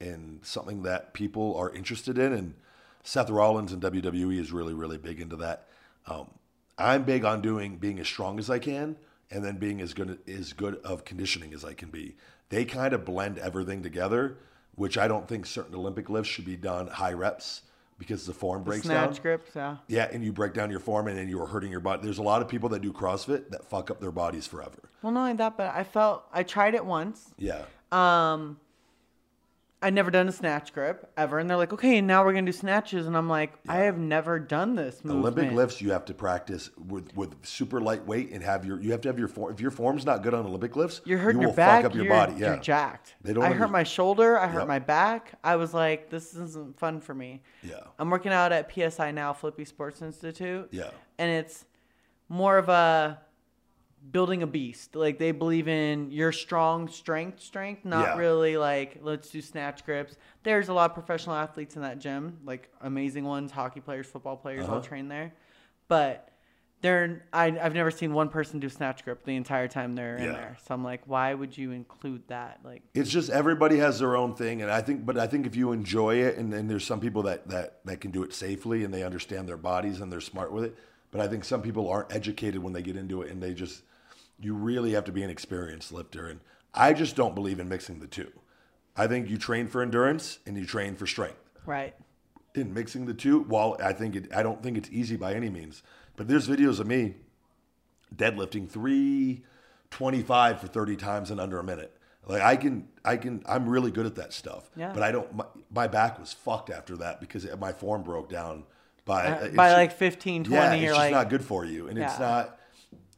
and something that people are interested in. And Seth Rollins and WWE is really really big into that. Um, I'm big on doing being as strong as I can and then being as good as good of conditioning as I can be. They kind of blend everything together, which I don't think certain Olympic lifts should be done high reps because the form breaks down. Snatch grips, yeah. Yeah, and you break down your form and then you're hurting your body. There's a lot of people that do CrossFit that fuck up their bodies forever. Well, not only that, but I felt I tried it once. Yeah. Um, I'd never done a snatch grip ever, and they're like, "Okay, now we're gonna do snatches," and I'm like, "I have never done this movement." Olympic lifts you have to practice with with super lightweight and have your you have to have your form. If your form's not good on Olympic lifts, You're hurting you your back. fuck up your you're, body. Yeah. you're jacked. They don't I hurt my shoulder. I hurt Yep. my back. I was like, "This isn't fun for me." Yeah. I'm working out at PSI now, Philippi Sports Institute. Yeah. And it's more of a building a beast. Like they believe in your strong strength, strength, not Yeah. really like let's do snatch grips. There's a lot of professional athletes in that gym, like amazing ones, hockey players, football players, Uh-huh. all train there. But they're I, I've never seen one person do snatch grip the entire time they're in there. So I'm like, why would you include that? Like, It's just everybody has their own thing, and I think, but I think if you enjoy it, and, and there's some people that that that can do it safely and they understand their bodies and they're smart with it. But I think some people aren't educated when they get into it, and they just you really have to be an experienced lifter. And I just don't believe in mixing the two. I think you train for endurance and you train for strength. right? in mixing the two. While I think it, I don't think it's easy by any means, but there's videos of me deadlifting three twenty five for thirty times in under a minute. Like I can, I can, I'm really good at that stuff. Yeah. But I don't. My, my back was fucked after that because it, my form broke down by Uh, by like 15, 20, Yeah, it's just like, not good for you, and it's not.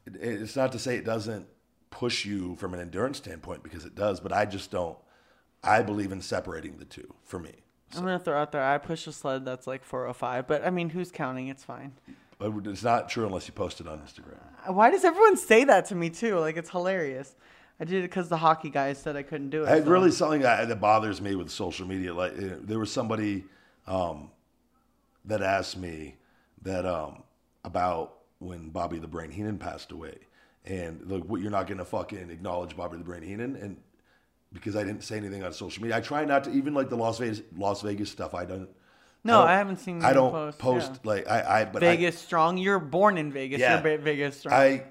It- It's not to say it doesn't push you from an endurance standpoint because it does, but I just don't. I believe in separating the two for me. I'm gonna throw out there. I push a sled that's like 405, but I mean, who's counting? It's fine. But it's not true unless you post it on Instagram. Why does everyone say that to me too? Like it's hilarious. I did it because the hockey guys said I couldn't do it. It so- really something that, that bothers me with social media. Like uh, there was somebody um, that asked me that um, about when Bobby the Brain Heenan passed away, and like, what you're not going to fucking acknowledge Bobby the Brain Heenan, and because I didn't say anything on social media, I try not to even like the Las Vegas Las Vegas stuff. I don't. No, don't- I haven't seen I don't post, post yeah. like I, I but I- Vegas strong. You're born in Vegas. Yeah. You're Vegas strong. I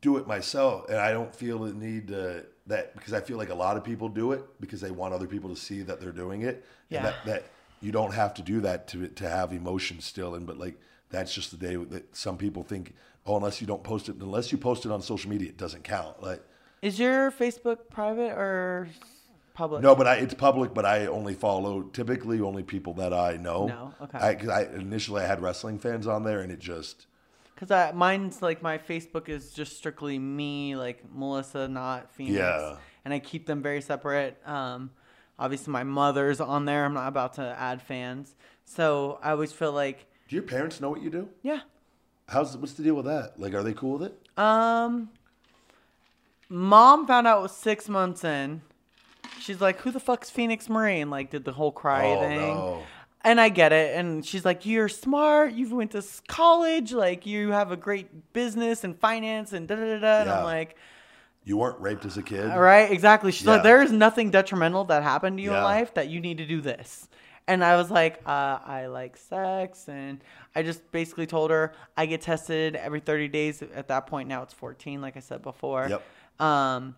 do it myself, and I don't feel the need to that because I feel like a lot of people do it because they want other people to see that they're doing it. Yeah. And that, that you don't have to do that to to have emotions still, and but like that's just the day that some people think. Oh, unless you don't post it, unless you post it on social media, it doesn't count. Like Is your Facebook private or public? no, but I, it's public. But I only follow typically only people that I know. No, okay. I, cause I initially I had wrestling fans on there, and it just Cause mine's like my Facebook is just strictly me, like Melissa, not Phoenix. Yeah. And I keep them very separate. Um, obviously my mother's on there. I'm not about to add fans, so I always feel like, Do your parents know what you do? yeah. How's what's the deal with that? Like, are they cool with it? Um, mom found out six months in. She's like, "Who the fuck's Phoenix Marie?" Like, did the whole cry Oh, thing. no. And I get it. And she's like, "You're smart. You've went to college. Like, you have a great business and finance and da da da." da. And. I'm like, You weren't raped as a kid. Right, exactly." She's Yeah. like, "There is nothing detrimental that happened to you in Yeah. life that you need to do this." And I was like, uh, "I like sex," and I just basically told her I get tested every 30 days. At that point, now it's 14, like I said before. Yep. Um,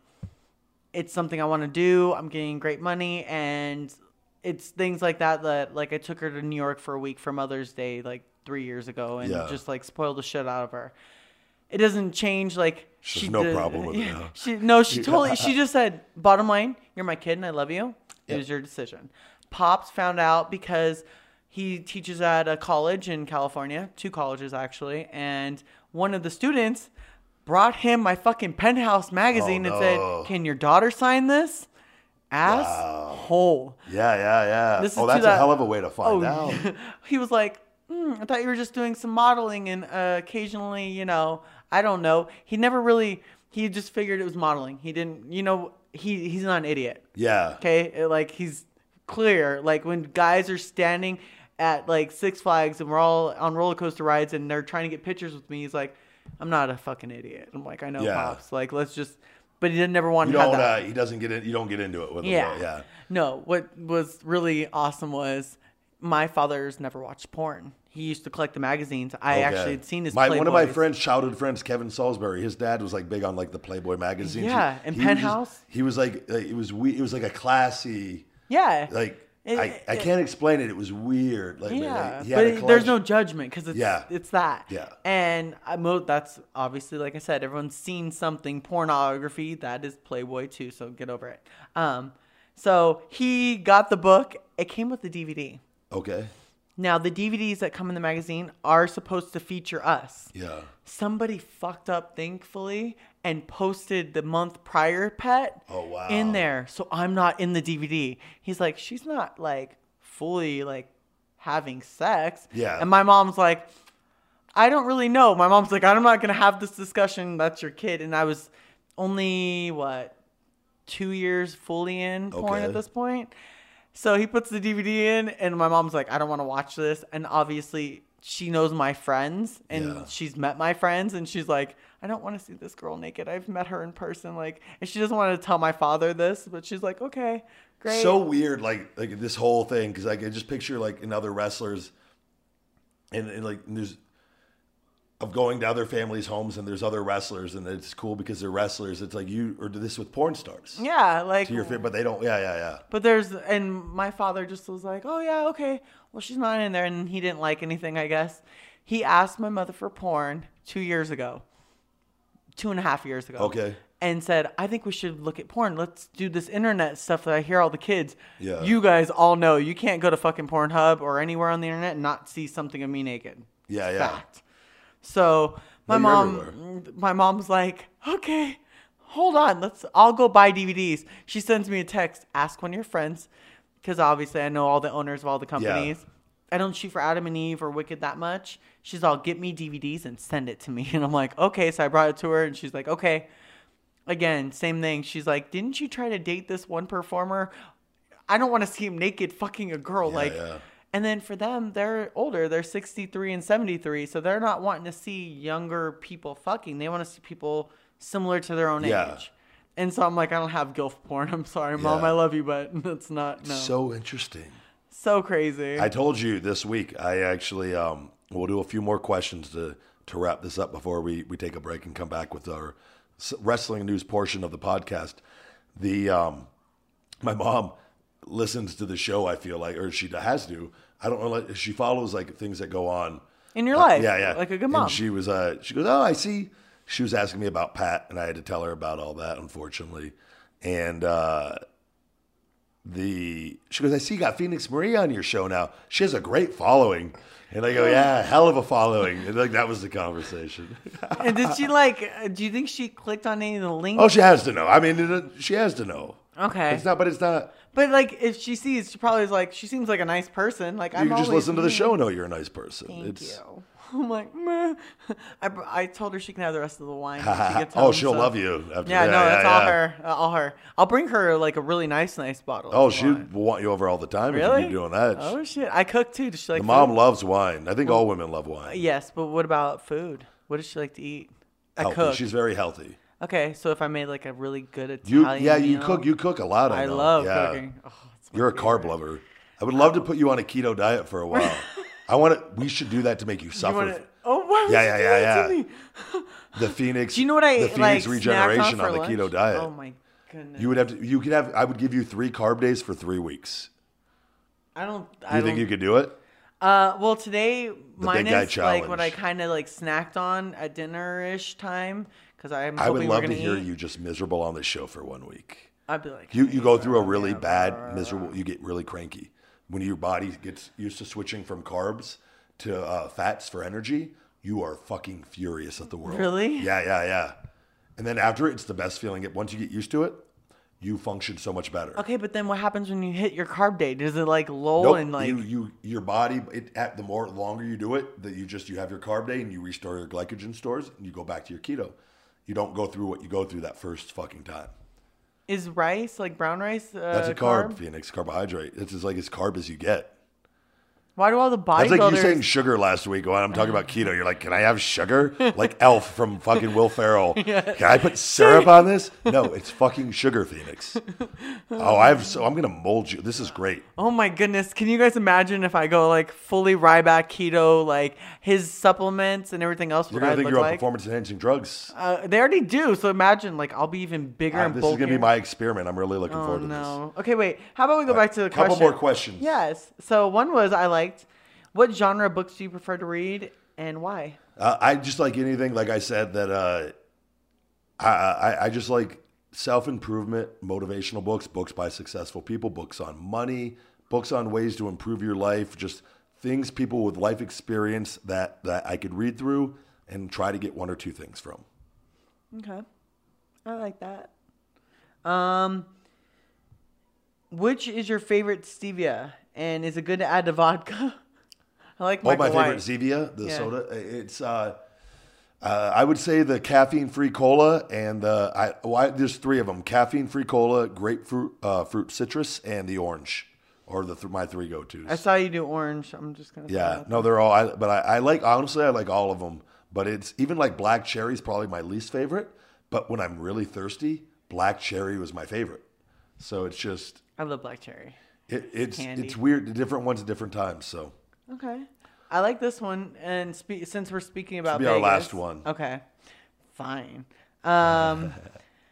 it's something I want to do. I'm getting great money, and it's things like that that like I took her to New York for a week for Mother's Day like three years ago, and Yeah. just like spoiled the shit out of her. It doesn't change like She no did- problem with it, huh? She no, she totally. She just said, "Bottom line, you're my kid, and I love you. It Yep. was your decision." Pops found out because he teaches at a college in California, two colleges actually, and one of the students brought him my fucking penthouse magazine Oh, and no. said, "Can your daughter sign this?" Ass hole. Yeah, yeah, yeah. This is oh, that's a that- hell of a way to find out. he was like, "Hmm, I thought you were just doing some modeling and uh, occasionally, you know, I don't know. He never really, he just figured it was modeling. He didn't, you know, he he's not an idiot. Yeah. Okay, like he's clear. Like when guys are standing at like Six Flags and we're all on roller coaster rides and they're trying to get pictures with me, he's like, I'm not a fucking idiot. I'm like, I know, Yeah. pops. Like, let's just. But he didn't never want You to don't. that. Uh, he doesn't get in. You don't get into it with Yeah. him. Yeah. No, what was really awesome was my father's never watched porn. He used to collect the magazines. I Okay. actually had seen his my, one of my friends, childhood friends, Kevin Salisbury. His dad was like big on like the Playboy magazines. Yeah, and he was Penthouse. he was like, uh, it was we. It was like a classy, Yeah. like It- I, I can't explain it. It was weird. Like, yeah, like, but it- there's no judgment because it's Yeah. it's that. Yeah. and I mo- that's obviously like I said, everyone's seen something pornography. That is Playboy too, so get over it. Um, so he got the book. It came with the DVD. Okay. Now the DVDs that come in the magazine are supposed to feature us. Yeah. somebody fucked up thankfully and posted the month prior pet Oh, wow. in there so i'm not in the dvd he's like she's not like fully like having sex Yeah. and my mom's like i don't really know my mom's like i'm not gonna have this discussion that's your kid and i was only what two years fully in porn Okay. at this point so he puts the DVD in, and my mom's like, I don't want to watch this. And obviously, she knows my friends, and Yeah. she's met my friends, and she's like, I don't want to see this girl naked. I've met her in person. Like, and she doesn't want to tell my father this, but she's like, okay, great. So weird, like like this whole thing, because I can just picture like in other wrestlers, and, and like and there's of going to other families' homes, and there's other wrestlers, and it's cool because they're wrestlers. It's like you or do this with porn stars. yeah, like, To your fit, but they don't. Yeah, yeah, yeah. but there's, and my father just was like, oh, yeah, okay. Well, she's not in there. And he didn't like anything, I guess. He asked my mother for porn two years ago, two and a half years ago. Okay. and said, I think we should look at porn. Let's do this internet stuff that I hear all the kids. Yeah. You guys all know you can't go to fucking Pornhub or anywhere on the internet and not see something of me naked. Yeah, yeah. Fact. So my mom, my mom's like, okay, hold on, let's. I'll go buy DVDs. She sends me a text. Ask one of your friends, because obviously I know all the owners of all the companies. I don't shoot for Adam and Eve or Wicked that much. She's all, get me DVDs and send it to me. And I'm like, okay. So I brought it to her, and she's like, okay. Again, same thing. She's like, didn't you try to date this one performer? I don't want to see him naked fucking a girl. Yeah, like, yeah. And then for them, they're older. They're 63 and 73. So they're not wanting to see younger people fucking. They want to see people similar to their own Yeah. age. And so I'm like, I don't have gilf porn. I'm sorry, mom. Yeah. I love you, but it's not. No. So, interesting. So crazy. I told you this week. I actually um, we'll do a few more questions to to wrap this up before we we take a break and come back with our wrestling news portion of the podcast. The um, my mom listens to the show. I feel like, or she has to. I don't know. Like, she follows like things that go on In your Uh, life. yeah, yeah, Like a good mom. And she was uh, she goes, oh, I see. She was asking me about Pat, and I had to tell her about all that, unfortunately. And uh, the she goes, I see you got Phoenix Marie on your show now. She has a great following. And I go, yeah, hell of a following. And like that was the conversation. And did she like? uh, Do you think she clicked on any of the links? oh, she has to know. I mean, it, she has to know. Okay. It's not, but it's not. But like, if she sees, she probably is like, she seems like a nice person. Like You I'm can just listen to the show and know you're a nice person. Thank it's, you. I'm like, meh. I, I told her she can have the rest of the wine. She gets oh, she'll so- love you. After, Yeah, no, that's all yeah. her. uh, All her. I'll bring her like a really nice, nice bottle. Oh, she wine. will want you over all the time really if you keep doing that. Oh shit! I cook too. Does she like the mom food? loves wine. I think all women love wine. Yes, but what about food? What does she like to eat? I Healthy. cook. She's very healthy. Okay, so if I made like a really good You, Italian, yeah, you meal- cook. You cook a lot. I, I know. love Yeah. cooking. Oh, You're a carb lover. I would love to put you on a keto diet for a while. I want to. We should do that to make you You suffer. wanna- oh, why Yeah, yeah, yeah, yeah. the Phoenix. Do you know what I The Phoenix like? regeneration on, on the keto diet. Oh my goodness! You would have to. You could have. I would give you three carb days for three weeks. I don't. Do I you think don't- you could do it? Uh, well, today guy minus like what I kind of like snacked on at dinner-ish time because I'm. I would love to hear eat. you just miserable on this show for one week. I'd be like, You you go through a really bad miserable. You get really cranky when your body gets used to switching from carbs to uh, fats for energy. You are fucking furious at the world. Really? Yeah, yeah, yeah. And then after it, it's the best feeling. Once you get used to it, you function so much better. Okay, but then what happens when you hit your carb day? Does it like lull Nope. and like? you, you, your body. It, at the more longer you do it, that you just you have your carb day and you restore your glycogen stores and you go back to your keto. You don't go through what you go through that first fucking time. Is rice like brown rice? Uh, That's a carb, Phoenix carbohydrate. It's as like as carb as you get. Why do all the That's like you bodybuilders? saying sugar last week when I'm talking about keto. You're like, can I have sugar? Like Elf from fucking Will Ferrell. Can I put syrup on this? No, it's fucking sugar, Phoenix. Oh, I've so I'm gonna mold you. This is great. oh my goodness! Can you guys imagine if I go like fully Ryback keto, like his supplements and everything else? You're gonna I'd think you're on like? performance enhancing drugs. Uh, they already do. So imagine like I'll be even bigger Uh, and this is bulkier. gonna be my experiment. I'm really looking Oh forward to this. no. Okay, wait. How about we go back to the couple question? more questions. Yes. So one was I liked. What genre of books do you prefer to read and why? Uh, I just like anything. Like I said, that uh, I, I I just like self improvement, motivational books, books by successful people, books on money, books on ways to improve your life, just things people with life experience that that I could read through and try to get one or two things from. Okay. I like that. Um which is your favorite stevia and is it good to add to vodka? I like Oh, my White. favorite Zevia, the Yeah. soda. It's uh, uh, I would say the caffeine-free cola and the I. Why there's three of them: caffeine-free cola, grapefruit, uh, fruit citrus, and the orange, or the th- my three go-tos. I saw you do orange. I'm just gonna. throw yeah, that no, they're all. I, but I, I like honestly, I like all of them. But it's even like black cherry is probably my least favorite. But when I'm really thirsty, black cherry was my favorite. So it's just I love black cherry. It, it's Candy. it's weird. Different ones at different times. So Okay. I like this one, and spe- since we're speaking about be our last one. Okay, fine. Um,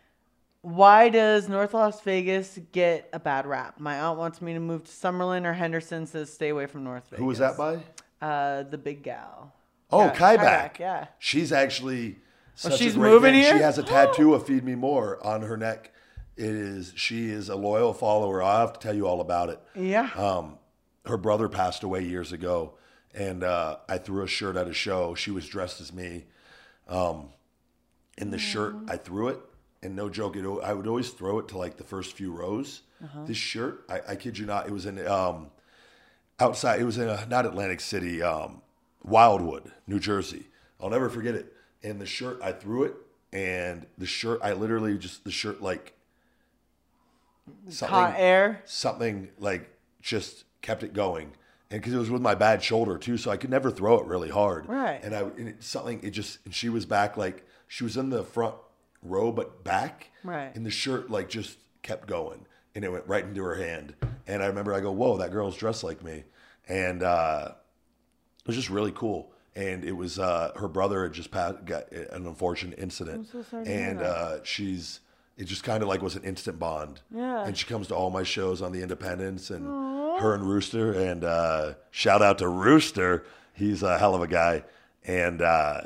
why does North Las Vegas get a bad rap? My aunt wants me to move to Summerlin or Henderson. Says stay away from North Vegas. who was that by? Uh, the big gal. Oh, Yeah, Kaiback. Kaiback, yeah. She's actually such she's a great moving fan. here? She has a tattoo of "Feed Me More" on her neck. It is she is a loyal follower. I'll have to tell you all about it. Yeah. Um, her brother passed away years ago, and uh, I threw a shirt at a show. She was dressed as me. Um, in the shirt, I threw it, and no joke, it, I would always throw it to like the first few rows. This shirt, I, I kid you not, it was in um, outside. It was in uh not Atlantic City, um, Wildwood, New Jersey. I'll never forget it. And the shirt, I threw it, and the shirt, I literally just the shirt like something, Hot air. something like just kept it going. And because it was with my bad shoulder too, so I could never throw it really hard. Right. And I and it, something it just and she was back like she was in the front row but back. Right. And the shirt like just kept going and it went right into her hand. And I remember I go, whoa, that girl's dressed like me, and uh, it was just really cool. And it was uh, her brother had just passed, got an unfortunate incident, so sorry to hear and uh, she's it just kind of like was an instant bond. Yeah. And she comes to all my shows on the Independence, and her and Rooster, and uh, shout out to Rooster, he's a hell of a guy. And uh,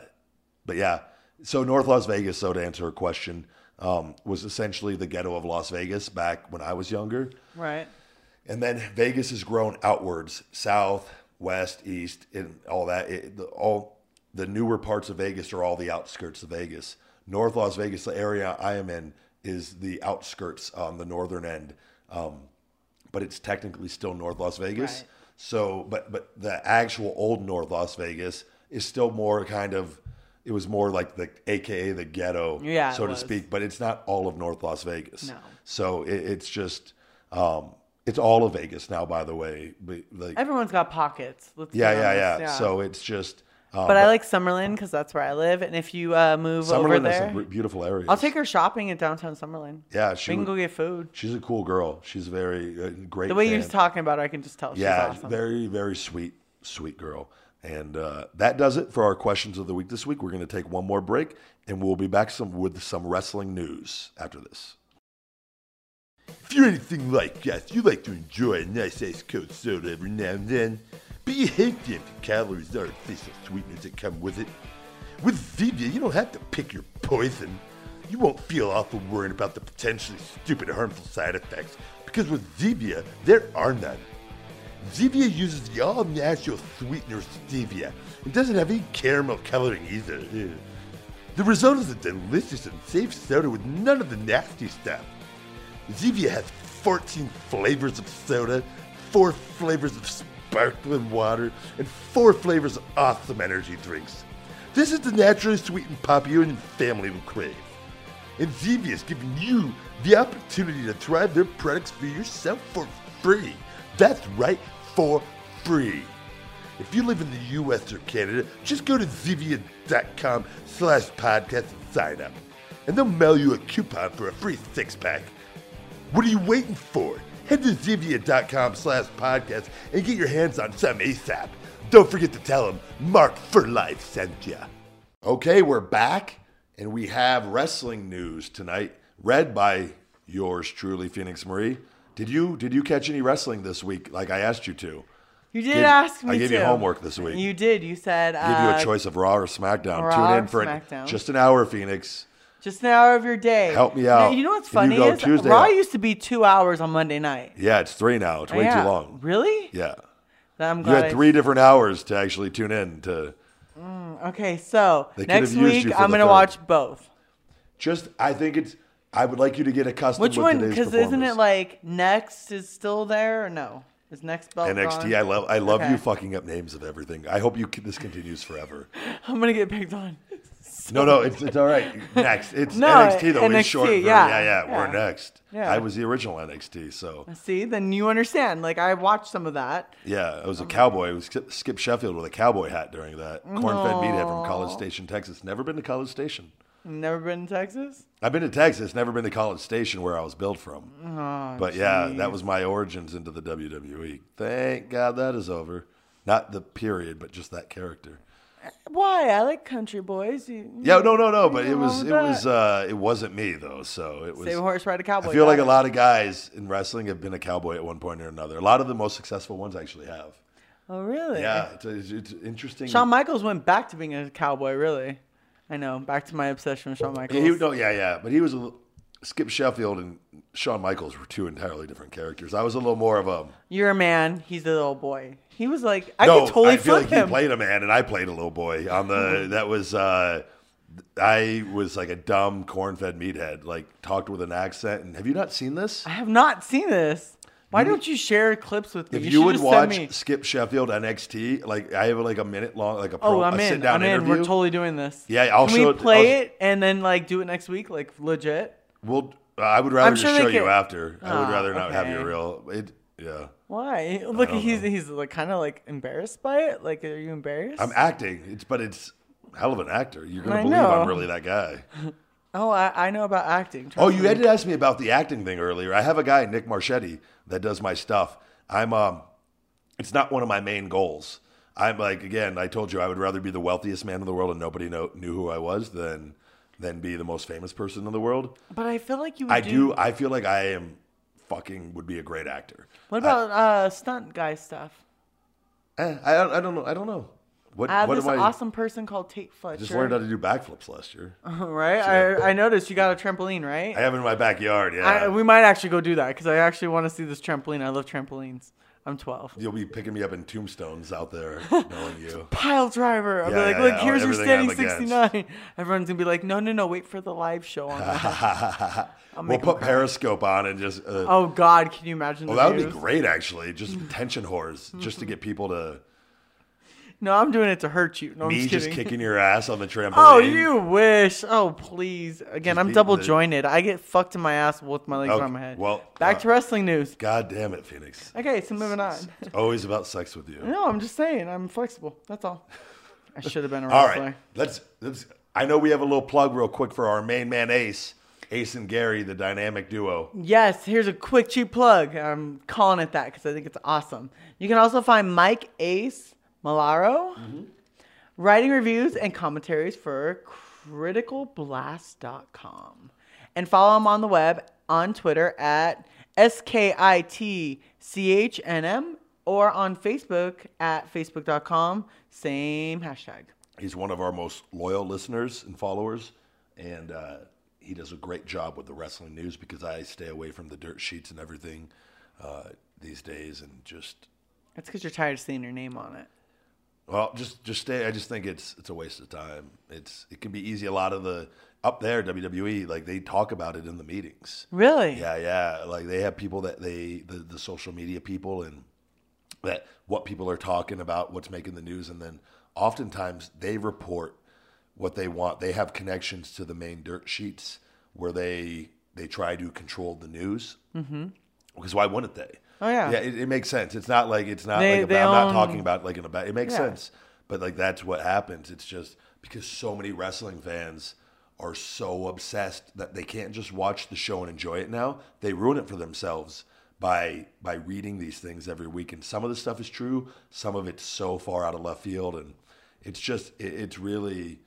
but yeah, so North Las Vegas. So to answer her question, um, was essentially the ghetto of Las Vegas back when I was younger. Right. And then Vegas has grown outwards, south, west, east, and all that. It, the, all the newer parts of Vegas are all the outskirts of Vegas. North Las Vegas, the area I am in, is the outskirts on the northern end, um, but it's technically still North Las Vegas. Right. So, but but the actual old North Las Vegas is still more kind of. It was more like the AKA the ghetto, Yeah, so to was. speak. But it's not all of North Las Vegas. No. So it, it's just, um, it's all of Vegas now. By the way, but like, Everyone's got pockets. Let's be yeah, yeah, yeah, So it's just. Um, but I like Summerlin because that's where I live, and if you uh, move over Summerlin has there, some beautiful area. I'll take her shopping at downtown Summerlin. Yeah, she we can would- go get food. She's a cool girl. She's very uh, great. The way fan. you're talking about her, I can just tell she's yeah, awesome. very very sweet sweet girl. And uh, that does it for our questions of the week this week. We're going to take one more break, and we'll be back some with some wrestling news after this. If you're anything like us, you like to enjoy a nice ice cold soda every now and then, but you hate the calories and artificial sweeteners that come with it. With Zevia, you don't have to pick your poison. You won't feel awful worrying about the potentially stupid harmful side effects, because with Zevia, there are none. Zevia uses the all-natural sweetener stevia and doesn't have any caramel coloring either. The result is a delicious and safe soda with none of the nasty stuff. Zevia has 14 flavors of soda, 4 flavors of sparkling water, and 4 flavors of awesome energy drinks. This is the naturally sweetened pop you and your family will crave. And Zevia is giving you the opportunity to try their products for yourself for free. That's right, for free. If you live in the US or Canada, just go to Zevia.com slash podcast and sign up. And they'll mail you a coupon for a free six pack. What are you waiting for? Head to Zevia.com slash podcast and get your hands on some ASAP. Don't forget to tell them Mark for Life sent ya. Okay, we're back and we have wrestling news tonight, read by yours truly, Phoenix Marie. Did you did you catch any wrestling this week like I asked you to? you did ask me I gave you homework this week. You did. You said Give you uh, a choice of Raw or SmackDown. Raw Tune in for an- SmackDown. just an hour, Phoenix. Just an hour of your day. Help me Now, out. You know what's funny is Tuesday Raw out- used to be two hours on Monday night. Yeah, it's three now. It's way Yeah. too long. Really? Yeah. I'm glad You had I- three different hours to actually tune in to mm, Okay, so next week I'm gonna watch both. just. I think it's. I would like you to get accustomed. Which one? Because isn't it like next is still there or no? Is next belt NXT? gone? I love. I love Okay. you fucking up names of everything. I hope you this continues forever. I'm gonna get picked on. No, no, it's it's all right. Next, it's No, NXT though. NXT, short. for- yeah, yeah, yeah, We're next. Yeah. I was the original NXT, so See, then you understand. Like I watched some of that. yeah, I was a um, cowboy. I was Skip, Sheffield with a cowboy hat during that. Corn-fed meathead from College Station, Texas. Never been to College Station. Never been to Texas. I've been to Texas, never been to College Station where I was built from. Oh, but yeah, that was my origins into the WWE. Thank God that is over. Not the period, but just that character. Why? I like country boys. You, Yeah, no, no, no. But it was, it with was, uh, it wasn't me though. So it was. Save a horse, ride a cowboy. I feel like a lot of guys in wrestling have been a cowboy at one point or another. A lot of the most successful ones actually have. Oh, really? Yeah, it's, it's, it's interesting. Shawn Michaels went back to being a cowboy. Really? I know. Back to my obsession with Shawn Michaels. He, no, yeah, yeah, but he was a little, Skip Sheffield and Shawn Michaels were two entirely different characters. I was a little more of a You're a man. He's a little boy. He was like, I no. could totally I feel like him. he played a man and I played a little boy on the. that was uh, I was like a dumb corn-fed meathead, like talked with an accent. And have you not seen this? I have not seen this. Why don't you share clips with me? If you, you, would watch. Skip Sheffield NXT, like I have like a minute long, like a pro, Oh, I'm a in. sit-down I'm in. interview. We're totally doing this. Yeah, I'll Can show we it- play I'll- it and then like do it next week, like legit? We'll. I would rather I'm just they show you after. I would Oh, rather not have you real. It. Yeah. Why? Look, he's know. he's like kind of like embarrassed by it. Like, are you embarrassed? I'm acting. It's but it's hell of an actor. You're gonna I believe know. I'm really that guy. oh, I, I know about acting. Oh, you me. had to ask me about the acting thing earlier. I have a guy, Nick Marchetti, that does my stuff. I'm um, it's not one of my main goals. I'm like again, I told you I would rather be the wealthiest man in the world and nobody know, knew who I was than than be the most famous person in the world. But I feel like you. Would I do. I feel like I am fucking would be a great actor. What about uh, stunt guy stuff? Eh, I, I don't know. I don't know. What, I have what this am I? awesome person called Tate Fletcher. Just learned how to do backflips last year. right? I, I noticed you got a trampoline, right? I have it in my backyard. Yeah. I, we might actually go do that because I actually want to see this trampoline. I love trampolines. I'm 12. You'll be picking me up in tombstones out there, knowing you. Pile driver. I'll Yeah, be like, yeah, look, yeah, here's your standing 69. Everyone's gonna be like, no, no, no, wait for the live show on that. We'll put. Periscope on and just. Uh, oh God, can you imagine? well, the that would be great, actually. Just tension whores, just to get people to. No, I'm doing it to hurt you. No, I'm Me just just kicking your ass on the trampoline. Oh, you wish. Oh, please. Again, Just I'm beating double the- jointed. I get fucked in my ass with my legs Okay, around my head. well, back uh, to wrestling news. God damn it, Phoenix. Okay, so moving on. It's always about sex with you. No, I'm just saying. I'm flexible. That's all. I should have been a All wrestler. right, let's let's. I know we have a little plug real quick for our main man Ace, Ace and Gary, the dynamic duo. Yes, here's a quick cheap plug. I'm calling it that because I think it's awesome. You can also find Mike Ace Malaro writing reviews and commentaries for criticalblast.com. And follow him on the web on Twitter at SKITCHNM or on Facebook at facebook.com, same hashtag. He's one of our most loyal listeners and followers, and uh, he does a great job with the wrestling news because I stay away from the dirt sheets and everything uh, these days, and just That's because you're tired of seeing your name on it. Well, just just stay. I just think it's it's a waste of time. It's it can be easy. A lot of the up there WWE like they talk about it in the meetings. Really? Yeah, yeah. Like they have people that they the, the social media people and that what people are talking about, what's making the news, and then oftentimes they report what they want. They have connections to the main dirt sheets where they they try to control the news. Mm-hmm. Because why wouldn't they? Oh, yeah. yeah. It, it makes sense. It's not like it's not They- like they about, I'm own- not talking about like in a bad. It makes Yeah. sense, but like that's what happens. It's just because so many wrestling fans are so obsessed that they can't just watch the show and enjoy it now. They ruin it for themselves by by reading these things every week. And some of the stuff is true, some of it's so far out of left field, and it's just it, it's really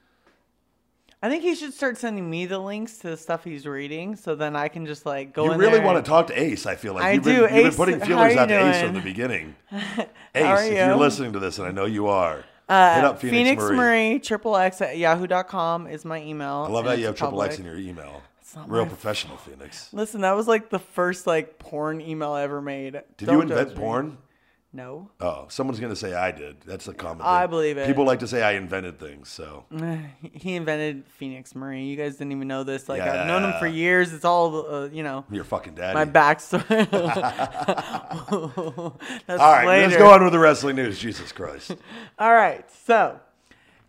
I think he should start sending me the links to the stuff he's reading, so then I can just like go you in really want to talk to Ace. I feel like I you've been, do. you've been putting feelers out you to Ace from the beginning. Ace, are if you? you're listening to this, and I know you are, Uh, hit up Phoenix, Marie. Marie triple X at yahoo.com is my email. I love and how you have triple X in your email. not Real professional, Phoenix. Listen, that was like the first like porn email I ever made. Did Don't you invent porn? No. Oh, someone's gonna say I did. That's a common. I thing. believe it. People like to say I invented things. So He invented Phoenix Marie. You guys didn't even know this. Like I've known him for years. It's all uh, you know. you're fucking daddy. My backstory. All right, let's go on with the wrestling news. Jesus Christ. All right, so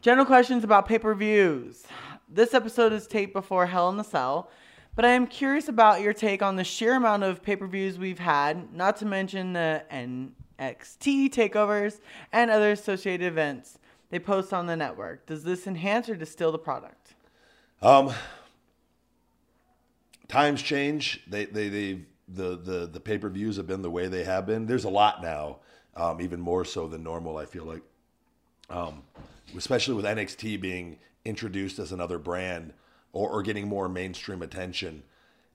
general questions about pay per views. This episode is taped before Hell in the Cell, but I am curious about your take on the sheer amount of pay per views we've had, not to mention the NXT takeovers and other associated events they post on the network. Does this enhance or distill the product? Um, times change. They they they the the the pay per views have been the way they have been. There's a lot now, um, even more so than normal. I feel like, um, especially with NXT being introduced as another brand or, or getting more mainstream attention.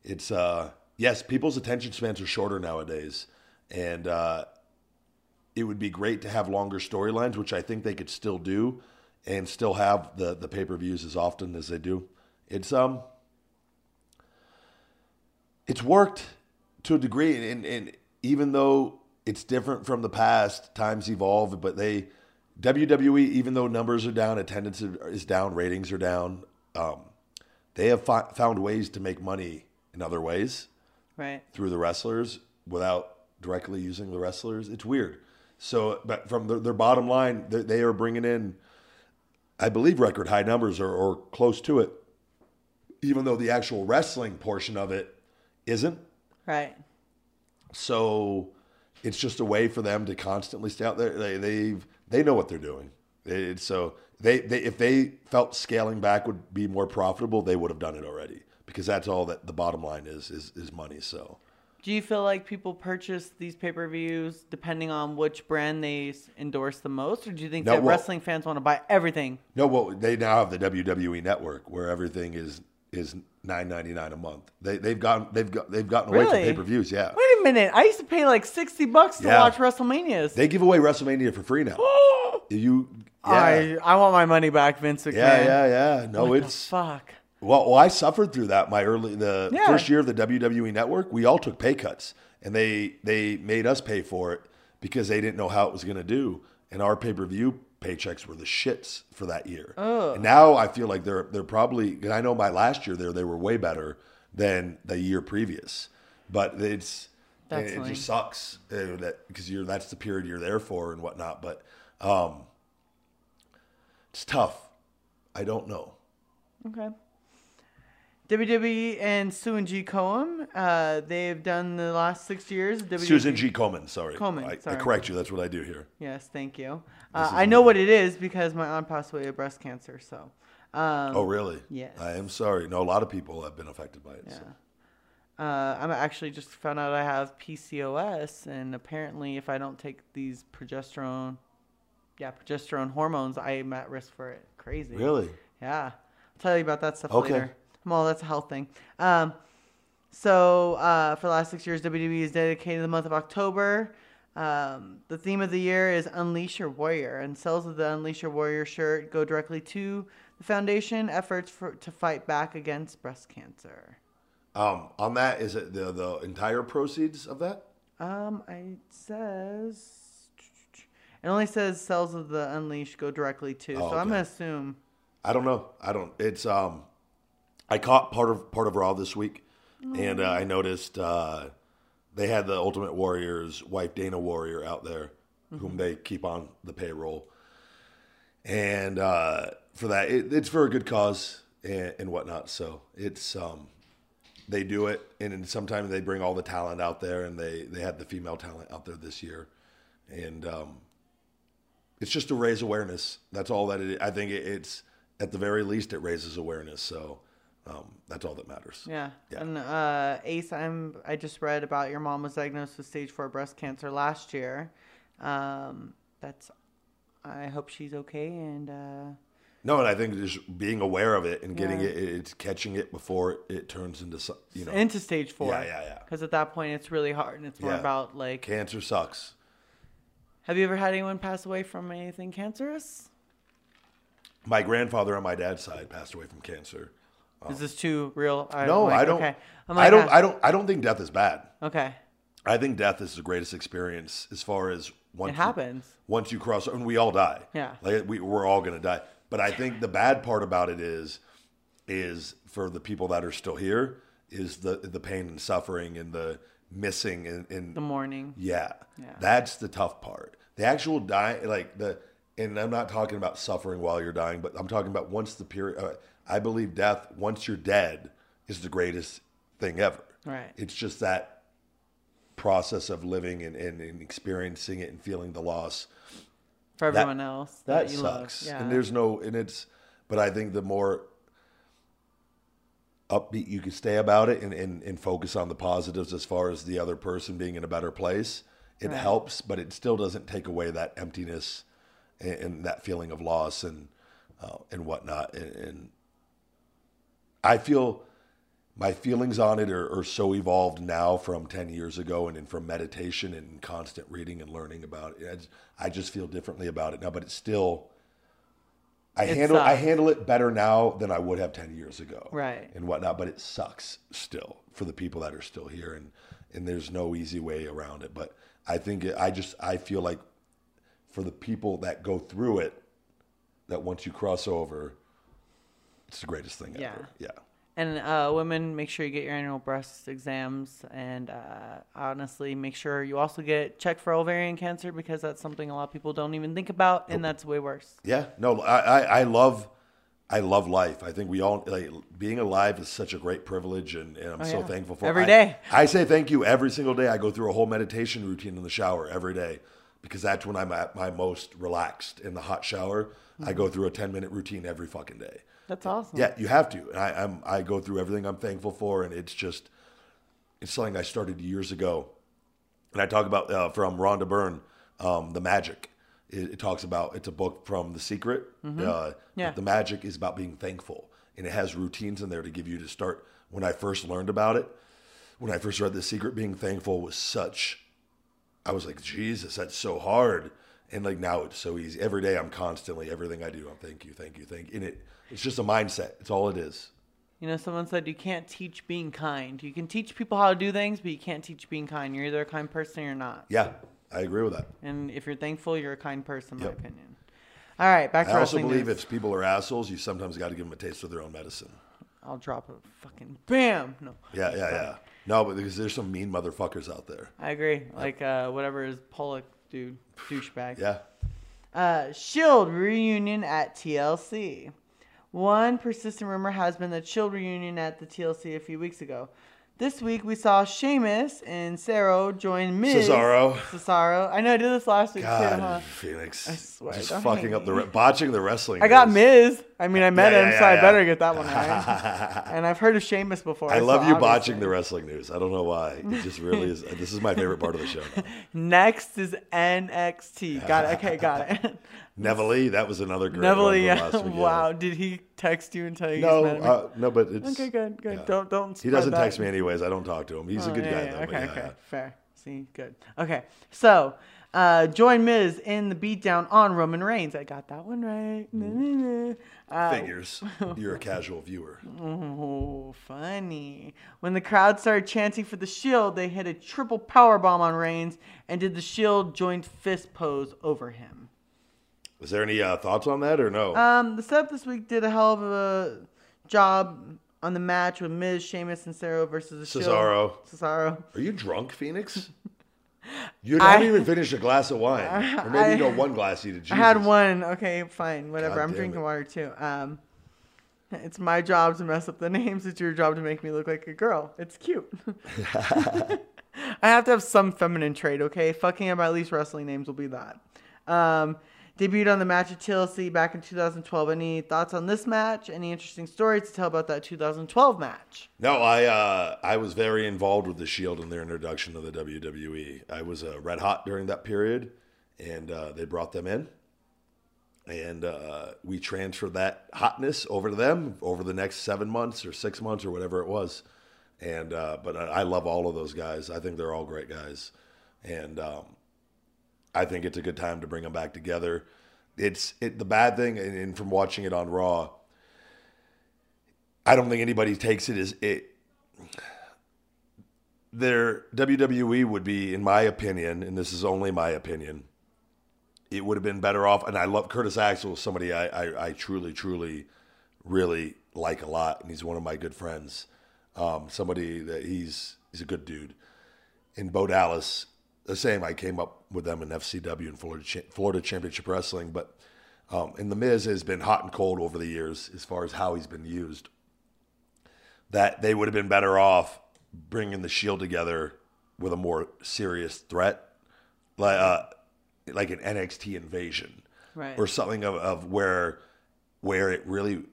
It's uh yes, people's attention spans are shorter nowadays, and uh, it would be great to have longer storylines, which I think they could still do, and still have the the pay per views as often as they do. It's um, it's worked to a degree, and, and even though it's different from the past, times evolve, but they WWE, even though numbers are down, attendance is down, ratings are down, um, they have fi- found ways to make money in other ways Right. through the wrestlers without directly using the wrestlers. It's weird. So, but from their, their bottom line, they, they are bringing in, I believe, record high numbers or, or close to it, even though the actual wrestling portion of it isn't. Right. So, it's just a way for them to constantly stay out there. They they've they know what they're doing. It's so they, they if they felt scaling back would be more profitable, they would have done it already because that's all that the bottom line is is, is money. So. Do you feel like people purchase these pay per views depending on which brand they endorse the most, or do you think No, that well- wrestling fans want to buy everything? No, well, they now have the WWE network where everything is is nine ninety nine a month. They they've gotten they've got they've gotten away from pay per views. Yeah, Wait a minute! I used to pay like sixty bucks to Yeah. watch WrestleManias. they give away WrestleMania for free now. you, yeah, I I want my money back, Vince McMahon. yeah, yeah, yeah. No, What the it's fuck. Well, well, I suffered through that. My early the Yeah. first year of the WWE network, we all took pay cuts, and they they made us pay for it because they didn't know how it was going to do. And our pay per view paychecks were the shits for that year. And now I feel like they're they're probably. And I know my last year there they were way better than the year previous, but it's That's it, it just sucks uh, that because you're that's the period you're there for and whatnot. But um, it's tough. I don't know. Okay. WWE and Sue and G. Cohen, uh, they've done the last six years. WWE Susan G. Komen, sorry. Komen, I, I correct you. That's what I do here. Yes, thank you. Uh, I know what it is because my aunt passed away of breast cancer. So, um, oh, really? yes. I am sorry. No, a lot of people have been affected by it. so. uh, I'm actually just found out I have PCOS, and apparently, if I don't take these progesterone, yeah, progesterone hormones, I am at risk for it. Crazy. Really? Yeah. I'll tell you about that stuff Okay. later. Well, that's a health thing. Um, so uh, for the last six years, WWE is dedicated to the month of October. Um, the theme of the year is Unleash Your Warrior, and sales of the Unleash Your Warrior shirt go directly to the foundation efforts for to fight back against breast cancer. Um, on that, is it the the entire proceeds of that? Um, it says it only says sales of the Unleash go directly to. Oh, so I'm gonna assume. I don't know. I don't. It's um, I caught part of part of Raw this week, and uh, I noticed uh, they had the Ultimate Warrior's wife Dana Warrior out there, whom they keep on the payroll, and uh, for that, it, it's for a good cause and, and whatnot. So it's um, they do it, and sometimes they bring all the talent out there, and they they had the female talent out there this year, and um, it's just to raise awareness. That's all that it is. I think it, it's at the very least it raises awareness. So um, that's all that matters. Yeah. Yeah. And uh, Ace, I'm. I just read about your mom was diagnosed with stage four breast cancer last year. Um, that's. I hope she's okay and. Uh, No, and I think just being aware of it and getting Yeah. it, it's catching it before it turns into you know into stage four. Yeah, yeah, yeah. Because at that point, it's really hard, and it's more Yeah. about like. cancer sucks. Have you ever had anyone pass away from anything cancerous? My grandfather on my dad's side passed away from cancer. Is this too real? I. No, like, I don't. Okay. I'm I don't. I don't. I don't think death is bad. Okay. I think death is the greatest experience as far as once It you- happens. once you cross, and we all die. Yeah. like we we're all gonna die. But I think the bad part about it is, is for the people that are still here, is the the pain and suffering and the missing and, and The morning. yeah, Yeah. that's the tough part. The actual die, like the, and I'm not talking about suffering while you're dying, but I'm talking about once the period. Uh, I believe death, once you're dead, is the greatest thing ever. Right. It's just that process of living and, and, and experiencing it and feeling the loss. For That- everyone else that, That sucks. Yeah. And there's no, and it's, but I think the more upbeat you can stay about it and, and, and focus on the positives as far as the other person being in a better place, it Right. helps, but it still doesn't take away that emptiness and, and that feeling of loss and, uh, and whatnot. And, and I feel my feelings on it are, are so evolved now from 10 years ago and, and from meditation and constant reading and learning about it. I just, feel differently about it now, but it's still, I It handle, I handle it better now than I would have 10 years ago. Right. And whatnot, but it sucks still for the people that are still here. And, and there's no easy way around it. But I think it, I just, I feel like for the people that go through it, that once you cross over, it's the greatest thing Yeah. ever. Yeah. And uh, women, make sure you get your annual breast exams, and uh, honestly, make sure you also get checked for ovarian cancer because that's something a lot of people don't even think about, and that's way worse. Yeah, no, I, I, I love, I love life. I think we all like being alive is such a great privilege, and, and I'm so Oh, yeah. thankful for Every I- day. I say thank you every single day. I go through a whole meditation routine in the shower every day because that's when I'm at my most relaxed in the hot shower. I Mm-hmm. go through a 10 minute routine every fucking day. That's awesome. Yeah, you have to. And I, I'm I go through everything I'm thankful for, and it's just it's something I started years ago. And I talk about uh, from Rhonda Byrne, um, the magic. It, it talks about it's a book from The Secret. Uh, Mm-hmm. Yeah. The magic is about being thankful, and it has routines in there to give you to start. When I first learned about it, when I first read The Secret, being thankful was such. I was like, Jesus, that's so hard. And like now it's so easy. Every day I'm constantly everything I do. I'm thank you, thank you, thank you. And it it's just a mindset. It's all it is. You know, someone said you can't teach being kind. You can teach people how to do things, but you can't teach being kind. You're either a kind person or you're not. Yeah, I agree with that. And if you're thankful, you're a kind person, in my opinion. All right, back to I also believe news. if people are assholes, you sometimes got to give them a taste of their own medicine. I'll drop a fucking bam. No, Yeah, yeah, yeah. No, but because there's some mean motherfuckers out there. I agree. Like uh, whatever is Pollock dude, douchebag. Yeah. Uh, Shield reunion at TLC. One persistent rumor has been the Shield reunion at the TLC a few weeks ago. This week we saw Sheamus and Cesaro join Miz. Cesaro. Cesaro. I know I did this last week God, too, huh? Phoenix. I swear, just fucking up the re- botching the wrestling. I got. Miz. I mean, I met Yeah, him, yeah, so I better get that one right. and I've heard of Sheamus before. I so love you botching the wrestling news. I don't know why. It just really is. This is my favorite part of the show. Now. Next is NXT. Got it. Okay, got it. Neville that was another great Neville, yeah. last week, yeah. Wow. Did he text you and tell you? No, he's mad at me? uh, no, but it's okay, good, good. yeah. Don't don't. He doesn't spread text me anyways. I don't talk to him. He's a Oh, good yeah, guy yeah, though. Okay, okay, fair. See, good. Okay, so uh, join Miz in the beatdown on Roman Reigns. I got that one right. Uh, Figures. You're a casual viewer. Oh, funny. When the crowd started chanting for the Shield, they hit a triple power bomb on Reigns and did the Shield joint fist pose over him. Was there any uh, thoughts on that or no? Um, the setup this week did a hell of a job on the match with Miz, Sheamus, and Cesaro versus the Cesaro. Shield. Cesaro. Are you drunk, Phoenix? You I- haven't even finished a glass of wine, or maybe I- you know one glass. You did. I had one. Okay, fine, whatever. God I'm drinking it. water too. Um, it's my job to mess up the names. It's your job to make me look like a girl. It's cute. I have to have some feminine trait, okay? Fucking up at least wrestling names will be that. Um, debuted on the match at TLC back in 2012. Any thoughts on this match? Any interesting stories to tell about that 2012 match? No, I uh, I was very involved with the Shield in their introduction to the WWE. I was uh, red hot during that period, and uh, they brought them in, and uh, we transferred that hotness over to them over the next seven months or six months or whatever it was. And uh, but I I love all of those guys. I think they're all great guys, and um, I think it's a good time to bring them back together. It's it the bad thing, and, and from watching it on Raw, I don't think anybody takes it as it. Their WWE would be, in my opinion, and this is only my opinion, it would have been better off. And I love Curtis Axel, somebody I, I, I truly, truly, really like a lot, and he's one of my good friends. Um, somebody that he's he's a good dude. In Bo Dallas, the same. I came up with them in FCW and Florida Cha- Florida Championship Wrestling, but um, and the Miz has been hot and cold over the years as far as how he's been used. That they would have been better off bringing the Shield together with a more serious threat, like uh, like an NXT invasion, Right. or something of, of where where it really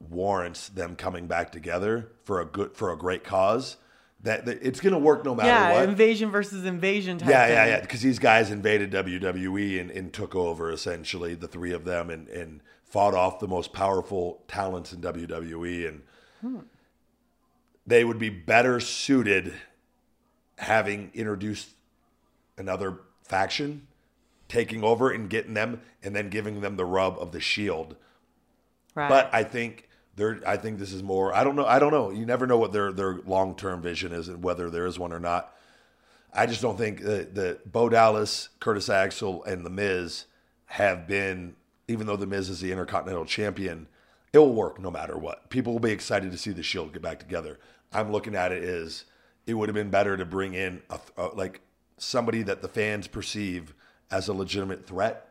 warrants them coming back together for a good for a great cause. That, that it's going to work no matter yeah, what. invasion versus invasion type Yeah, thing. yeah, yeah. Because these guys invaded WWE and, and took over essentially the three of them and, and fought off the most powerful talents in WWE. And Hmm. they would be better suited having introduced another faction, taking over and getting them, and then giving them the rub of the Shield. Right. But I think they're. I think this is more. I don't know. I don't know. You never know what their their long term vision is and whether there is one or not. I just don't think that, that Bo Dallas, Curtis Axel, and The Miz have been. Even though The Miz is the Intercontinental Champion, it will work no matter what. People will be excited to see the Shield get back together. I'm looking at it as it would have been better to bring in a, a- like somebody that the fans perceive as a legitimate threat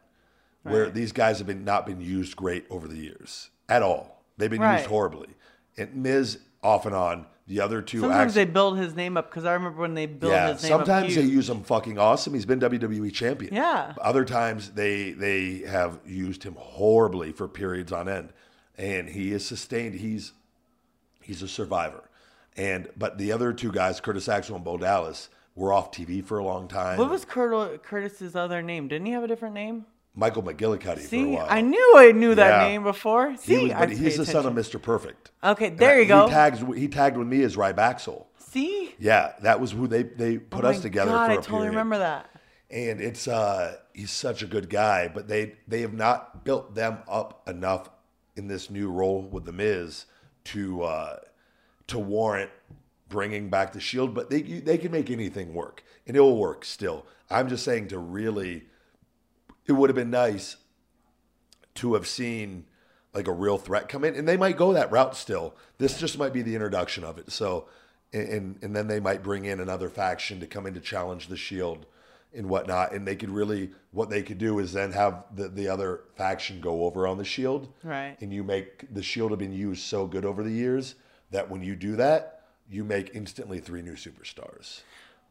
where these guys have been not been used great over the years at all. They've been Right. used horribly. And Miz off and on. The other two Sometimes acts- they build his name up because I remember when they built yeah, his name sometimes up. Sometimes they use him fucking awesome. He's been WWE champion. Yeah. Other times they they have used him horribly for periods on end, and he is sustained. He's he's a survivor. And but the other two guys, Curtis Axel and Bo Dallas, were off TV for a long time. What was Curt- Curtis's other name? Didn't he have a different name? Michael McGillicutty for a See, while? I knew I knew that Yeah. name before. He See, was, I but pay he's the son of attention. Mr. Perfect. Okay, And there I- you go. He tagged he tagged with me as Rybaxel. See, Yeah, that was who they they put oh us my together God, for a I totally period. remember that. and it's uh he's such a good guy but they they have not built them up enough in this new role with the Miz to uh to warrant bringing back the shield but they you- they can make anything work and it will work still I'm just saying to really, it would have been nice to have seen like a real threat come in, and they might go that route still. This just might be the introduction of it. So, and and then they might bring in another faction to come in to challenge the Shield and whatnot, and they could really what they could do is then have the the other faction go over on the Shield, Right. And you make the Shield have been used so good over the years that when you do that, you make instantly three new superstars.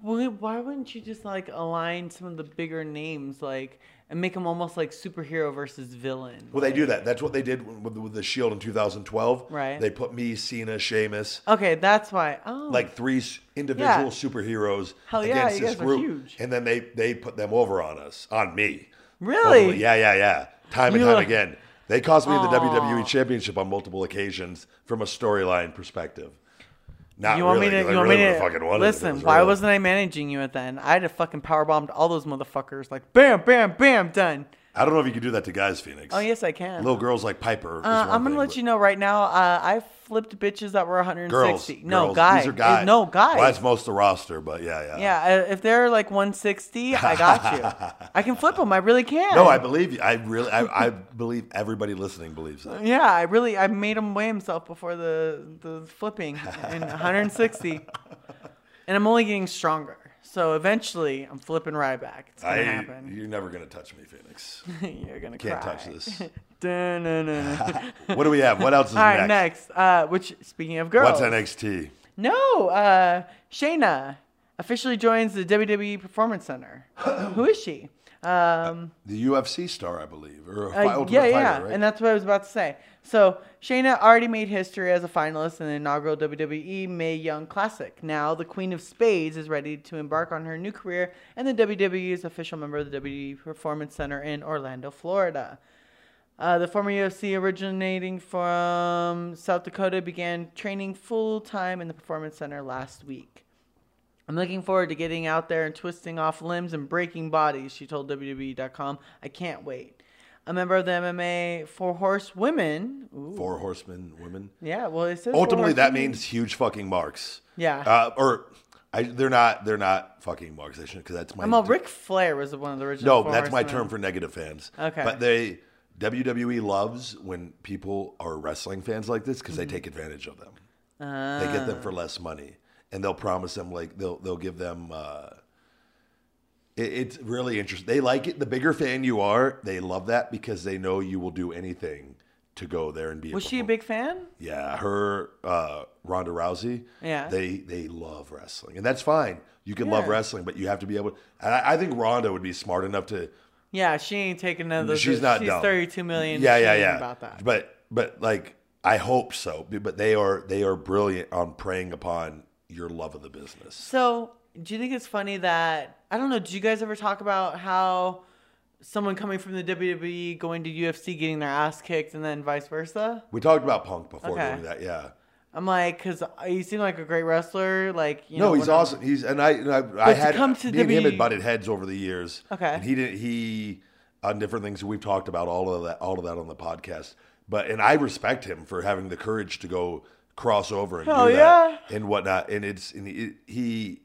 Well, why wouldn't you just like align some of the bigger names, like, and make them almost like superhero versus villain? Well, they do that. That's what they did with, with the Shield in 2012. Right. They put me, Cena, Sheamus, Okay, that's why. Oh, like three individual Yeah. superheroes Hell against you this group, huge. and then they they put them over on us, on me. Really? Yeah, yeah, yeah. Time and You time are- again. They cost me the WWE Championship on multiple occasions from a storyline perspective. Not you want really. me to? You want really me to? fucking it listen, why real. wasn't I managing you at then? I'd have fucking power bombed all those motherfuckers. Like, bam, bam, bam, done. I don't know if you could do that to guys, Phoenix. Oh yes, I can. Little girls like Piper. Uh, I'm gonna thing, let but- you know right now. Uh, I flipped bitches that were 160. Girls, no, girls. guys. These are guys. No, guys. Well, that's most of the roster, but yeah, yeah. yeah, uh, if they're like 160, I got you. I can flip them. I really can. No, I believe you. I really, I, I believe everybody listening believes that. Yeah, I really I made him weigh himself before the the flipping in 160, and I'm only getting stronger. So eventually, I'm flipping Ryback. It's gonna I, happen. you're never gonna touch me, Phoenix. You're gonna Can't cry. touch this. Dun-dun-dun. what do we have? What else is All right, next? next. Uh, which speaking of girls, What's NXT? No, uh, Shayna officially joins the WWE Performance Center. Who is she? Um, The UFC star, I believe, or a uh, Ultimate yeah, Fighter, yeah, right? and that's what I was about to say. So Shayna already made history as a finalist in the inaugural WWE Mae Young Classic. Now the Queen of Spades is ready to embark on her new career, and the WWE is official member of the WWE Performance Center in Orlando, Florida. Uh, the former UFC originating from South Dakota began training full time in the Performance Center last week. I'm looking forward to getting out there and twisting off limbs and breaking bodies, she told WWE.com. I can't wait. A member of the MMA Four Horse Women. Ooh, Four horsemen, women. yeah, well, it says Ultimately, that means huge fucking marks. Yeah. Uh, or I, they're not. They're not fucking marks. I shouldn't because that's my. I'm all Ric Flair was one of the original. No, that's my term for negative fans. Okay. But they WWE loves when people are wrestling fans like this because Mm-hmm. they take advantage of them. They get them for less money, and they'll promise them like they'll they'll give them. Uh, it, it's really interesting. They like it. The bigger fan you are, they love that because they know you will do anything to go there and be. Was she a big fan? Yeah, her uh, Ronda Rousey. Yeah. they they love wrestling, and that's fine. You can love wrestling, but you have to be able. And I, I think Ronda would be smart enough to. Yeah, she ain't taking none of those. she's not She's dumb. 32 million. Yeah, yeah, yeah. About that. But but like I hope so. But they are they are brilliant on preying upon your love of the business. So, do you think it's funny that I don't know? Do you guys ever talk about how someone coming from the WWE going to UFC getting their ass kicked and then vice versa? We talked about Punk before Okay. doing that. Yeah. I'm like, because you seem like a great wrestler. Like, you no, know, he's awesome. He's and I and I, I to had come to me and him had butted heads over the years. Okay. and he didn't he on different things we've talked about all of that all of that on the podcast. But and I respect him for having the courage to go cross over and Hell do that yeah. and whatnot. And it's and he he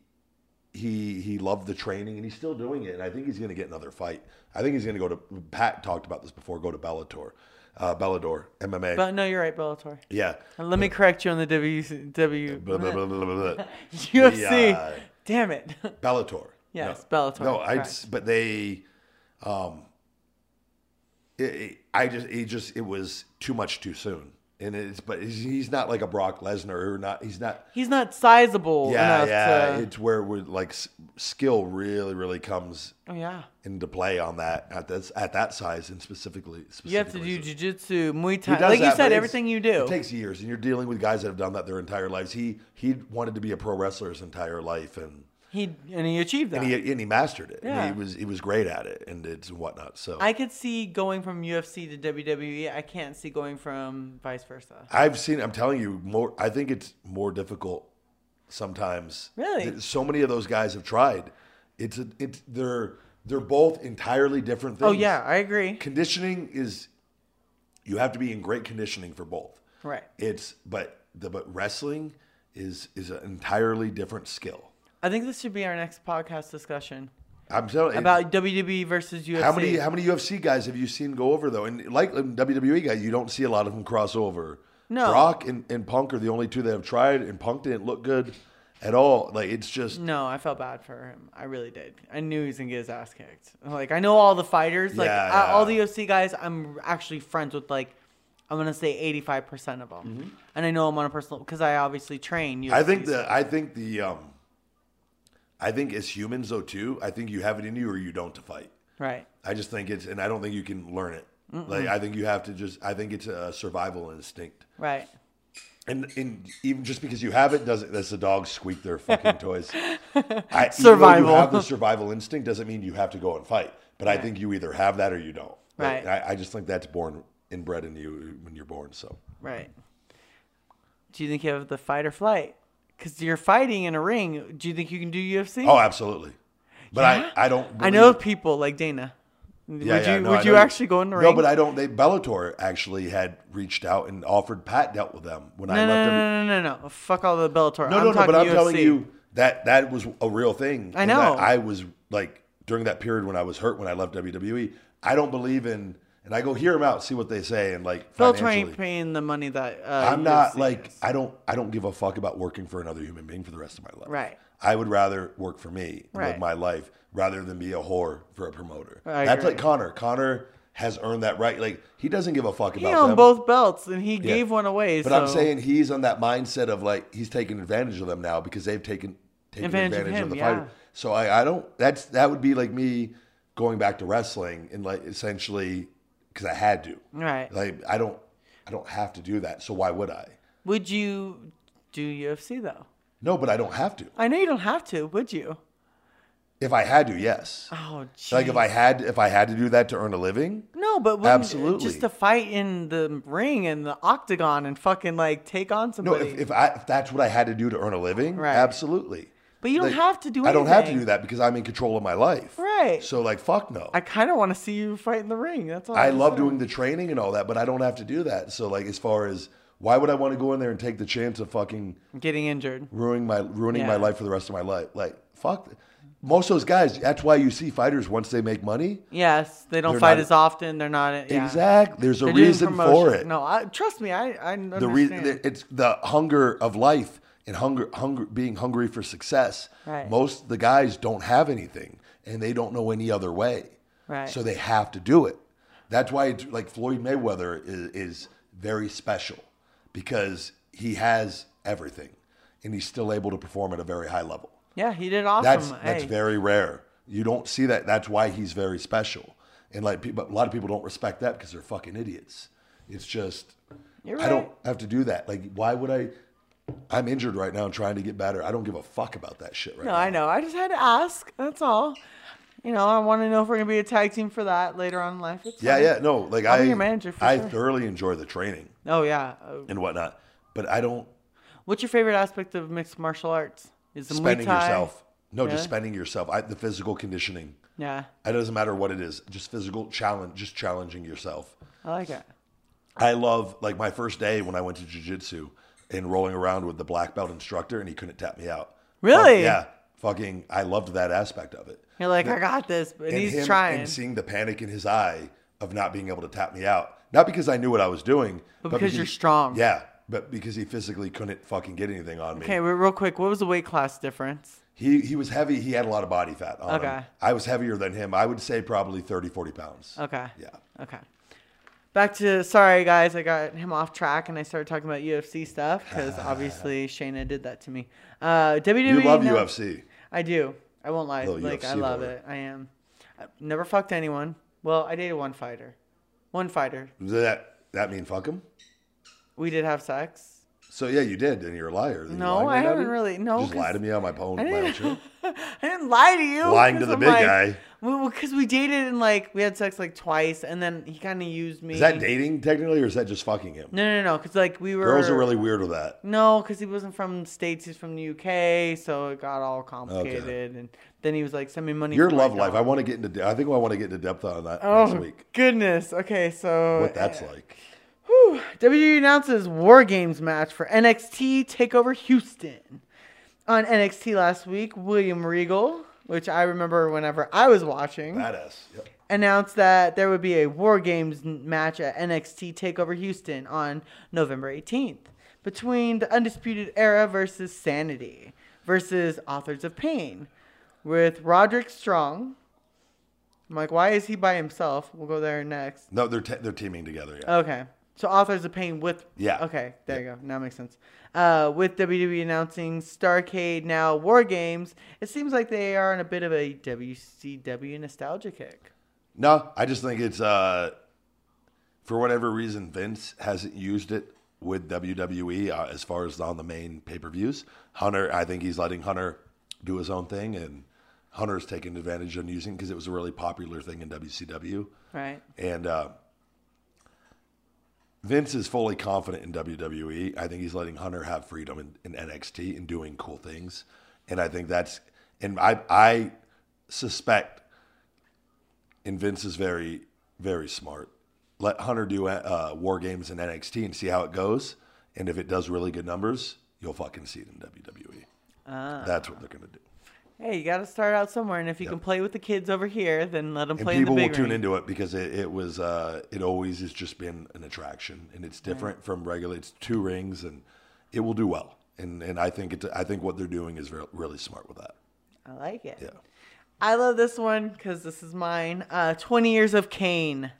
he he loved the training and he's still doing it. And I think he's going to get another fight. I think he's going to go to Pat talked about this before. Go to Bellator, uh, Bellador MMA. But no, you're right, Bellator. yeah. And let me correct you on the W W Blah, blah, blah. UFC. uh, Damn it. Bellator. Yes, no. Bellator, No, I just, but they, um, it, it- I just, it just, it was too much too soon. And it's, but he's, not like a Brock Lesnar or not. He's not. He's not sizable Yeah, yeah. to. It's where we're like skill really, really comes oh yeah. into play on that at this at that size and specifically. You have to do jujitsu, Muay Thai. Like you that, but said, everything you do. It takes years, and you're dealing with guys that have done that their entire lives. He he wanted to be a pro wrestler his entire life, and he and he achieved that. and he and he mastered it. Yeah. And he was he was great at it, and it's whatnot. So I could see going from UFC to WWE. I can't see going from vice versa. I've seen. I'm telling you, more. I think it's more difficult sometimes. Really? So many of those guys have tried. It's a, it's they're they're both entirely different oh, things. Oh yeah, I agree. conditioning is you have to be in great conditioning for both. Right. It's but the but wrestling is is an entirely different skill. I think this should be our next podcast discussion. I'm telling about WWE versus UFC. How many how many UFC guys have you seen go over though? And like um, WWE guys, you don't see a lot of them cross over. No. Brock and, and Punk are the only two that have tried, and Punk didn't look good at all. Like it's just No, I felt bad for him. I really did. I knew he was gonna get his ass kicked. Like I know all the fighters, like Yeah, uh, all the yeah. UFC guys. I'm actually friends with like I'm gonna say 85 percent of them, and I know them on a personal because I obviously train. UFC, Mm-hmm. I think so- the I think the um I think as humans though too, I think you have it in you or you don't to fight. right. I just think it's and I don't think you can learn it. Like I think you have to just I think it's a survival instinct. Right. And, and even just because you have it doesn't that's the dogs squeak their fucking toys. I, Survival. you have the survival instinct doesn't mean you have to go and fight. But I think you either have that or you don't. Like, Right. I, I just think that's born inbred in you when you're born. So Right. Do you think you have the fight or flight? Because you're fighting in a ring. Do you think you can do UFC? oh, absolutely. But Yeah? I I don't. I know people like Dana. would Yeah, yeah, you no, would you actually go in the ring? No, but I don't. They Bellator actually had reached out and offered. Pat dealt with them when I no, no, left no, them. no, no, no, no. Fuck all the Bellator. No, I'm no, no. But I'm telling you that that was a real thing. I know. I was like during that period when I was hurt when I left WWE. I don't believe in, and I go hear them out, see what they say, and like ain't paying the money that uh, I'm not like is. I don't I don't give a fuck about working for another human being for the rest of my life. Right. I would rather work for me and live Right. my life rather than be a whore for a promoter. I That's agree. like Conor. Conor has earned that right. Like he doesn't give a fuck He about owned them. both belts and he Yeah. gave one away. But so. I'm saying he's on that mindset of like he's taking advantage of them now because they've taken taken Advantage advantage, of of, the yeah. fighter. So I, I don't. That's that would be like me going back to wrestling and like essentially because I had to. Right. Like I don't I don't have to do that. So why would I? would you do UFC though? No, but I don't have to. I know you don't have to. Would you? If I had to, yes. Oh, geez. Like if I had if I had to do that to earn a living, No, but Absolutely. just to fight in the ring and the octagon and fucking like take on no. somebody. If, if I if that's what I had to do to earn a living, Right. absolutely. But you don't Like, have to do I don't have to do that because I'm in control of my life. Right. So like fuck no. I kind of want to see you fight in the ring. That's all. I I'm love doing the training and all that, but I don't have to do that. So like as far as why would I want to go in there and take the chance of fucking getting injured. ruining my ruining my life for the rest of my life? Like fuck. Most of those guys, that's why you see fighters once they make money. Yes, they don't fight not- as often. They're not yeah. Exactly. There's a They're reason for it. No, I, trust me. I I the understand. reason it's the hunger of life and hunger hunger being hungry for success Right. most of the guys don't have anything and they don't know any other way Right. so they have to do it that's why it's like floyd mayweather is, is very special because he has everything and he's still able to perform at a very high level yeah, he did awesome. that's that's Hey. very rare you don't see that that's why he's very special and like people, a lot of people don't respect that because they're fucking idiots it's just You're I don't have to do that. Like, why would I? I'm injured right now and trying to get better. I don't give a fuck about that shit right now. No, now. I know. I just had to ask. That's all. You know, I want to know if we're gonna be a tag team for that later on in life. It's Yeah, fine. yeah, no. Like I'll I, your manager for I sure. thoroughly enjoy the training Oh yeah. Uh, and whatnot, but I don't What's your favorite aspect of mixed martial arts? Is the spending Muay Thai? yourself. No, just spending yourself. I, the physical conditioning. Yeah, It doesn't matter what it is. Just physical challenge. Just challenging yourself. I like it. I love like my first day when I went to jujitsu and rolling around with the black belt instructor and he couldn't tap me out. Really? Fuck, yeah. Fucking, I loved that aspect of it. You're like, I got this, but and he's him, trying. and seeing the panic in his eye of not being able to tap me out. Not because I knew what I was doing, But because you're strong. Yeah, but because he physically couldn't fucking get anything on me. okay, re- real quick, what was the weight class difference? He he was heavy. He had a lot of body fat on him. Okay. I was heavier than him. I would say probably 30, 40 pounds. Okay. Yeah. Okay. Back to sorry guys, I got him off track and I started talking about UFC stuff because obviously Shayna did that to me. Uh, WWE. You love no- UFC. I do. I won't lie. Little Like I love whore. it. I am. I never fucked anyone. Well, I dated one fighter. One fighter. Does that that mean fuck him? We did have sex. So yeah, you did, and you're a liar. You No, I haven't really- no, Just lie to me on my phone. I didn't. I didn't lie to you. Lying to the I'm big like- guy. Well, because we dated and like we had sex like twice, and then he kind of used me. Is that dating technically, or is that just fucking him? No, no, no. Because like we were. Girls are really weird with that. No, because he wasn't from the states. He's from the UK, so it got all complicated. And then he was like, "Send me money." Your love life. dog." I want to get into. I think I want to get into depth on that Oh next week. goodness. Okay, so What that's like. Whew. WWE announces War Games match for NXT Takeover Houston. On NXT last week, William Regal which I remember whenever I was watching, Badass. Yep. announced that there would be a War Games match at NXT TakeOver Houston on November 18th between the Undisputed Era versus Sanity versus Authors of Pain with Roderick Strong. I'm like, why is he by himself? We'll go there next. No, they're te- they're teaming together. Yeah. Okay. So Authors of Pain with Yeah. Okay, there you go. Now it makes sense. Uh, with WWE announcing Starcade now War Games, it seems like they are on a bit of a WCW nostalgia kick. No, I just think it's uh, for whatever reason Vince hasn't used it with WWE uh, as far as on the main pay per views. Hunter, I think he's letting Hunter do his own thing, and Hunter's taking advantage of using because it was a really popular thing in WCW. Right. And uh, Vince is fully confident in WWE. I think he's letting Hunter have freedom in, in NXT and doing cool things. And I think that's, and I, I suspect, and Vince is very, very smart. Let Hunter do uh, war games in NXT and see how it goes. And if it does really good numbers, you'll fucking see it in WWE. That's what they're going to do. Hey, you got to start out somewhere, and if you can play with the kids over here, then let them and play in the people will tune ring. into it because it, it was uh, it always has just been an attraction and it's different from regular it's two rings and it will do well and and I think it I think what they're doing is re- really smart with that I like it. yeah I love this one because this is mine. Uh, 20 Years of Kane.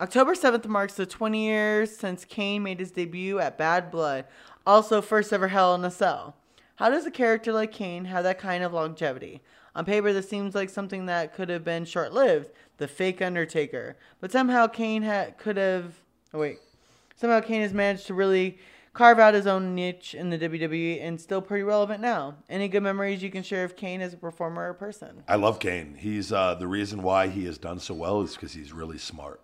October 7th marks the 20 years since Kane made his debut at Bad Blood, also first ever Hell in a Cell. How does a character like Kane have that kind of longevity? On paper, this seems like something that could have been short lived, the fake Undertaker. But somehow Kane ha- could have. Oh, wait. Somehow Kane has managed to really carve out his own niche in the WWE and still pretty relevant now. Any good memories you can share of Kane as a performer or person? I love Kane he's uh, the reason why he has done so well is because he's really smart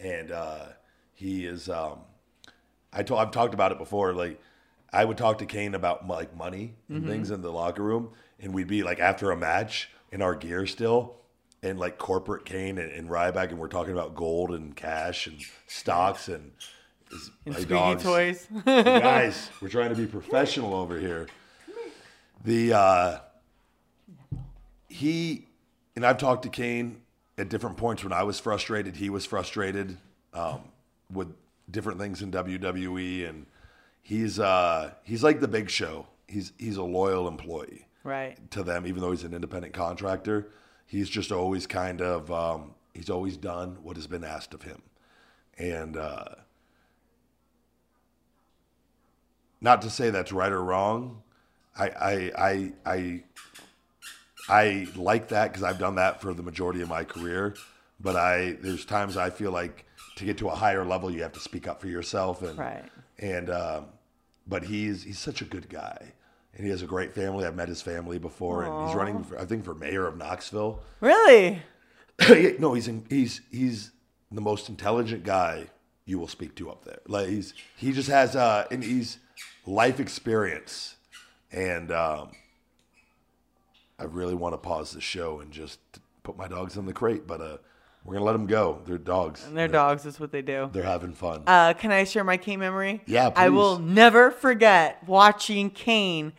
and uh, he is um, I to- I've talked about it before like I would talk to Kane about like money and things in the locker room and we'd be like after a match in our gear still and like corporate Kane and, and Ryback and we're talking about gold and cash and stocks and And squeaky dogs. toys. guys, we're trying to be professional over here. The uh, he and I've talked to Kane at different points when I was frustrated. He was frustrated um, with different things in WWE, and he's uh, he's like the Big Show. He's he's a loyal employee right. to them, even though he's an independent contractor. He's just always kind of um, he's always done what has been asked of him, and uh, not to say that's right or wrong. I I I I, I like that because I've done that for the majority of my career. But I there's times I feel like to get to a higher level, you have to speak up for yourself and Right. and um, but he's he's such a good guy, and he has a great family. I've met his family before, and he's running, for, I think, for mayor of Knoxville. Really? no, he's in, he's he's the most intelligent guy you will speak to up there. Like he's he just has uh, and he's life experience, and um, I really want to pause the show and just put my dogs in the crate, but uh, we're gonna let them go. They're dogs. and they're dogs is what they do. They're having fun. Uh, can I share my Kane memory? Yeah, I will never forget watching Kane,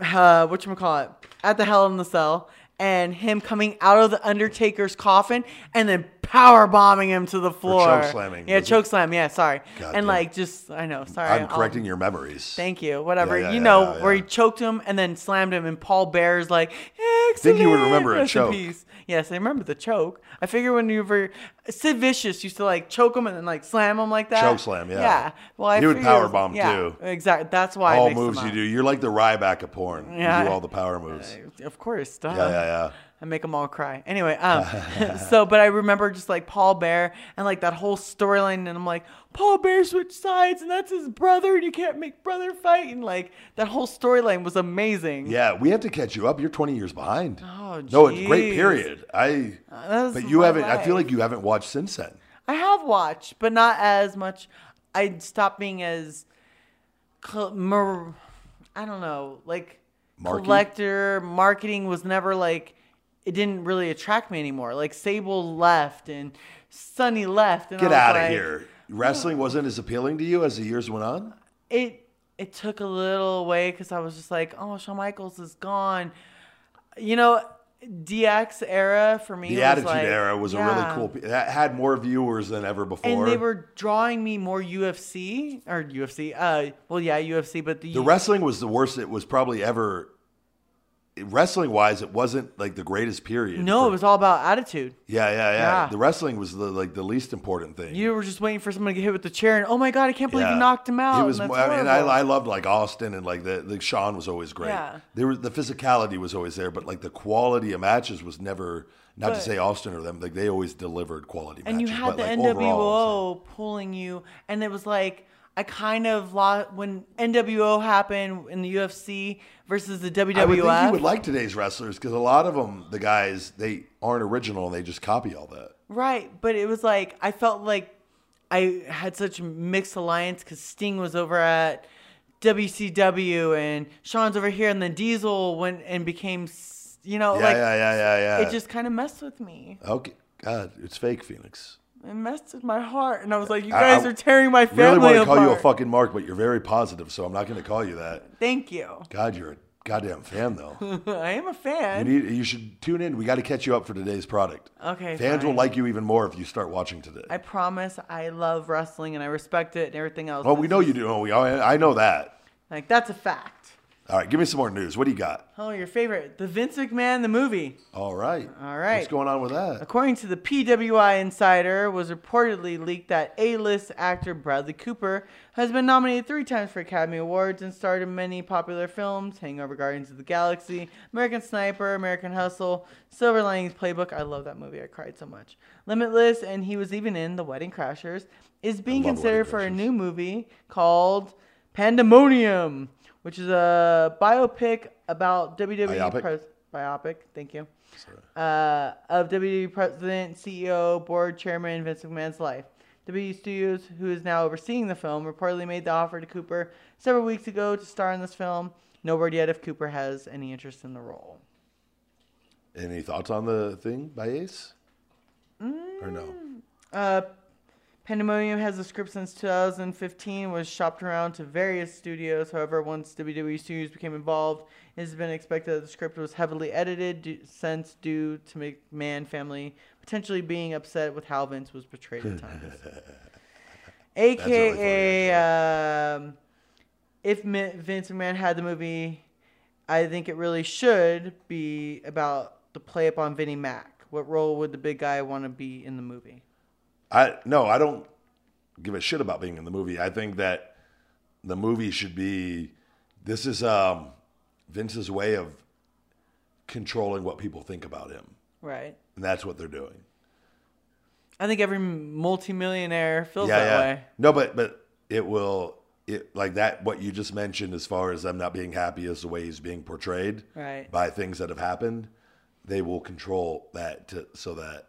uh, what call it, at the Hell in the Cell, and him coming out of the Undertaker's coffin and then power bombing him to the floor. chokeslamming, Yeah, was it? choke slam. Yeah, sorry. God and damn. like just, I know. Sorry. I'm I'll- correcting your memories. Thank you. Whatever. Yeah, yeah, you yeah, know, yeah, where he choked him and then slammed him, and Paul Bearer's like, Excellent. think you would remember a choke. peace." Yes, I remember the choke. I figure when you were Sid Vicious used to like choke him and then like slam him like that. Choke slam, yeah. Yeah. Well, I He would power bomb yeah, too. Exactly. That's why. All moves you do. You're like the Ryback of porn. Yeah. You do all the power moves. Of course. Duh. Yeah, yeah, yeah. I make them all cry. Anyway, um, so but I remember just like Paul Bearer and like that whole storyline, and I'm like, Paul Bearer switched sides, and that's his brother, and you can't make brother fight, and like that whole storyline was amazing. Yeah, we have to catch you up. You're 20 years behind. Oh, no, it's a great period. I. that's but you haven't. I feel like you haven't watched since then. I have watched, but not as much. I stopped being as, mer- I don't know, like Marky? collector marketing was never like it didn't really attract me anymore. Like Sable left and Sunny left, and Get out of like, here. Wrestling wasn't as appealing to you as the years went on. It it took a little away because I was just like, oh, Shawn Michaels is gone. You know, DX era for me. The Attitude like- Era was yeah. a really cool. That had more viewers than ever before. And they were drawing me more UFC or UFC. Uh, well, yeah, UFC, but the, the wrestling was the worst it was probably ever. Wrestling wise, it wasn't like the greatest period. no, for- it was all about attitude. Yeah, yeah, yeah, Yeah. The wrestling was the like the least important thing. You were just waiting for someone to get hit with the chair, and oh my god, I can't believe Yeah. you knocked him out. It was. and I mean, I. I loved like Austin and like the the Shawn was always great. Yeah. There was the physicality was always there, but like the quality of matches was never. Not to say Austin or them, like they always delivered quality and you had but, the like, NWO overall, pulling you, and it was like I kind of lost when NWO happened in the UFC versus the WWF. I would think you would like today's wrestlers because a lot of them, the guys, they aren't original and they just copy all that. Right, but it was like I felt like I had such mixed alliance because Sting was over at WCW and Shawn's over here, and then Diesel went and became, you know, Yeah, like yeah, yeah, yeah, yeah. it just kind of messed with me. okay. God, it's fake, Phoenix. It messed with my heart, and I was like, "You guys I are tearing my family apart." Really family want to apart." call you a fucking mark, but you're very positive, so I'm not going to call you that. Thank you. God, you're a goddamn fan, though. I am a fan. You need. You should tune in. We got to catch you up for today's product. Okay, Fans will like you even more if you start watching today. I promise. I love wrestling and I respect it and everything else. well, we know you do. Oh, we, I know that. Like that's a fact. All right, give me some more news. What do you got? Oh, your favorite, the Vince McMahon the movie. All right. All right. What's going on with that? According to the PWI Insider, was reportedly leaked that A-list actor Bradley Cooper has been nominated three times for Academy Awards and starred in many popular films: Hangover, Guardians of the Galaxy, American Sniper, American Hustle, Silver Linings Playbook. I love that movie. I cried so much. Limitless, and he was even in The Wedding Crashers. Is being considered for a new movie called Pandemonium, which is a biopic about WWE Biopic? pres- biopic. Thank you uh, of WWE President, CEO, Board Chairman Vince McMahon's life. WWE Studios, who is now overseeing the film, reportedly made the offer to Cooper several weeks ago to star in this film. No word yet if Cooper has any interest in the role. Any thoughts on the thing by Ace? Mm. Or no? Uh, Pandemonium has a script since 2015, was shopped around to various studios. However, once WWE Studios became involved, it has been expected that the script was heavily edited, due, since due to McMahon family potentially being upset with how Vince was portrayed at times. AKA, um, if Vince McMahon had the movie, I think it really should be about the play up on Vinnie Mac. What role would the big guy want to be in the movie? I no, I don't give a shit about being in the movie. I think that the movie should be this is um Vince's way of controlling what people think about him. Right. And that's what they're doing. I think every multimillionaire feels yeah, that yeah. way. No, but but it will it like that what you just mentioned as far as them not being happy is the way he's being portrayed Right. by things that have happened. They will control that to, so that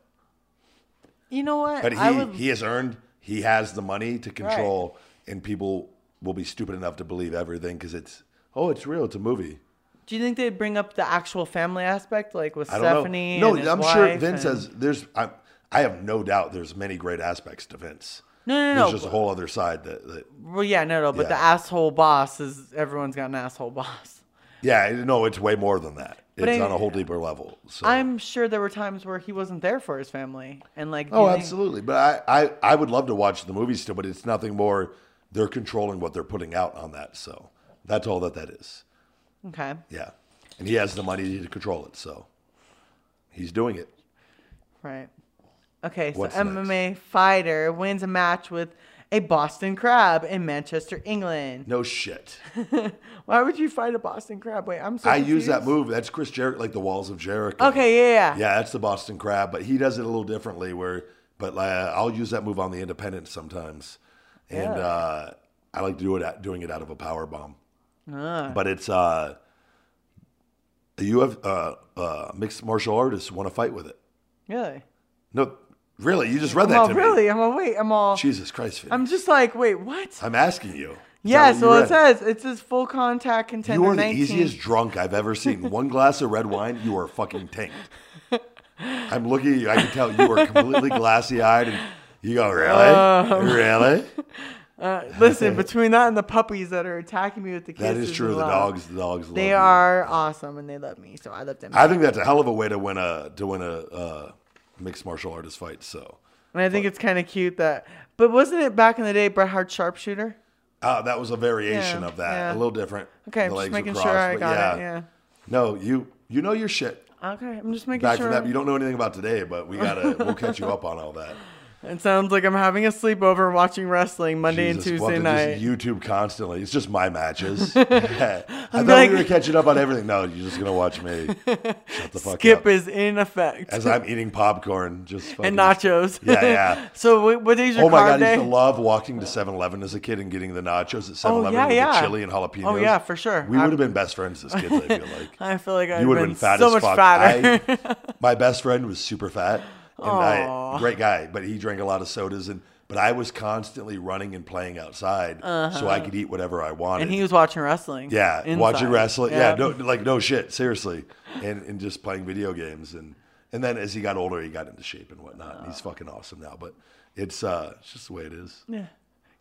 You know what? But he would, he has earned he has the money to control, and people will be stupid enough to believe everything because it's oh it's real it's a movie. do you think they'd bring up the actual family aspect, like with I don't Stephanie? know. No, I'm sure Vince and- has. There's I I have no doubt there's many great aspects to Vince. No, no, no. There's just a whole other side that, that Well, yeah, no, no. But the asshole boss is everyone's got an asshole boss. yeah no it's way more than that. But it's I- on a whole deeper level. So. I'm sure there were times where he wasn't there for his family, and like, Oh, you think- absolutely. But I, I, I would love to watch the movie still, but it's nothing more. They're controlling what they're putting out on that. So that's all that that is. Okay. Yeah. And he has the money to control it. So he's doing it. Right. Okay, so What's MMA fighter wins a match with a Boston Crab in Manchester, England. No shit. Why would you fight a Boston Crab? Wait, I'm so I use that move. That's Chris Jericho, like the walls of Jericho. Okay, yeah, yeah. Yeah, that's the Boston Crab, but he does it a little differently. Where, but uh, I'll use that move on the Independent sometimes, and Yeah. uh, I like to do it doing it out of a power bomb. Ah. But it's uh, you have uh, uh, mixed martial artists want to fight with it. Really? No, really, you just read I'm that all, to really? me. I'm all, wait, I'm all, Jesus Christ. I'm just like, wait, what? I'm asking you. Is so what it says, it says full contact contender You are the 19. easiest drunk I've ever seen. One glass of red wine, you are fucking tanked. I'm looking at you. I can tell you are completely glassy eyed, and you go, "Really, Uh. really?" Uh, listen, between that and the puppies that are attacking me with the kisses, That is true. The love, dogs, the dogs. They are awesome and they love me, so I love them. I think that's a hell of a way to win a to win a uh, mixed martial artist fight. So and I think it's kind of cute that. But wasn't it back in the day Bret Hart sharpshooter? uh, that was a variation Yeah, of that, yeah. a little different. Okay, I'm just making crossed, sure I but got it. Yeah. No, you you know your shit. Okay, I'm just making Back sure. from that, you don't know anything about today, but we gotta we'll catch you up on all that. It sounds like I'm having a sleepover watching wrestling Monday Jesus, and Tuesday night. Just YouTube constantly. It's just my matches. I thought like- we were catching up on everything. No, you're just gonna watch me. Shut the fuck Skip up. is in effect. As I'm eating popcorn, just fucking, and nachos. Yeah, yeah. so what, what days are Oh my god, I day? used to love walking to 7-Eleven as a kid and getting the nachos at 7-Eleven yeah, with yeah. the chili and jalapenos. Oh, yeah, for sure. We would have been best friends as kids. I feel like I feel like you would have been, been fat so as much fuck. fatter. I, my best friend was super fat, and I, great guy, but he drank a lot of sodas and. But I was constantly running and playing outside, so I could eat whatever I wanted. Uh-huh. and he was watching wrestling. Yeah, inside. watching wrestling. Yeah, no, like no shit, seriously, and and just playing video games, and and then as he got older, he got into shape and whatnot. and he's fucking awesome now. But it's uh, it's just the way it is. Yeah.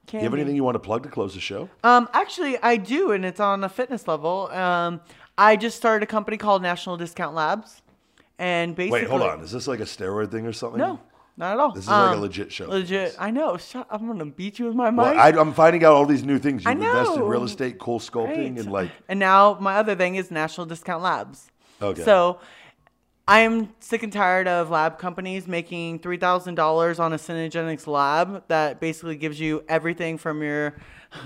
Do you have anything you want to plug to close the show? Um, actually, I do, and it's on a fitness level. Um, I just started a company called National Discount Labs, and basically, Wait, hold on. Is this like a steroid thing or something? No, not at all. This is like a Um, legit show. Legit. I know. Shut, I'm gonna beat you with my mic. Well, I, I'm finding out all these new things. I You've invested in know. real estate, cool sculpting, Right. and like And now my other thing is National Discount Labs. Okay. So I'm sick and tired of lab companies making three thousand dollars on a Cenegenics lab that basically gives you everything from your.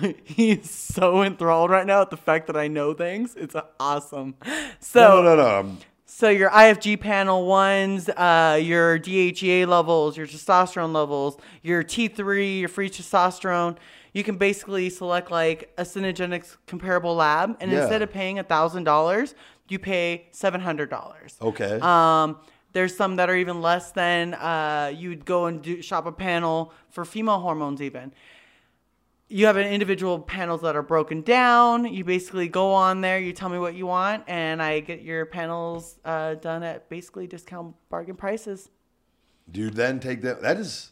He's so enthralled right now at the fact that I know things. It's awesome. So no, no, no, no. So your IFG panel ones, uh, your DHEA levels, your testosterone levels, your T3, your free testosterone. You can basically select like a Cenegenics comparable lab, and Yeah. instead of paying thousand dollars, you pay seven hundred dollars. okay. Um, there's some that are even less than uh, you'd go and do, shop a panel for female hormones even. You have an individual panels that are broken down. You basically go on there, you tell me what you want, and I get your panels uh, done at basically discount bargain prices. Do you then take that? That is,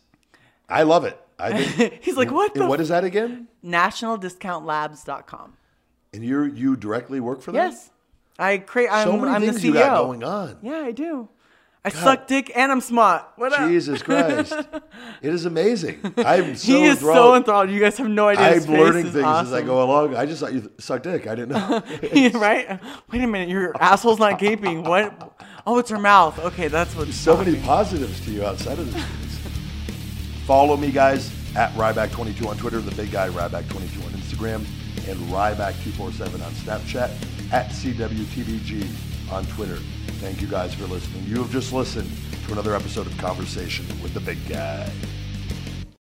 I love it. I think. He's like, what what is that again? NationalDiscountLabs.com. And you you directly work for them? Yes, I create. I'm, So many I'm things the CEO. you got going on. Yeah, I do. I suck dick and I'm smart. What up? Jesus Christ. it is amazing. I'm so he is so enthralled. enthralled. You guys have no idea. I'm learning things as I go along. I just thought you suck dick. I didn't know. right? Wait a minute, your asshole's not gaping. What? Oh, it's her mouth. Okay, that's what. so many positives to you outside of this. Follow me, guys, at Ryback22 on Twitter, the big guy Ryback22 on Instagram, and Ryback247 on Snapchat, at CWTBG on Twitter. Thank you guys for listening. You have just listened to another episode of Conversation with the Big Guy.